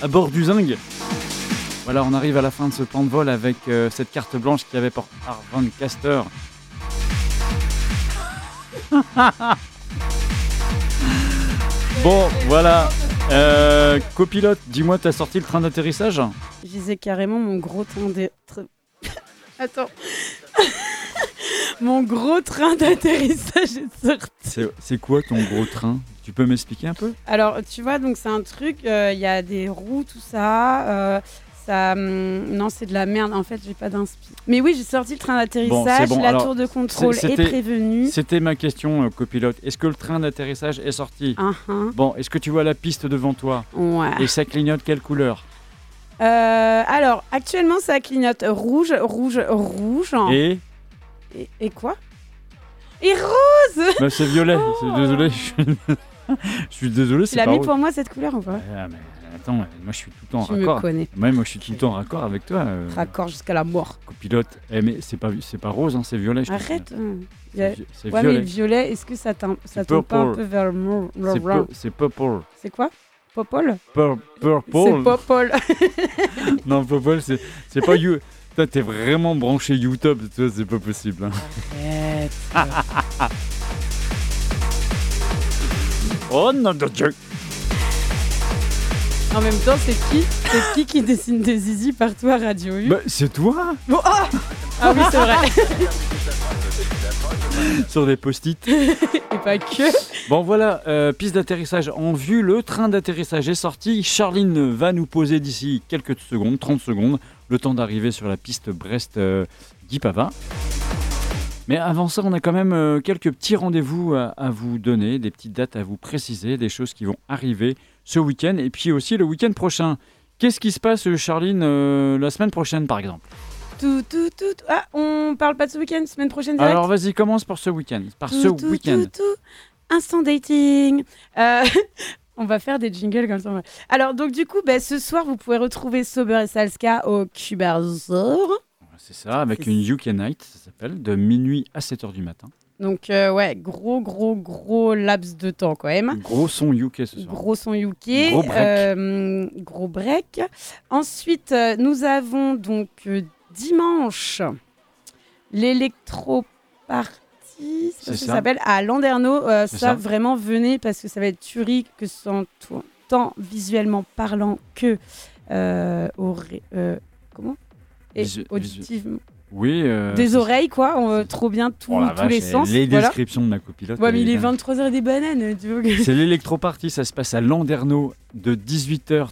[SPEAKER 1] à bord du Zing. Voilà, on arrive à la fin de ce plan de vol avec euh, cette carte blanche qui avait pour Arvan Caster. bon, voilà. Euh, copilote, dis-moi, t'as sorti le train d'atterrissage?
[SPEAKER 2] Je disais carrément mon gros train de... Attends. Mon gros train d'atterrissage est sorti.
[SPEAKER 1] C'est quoi ton gros train? Tu peux m'expliquer un peu?
[SPEAKER 2] Alors, tu vois, donc c'est un truc, euh, il y a des roues, tout ça. euh, ça hum, non, c'est de la merde. En fait, j'ai pas d'inspi. Mais oui, j'ai sorti le train d'atterrissage,
[SPEAKER 1] bon,
[SPEAKER 2] la
[SPEAKER 1] alors,
[SPEAKER 2] tour de contrôle est prévenue.
[SPEAKER 1] C'était ma question, euh, copilote. Est-ce que le train d'atterrissage est sorti?
[SPEAKER 2] Ah, ah.
[SPEAKER 1] Bon, est-ce que tu vois la piste devant toi?
[SPEAKER 2] Ouais.
[SPEAKER 1] Et ça clignote quelle couleur?
[SPEAKER 2] Euh, alors, actuellement, ça clignote rouge, rouge, rouge.
[SPEAKER 1] Et?
[SPEAKER 2] Et, et quoi? Et rose
[SPEAKER 1] bah, c'est violet. C'est- Désolé, je suis... je suis désolé,
[SPEAKER 2] Tu
[SPEAKER 1] c'est
[SPEAKER 2] l'as
[SPEAKER 1] pas
[SPEAKER 2] mis
[SPEAKER 1] rose.
[SPEAKER 2] pour moi cette couleur ou pas?
[SPEAKER 1] Ah, mais attends, moi je suis tout le temps en
[SPEAKER 2] Tu me connais.
[SPEAKER 1] Ouais, moi je suis tout le temps en raccord avec toi. euh,
[SPEAKER 2] Raccord jusqu'à la mort.
[SPEAKER 1] Copilote. Eh, mais c'est pas, c'est pas rose, hein, c'est violet. je te
[SPEAKER 2] Arrête. hein.
[SPEAKER 1] Vi- c'est
[SPEAKER 2] ouais, mais
[SPEAKER 1] violet.
[SPEAKER 2] le violet, est-ce que ça tend, ça
[SPEAKER 1] C'est
[SPEAKER 2] tend pas un peu vers le mou-
[SPEAKER 1] C'est pu- C'est purple.
[SPEAKER 2] C'est quoi? Popol
[SPEAKER 1] Pur- Purple.
[SPEAKER 2] C'est Popol.
[SPEAKER 1] non, purple, c'est, c'est pas you. Toi, t'es vraiment branché YouTube, tu vois, c'est pas possible. hein.
[SPEAKER 2] Arrête.
[SPEAKER 1] oh non, de Dieu.
[SPEAKER 2] en même temps, c'est qui C'est qui qui dessine des zizi partout à Radio U
[SPEAKER 1] Bah, c'est toi
[SPEAKER 2] Bon, ah Ah oui, c'est vrai.
[SPEAKER 1] sur des post-it.
[SPEAKER 2] Et pas que.
[SPEAKER 1] Bon voilà, euh, piste d'atterrissage en vue, le train d'atterrissage est sorti. Charline va nous poser d'ici quelques secondes, 30 secondes, le temps d'arriver sur la piste Brest-Guipava. Mais avant ça, on a quand même euh, quelques petits rendez-vous à, à vous donner, des petites dates à vous préciser, des choses qui vont arriver ce week-end et puis aussi le week-end prochain. Qu'est-ce qui se passe, Charline, euh, la semaine prochaine par exemple?
[SPEAKER 2] Tout, tout, tout. tout. Ah, on parle pas de ce week-end, semaine prochaine direct?
[SPEAKER 1] Alors vas-y, commence par ce week-end. Par ce
[SPEAKER 2] Tout,
[SPEAKER 1] week-end.
[SPEAKER 2] tout, tout. Instant dating. Euh, On va faire des jingles comme ça. Alors, donc, du coup, bah, ce soir, vous pouvez retrouver Sober et Salska au Cubarzor.
[SPEAKER 1] C'est ça, avec une UK Night, ça s'appelle, de minuit à 7h du matin.
[SPEAKER 2] Donc, euh, ouais, gros, gros, gros laps de temps quand même.
[SPEAKER 1] Gros son UK ce soir.
[SPEAKER 2] Gros son UK.
[SPEAKER 1] Gros break.
[SPEAKER 2] Euh, gros break. Ensuite, euh, nous avons donc dimanche
[SPEAKER 1] l'électro-party
[SPEAKER 2] ça, s'appelle à Landerneau. Euh, ça, vraiment, venez parce que ça va être tuerie, que ce soit tant visuellement parlant que euh, euh, comment? Et auditivement.
[SPEAKER 1] Oui.
[SPEAKER 2] Des oreilles, quoi. Trop bien,
[SPEAKER 1] oh
[SPEAKER 2] tous les sens.
[SPEAKER 1] Les descriptions de ma copilote.
[SPEAKER 2] Ouais, mais il est 23h des bananes.
[SPEAKER 1] C'est l'électroparty, ça se passe à Landerneau de 18h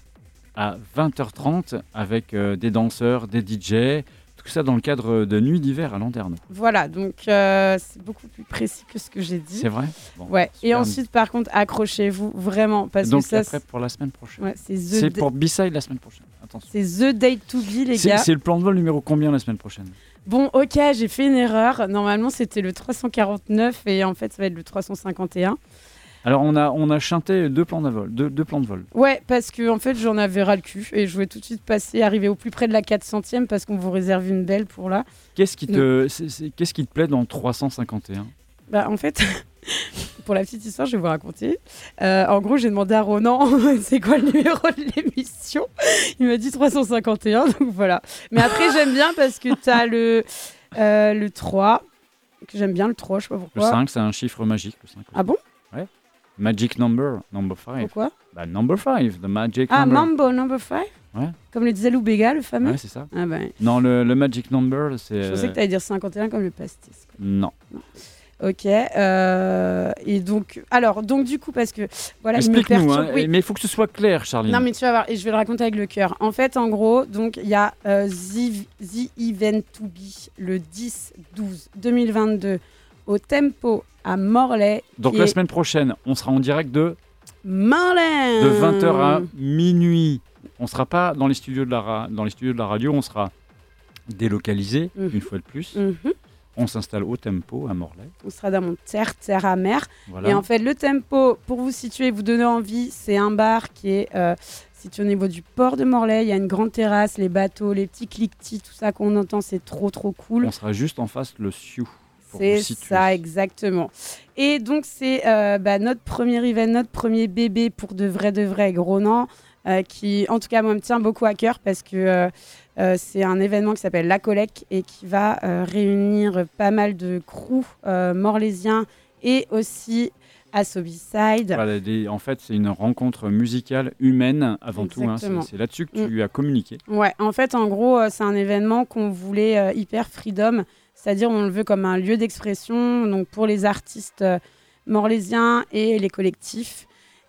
[SPEAKER 1] à 20h30 avec des danseurs, des DJ, tout ça dans le cadre de Nuit d'hiver à Landerneau.
[SPEAKER 2] Voilà, donc euh, c'est beaucoup plus précis que ce que j'ai dit.
[SPEAKER 1] C'est vrai? Bon,
[SPEAKER 2] Ouais. Et ensuite, par contre, accrochez-vous vraiment parce
[SPEAKER 1] Donc
[SPEAKER 2] que ça,
[SPEAKER 1] après
[SPEAKER 2] c'est
[SPEAKER 1] pour la semaine prochaine.
[SPEAKER 2] ouais, c'est
[SPEAKER 1] pour B-side la semaine prochaine.
[SPEAKER 2] C'est the date to be, les gars.
[SPEAKER 1] c'est le plan de vol numéro combien la semaine prochaine?
[SPEAKER 2] Bon, ok, j'ai fait une erreur. Normalement, c'était le 349 et en fait, ça va être le 351.
[SPEAKER 1] Alors on a on a chanté deux plans de vol, deux, deux plans de vol.
[SPEAKER 2] Ouais, parce que en fait, j'en avais ras le cul et je voulais tout de suite passer, arriver au plus près de la 400e parce qu'on vous réserve une belle pour là.
[SPEAKER 1] Qu'est-ce qui te qu'est-ce qui te plaît dans 351
[SPEAKER 2] Bah, en fait, pour la petite histoire, je vais vous raconter. Euh, en gros, j'ai demandé à Ronan c'est quoi le numéro de l'émission? Il m'a dit 351, donc voilà. Mais après, j'aime bien parce que tu as le, euh, le 3, que j'aime bien le 3, je sais pas
[SPEAKER 1] Le
[SPEAKER 2] pourquoi.
[SPEAKER 1] 5 c'est un chiffre magique le 5.
[SPEAKER 2] Ah bon?
[SPEAKER 1] Magic number, number 5.
[SPEAKER 2] Pourquoi
[SPEAKER 1] Bah number 5, the magic
[SPEAKER 2] Ah,
[SPEAKER 1] number.
[SPEAKER 2] Mambo number 5
[SPEAKER 1] Ouais.
[SPEAKER 2] Comme le disait Lou Béga, le fameux
[SPEAKER 1] Ouais, c'est ça.
[SPEAKER 2] Ah ben,
[SPEAKER 1] Non, le, le magic number, c'est.
[SPEAKER 2] je pensais que tu allais dire 51 comme le pastis.
[SPEAKER 1] Non.
[SPEAKER 2] Ok. euh, et donc, alors, donc du coup, parce que voilà,
[SPEAKER 1] Explique-nous, hein,
[SPEAKER 2] oui.
[SPEAKER 1] mais il faut que ce soit clair, Charline.
[SPEAKER 2] Non, mais tu vas voir, et je vais le raconter avec le cœur. En fait, en gros, donc il y a euh, The, The Event to Be le 10-12-2022 au Tempo à Morlaix.
[SPEAKER 1] Donc la
[SPEAKER 2] est
[SPEAKER 1] semaine prochaine, on sera en direct de,
[SPEAKER 2] Morlaix
[SPEAKER 1] de 20h à minuit. On sera pas dans les studios de la, ra- dans les studios de la radio, on sera délocalisé,
[SPEAKER 2] Mhm.
[SPEAKER 1] une fois de plus.
[SPEAKER 2] Mhm.
[SPEAKER 1] On s'installe au tempo à Morlaix.
[SPEAKER 2] On sera dans mon terre, terre à mer.
[SPEAKER 1] Voilà.
[SPEAKER 2] Et en fait, le Tempo, pour vous situer, vous donner envie, c'est un bar qui est euh, situé au niveau du port de Morlaix. Il y a une grande terrasse, les bateaux, les petits cliquetis, tout ça qu'on entend, c'est trop, trop cool.
[SPEAKER 1] On sera juste en face le Sioux. Pour
[SPEAKER 2] C'est ça, exactement. Et donc, c'est euh, bah, notre premier event, notre premier bébé pour de vrai, de vrai, Gronan, euh, qui, en tout cas, moi, me tient beaucoup à cœur parce que euh, euh, c'est un événement qui s'appelle La Collecte et qui va réunir pas mal de crews morlaisiens et aussi à Sobiside.
[SPEAKER 1] Voilà, des- en fait, c'est une rencontre musicale humaine avant tout. hein. C'est là-dessus que tu as communiqué.
[SPEAKER 2] Ouais, en fait, en gros, c'est un événement qu'on voulait euh, hyper freedom, c'est-à-dire on le veut comme un lieu d'expression, donc pour les artistes euh, morlaisiens et les collectifs.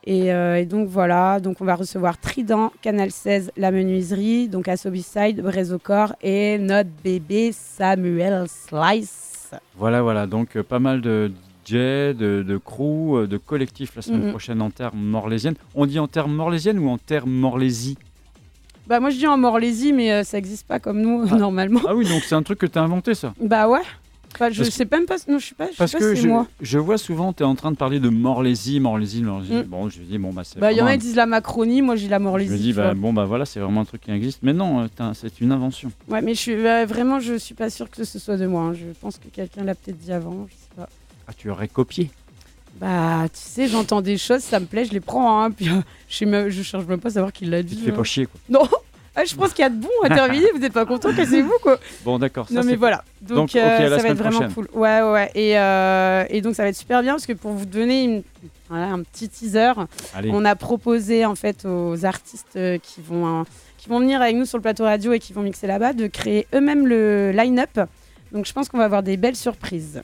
[SPEAKER 2] Et, euh, et donc voilà, donc on va recevoir Trident, Canal 16, La Menuiserie, donc à Sobiside, Brésocor et notre bébé Samuel Slice.
[SPEAKER 1] Voilà, voilà. Donc, euh, pas mal de DJ, de, de crew, euh, de collectifs la semaine
[SPEAKER 2] Mhm.
[SPEAKER 1] prochaine en termes morlaisiennes. On dit en termes morlaisiennes ou en termes morlaisie
[SPEAKER 2] Bah moi je dis en Morlaisie, mais euh, ça n'existe pas comme nous normalement.
[SPEAKER 1] Ah oui, donc c'est un truc que tu as inventé, ça.
[SPEAKER 2] Bah ouais. Enfin, je
[SPEAKER 1] Parce
[SPEAKER 2] sais même pas, non je sais pas, je sais
[SPEAKER 1] Parce
[SPEAKER 2] pas
[SPEAKER 1] que
[SPEAKER 2] si
[SPEAKER 1] je,
[SPEAKER 2] moi.
[SPEAKER 1] je vois souvent, tu es en train de parler de morlaisie, morlaisie, morlaisie.
[SPEAKER 2] Mm.
[SPEAKER 1] Bon, je dis, bon, bah, c'est.
[SPEAKER 2] Bah il y en a qui disent la Macronie, moi dis la Morlaisie.
[SPEAKER 1] Je me dis, bah, bon, bah voilà, c'est vraiment un truc qui existe. Mais non, euh, c'est une invention.
[SPEAKER 2] Ouais, mais je suis euh, vraiment, je suis pas sûre que ce soit de moi. hein. Je pense que quelqu'un l'a peut-être dit avant. Je sais pas.
[SPEAKER 1] Ah, tu aurais copié.
[SPEAKER 2] Bah, tu sais, j'entends des choses, ça me plaît, je les prends. Hein, puis euh, je, sais même, je cherche même pas à savoir qui l'a
[SPEAKER 1] Tu
[SPEAKER 2] dit.
[SPEAKER 1] te fais
[SPEAKER 2] hein.
[SPEAKER 1] pas chier, quoi.
[SPEAKER 2] Non, Ah, je pense qu'il y a de bon à terminer. vous n'êtes pas content, cassez-vous quoi.
[SPEAKER 1] Bon, d'accord. ça,
[SPEAKER 2] Non, mais voilà. Donc, euh, ça va être vraiment
[SPEAKER 1] prochaine.
[SPEAKER 2] cool. Ouais, ouais. Et, euh, et donc, ça va être super bien parce que pour vous donner une- voilà, un petit teaser,
[SPEAKER 1] Allez.
[SPEAKER 2] on a proposé en fait aux artistes euh, qui vont, qui vont venir avec nous sur le plateau radio et qui vont mixer là-bas de créer eux-mêmes le line-up. Donc je pense qu'on va avoir des belles surprises.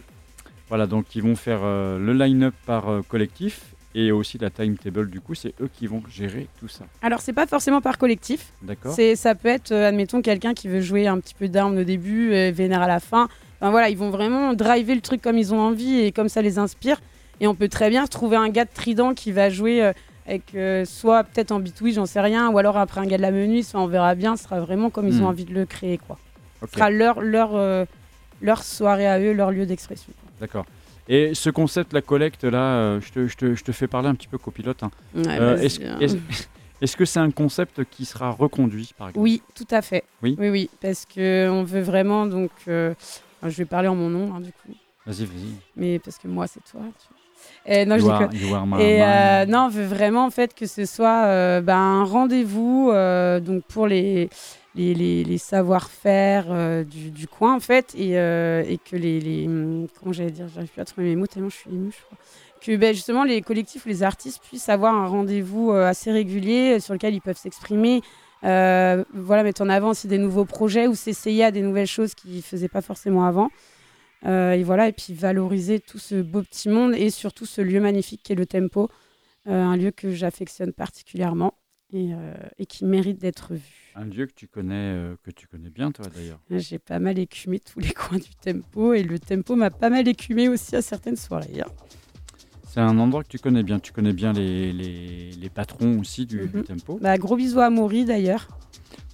[SPEAKER 1] Voilà, donc ils vont faire euh, le line-up par euh, collectif et aussi la timetable. Du coup, c'est eux qui vont gérer tout ça.
[SPEAKER 2] Alors c'est pas forcément par collectif.
[SPEAKER 1] D'accord
[SPEAKER 2] C'est, ça peut être, euh, admettons, quelqu'un qui veut jouer un petit peu d'armes au début, et vénère à la fin. Enfin voilà, ils vont vraiment driver le truc comme ils ont envie et comme ça les inspire. Et on peut très bien trouver un gars de Trident qui va jouer avec soit peut-être en bitouille, j'en sais rien, ou alors après un gars de la menuise, soit on verra bien. Ce sera vraiment comme ils
[SPEAKER 1] Hmm.
[SPEAKER 2] ont envie de le créer, quoi.
[SPEAKER 1] Ok,
[SPEAKER 2] Ce sera leur, leur, leur soirée à eux, leur lieu d'expression.
[SPEAKER 1] d'accord. Et ce concept, la collecte, là, euh, je, te, je te- je te fais parler un petit peu copilote. hein.
[SPEAKER 2] Ouais,
[SPEAKER 1] Euh, est-ce,
[SPEAKER 2] hein.
[SPEAKER 1] est-ce- est-ce que c'est un concept qui sera reconduit, par exemple?
[SPEAKER 2] Oui, tout à fait.
[SPEAKER 1] Oui?
[SPEAKER 2] Oui, oui, parce que on veut vraiment donc. euh, je vais parler en mon nom, hein, du coup,
[SPEAKER 1] Vas-y, vas-y.
[SPEAKER 2] mais parce que moi c'est toi. tu vois. Eh, non, je
[SPEAKER 1] You are-
[SPEAKER 2] déconne.
[SPEAKER 1] you are my
[SPEAKER 2] Et euh, non, on veut vraiment en fait que ce soit euh, ben, un rendez-vous euh, donc pour les les, les, savoir-faire euh, du, coin en fait et, euh, et que les, les hum, comment j'allais dire j'arrive plus à trouver mes mots tellement je suis émue je crois. Que ben, justement les collectifs ou les artistes puissent avoir un rendez-vous euh, assez régulier sur lequel ils peuvent s'exprimer voilà mettre en avant aussi des nouveaux projets ou s'essayer à des nouvelles choses qu'ils ne faisaient pas forcément avant. Et voilà, et puis valoriser tout ce beau petit monde et surtout ce lieu magnifique qui est le Tempo, un lieu que j'affectionne particulièrement et, euh, et qui mérite d'être vu.
[SPEAKER 1] Un lieu que tu connais, euh, que tu connais bien, toi, d'ailleurs.
[SPEAKER 2] J'ai pas mal écumé tous les coins du Tempo et le Tempo m'a pas mal écumé aussi à certaines soirées. hein.
[SPEAKER 1] C'est un endroit que tu connais bien. Tu connais bien les, les, les patrons aussi du, du
[SPEAKER 2] Mhm.
[SPEAKER 1] tempo,
[SPEAKER 2] Bah, gros bisous à Maury d'ailleurs.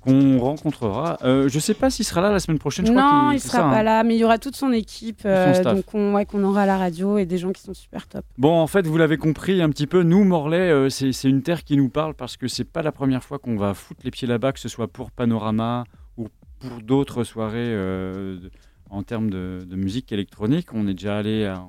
[SPEAKER 1] Qu'on rencontrera. Euh, je sais pas s'il sera là la semaine prochaine. je
[SPEAKER 2] Non, il
[SPEAKER 1] c'est
[SPEAKER 2] sera
[SPEAKER 1] ça,
[SPEAKER 2] pas
[SPEAKER 1] hein.
[SPEAKER 2] là, mais il y aura toute son équipe, euh, donc on, ouais, qu'on aura à la radio et des gens qui sont super top.
[SPEAKER 1] Bon, en fait, vous l'avez compris un petit peu, nous, Morlaix, euh, c'est une terre qui nous parle parce que c'est pas la première fois qu'on va foutre les pieds là-bas, que ce soit pour Panorama ou pour d'autres soirées en termes de, de musique électronique. On est déjà allé à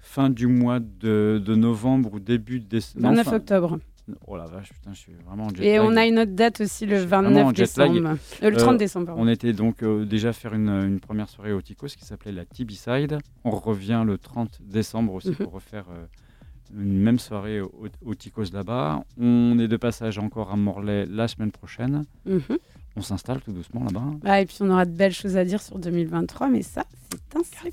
[SPEAKER 1] fin du mois de, de novembre ou début de décembre.
[SPEAKER 2] 29 octobre.
[SPEAKER 1] Oh la vache, putain, je suis vraiment en jet
[SPEAKER 2] Et
[SPEAKER 1] lag.
[SPEAKER 2] on a une autre date aussi le
[SPEAKER 1] Je suis vraiment en
[SPEAKER 2] 29
[SPEAKER 1] jet lag.
[SPEAKER 2] décembre. Euh, le
[SPEAKER 1] Euh,
[SPEAKER 2] 30 décembre, pardon.
[SPEAKER 1] On était donc euh, déjà faire une, une première soirée au Ticos qui s'appelait la TB-Side. On revient le 30 décembre aussi
[SPEAKER 2] Mhm.
[SPEAKER 1] pour refaire euh, une même soirée au, au Ticos là-bas. On est de passage encore à Morlaix la semaine prochaine.
[SPEAKER 2] Mhm.
[SPEAKER 1] On s'installe tout doucement là-bas.
[SPEAKER 2] Ah, et puis on aura de belles choses à dire sur 2023, mais ça, c'est un secret.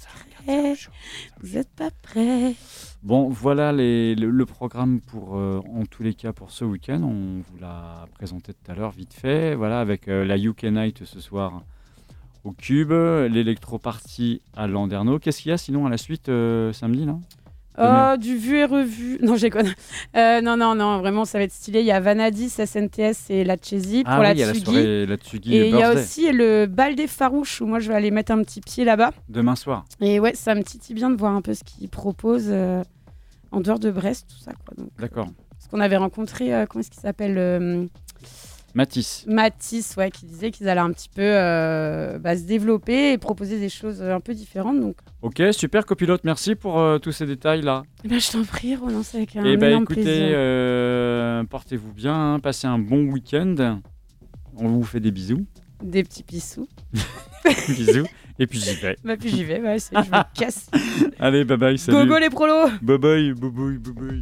[SPEAKER 2] Vous n'êtes pas prêts.
[SPEAKER 1] Bon, voilà les- le, le programme pour, euh, en tous les cas pour ce week-end. On vous l'a présenté tout à l'heure vite fait. Voilà, avec euh, la UK Night ce soir au Cube, l'électro party à Landerneau. Qu'est-ce qu'il y a sinon à la suite euh, samedi là?
[SPEAKER 2] Oh, du vu et revu. Non, j'ai euh, Non, non, non, vraiment, ça va être stylé. Il y a Vanadis, SNTS et la Chesy pour
[SPEAKER 1] Ah
[SPEAKER 2] la
[SPEAKER 1] oui, il y a la
[SPEAKER 2] Tsugi Et il y a aussi le bal des farouches où moi je vais aller mettre un petit pied là-bas.
[SPEAKER 1] Demain soir.
[SPEAKER 2] Et ouais, ça me titille bien de voir un peu ce qu'ils proposent euh, en dehors de Brest, tout ça.
[SPEAKER 1] D'accord.
[SPEAKER 2] parce qu'on avait rencontré, euh, comment est-ce qu'il s'appelle euh,
[SPEAKER 1] Matisse.
[SPEAKER 2] Matisse, ouais, qui disait qu'ils allaient un petit peu euh, bah, se développer et proposer des choses un peu différentes. Donc,
[SPEAKER 1] Ok, super copilote, merci pour euh, tous ces détails là.
[SPEAKER 2] eh ben, je t'en prie, Roland, c'est avec un
[SPEAKER 1] Et bah
[SPEAKER 2] énorme
[SPEAKER 1] écoutez, euh, portez-vous bien, hein, passez un bon week-end. On vous fait des bisous.
[SPEAKER 2] Des petits pissous.
[SPEAKER 1] bisous. Et puis j'y vais.
[SPEAKER 2] Bah, puis j'y vais, bah, je me casse.
[SPEAKER 1] Allez, bye bye, salut.
[SPEAKER 2] Go, go les prolos
[SPEAKER 1] Bye bye, bye bye, bye bye.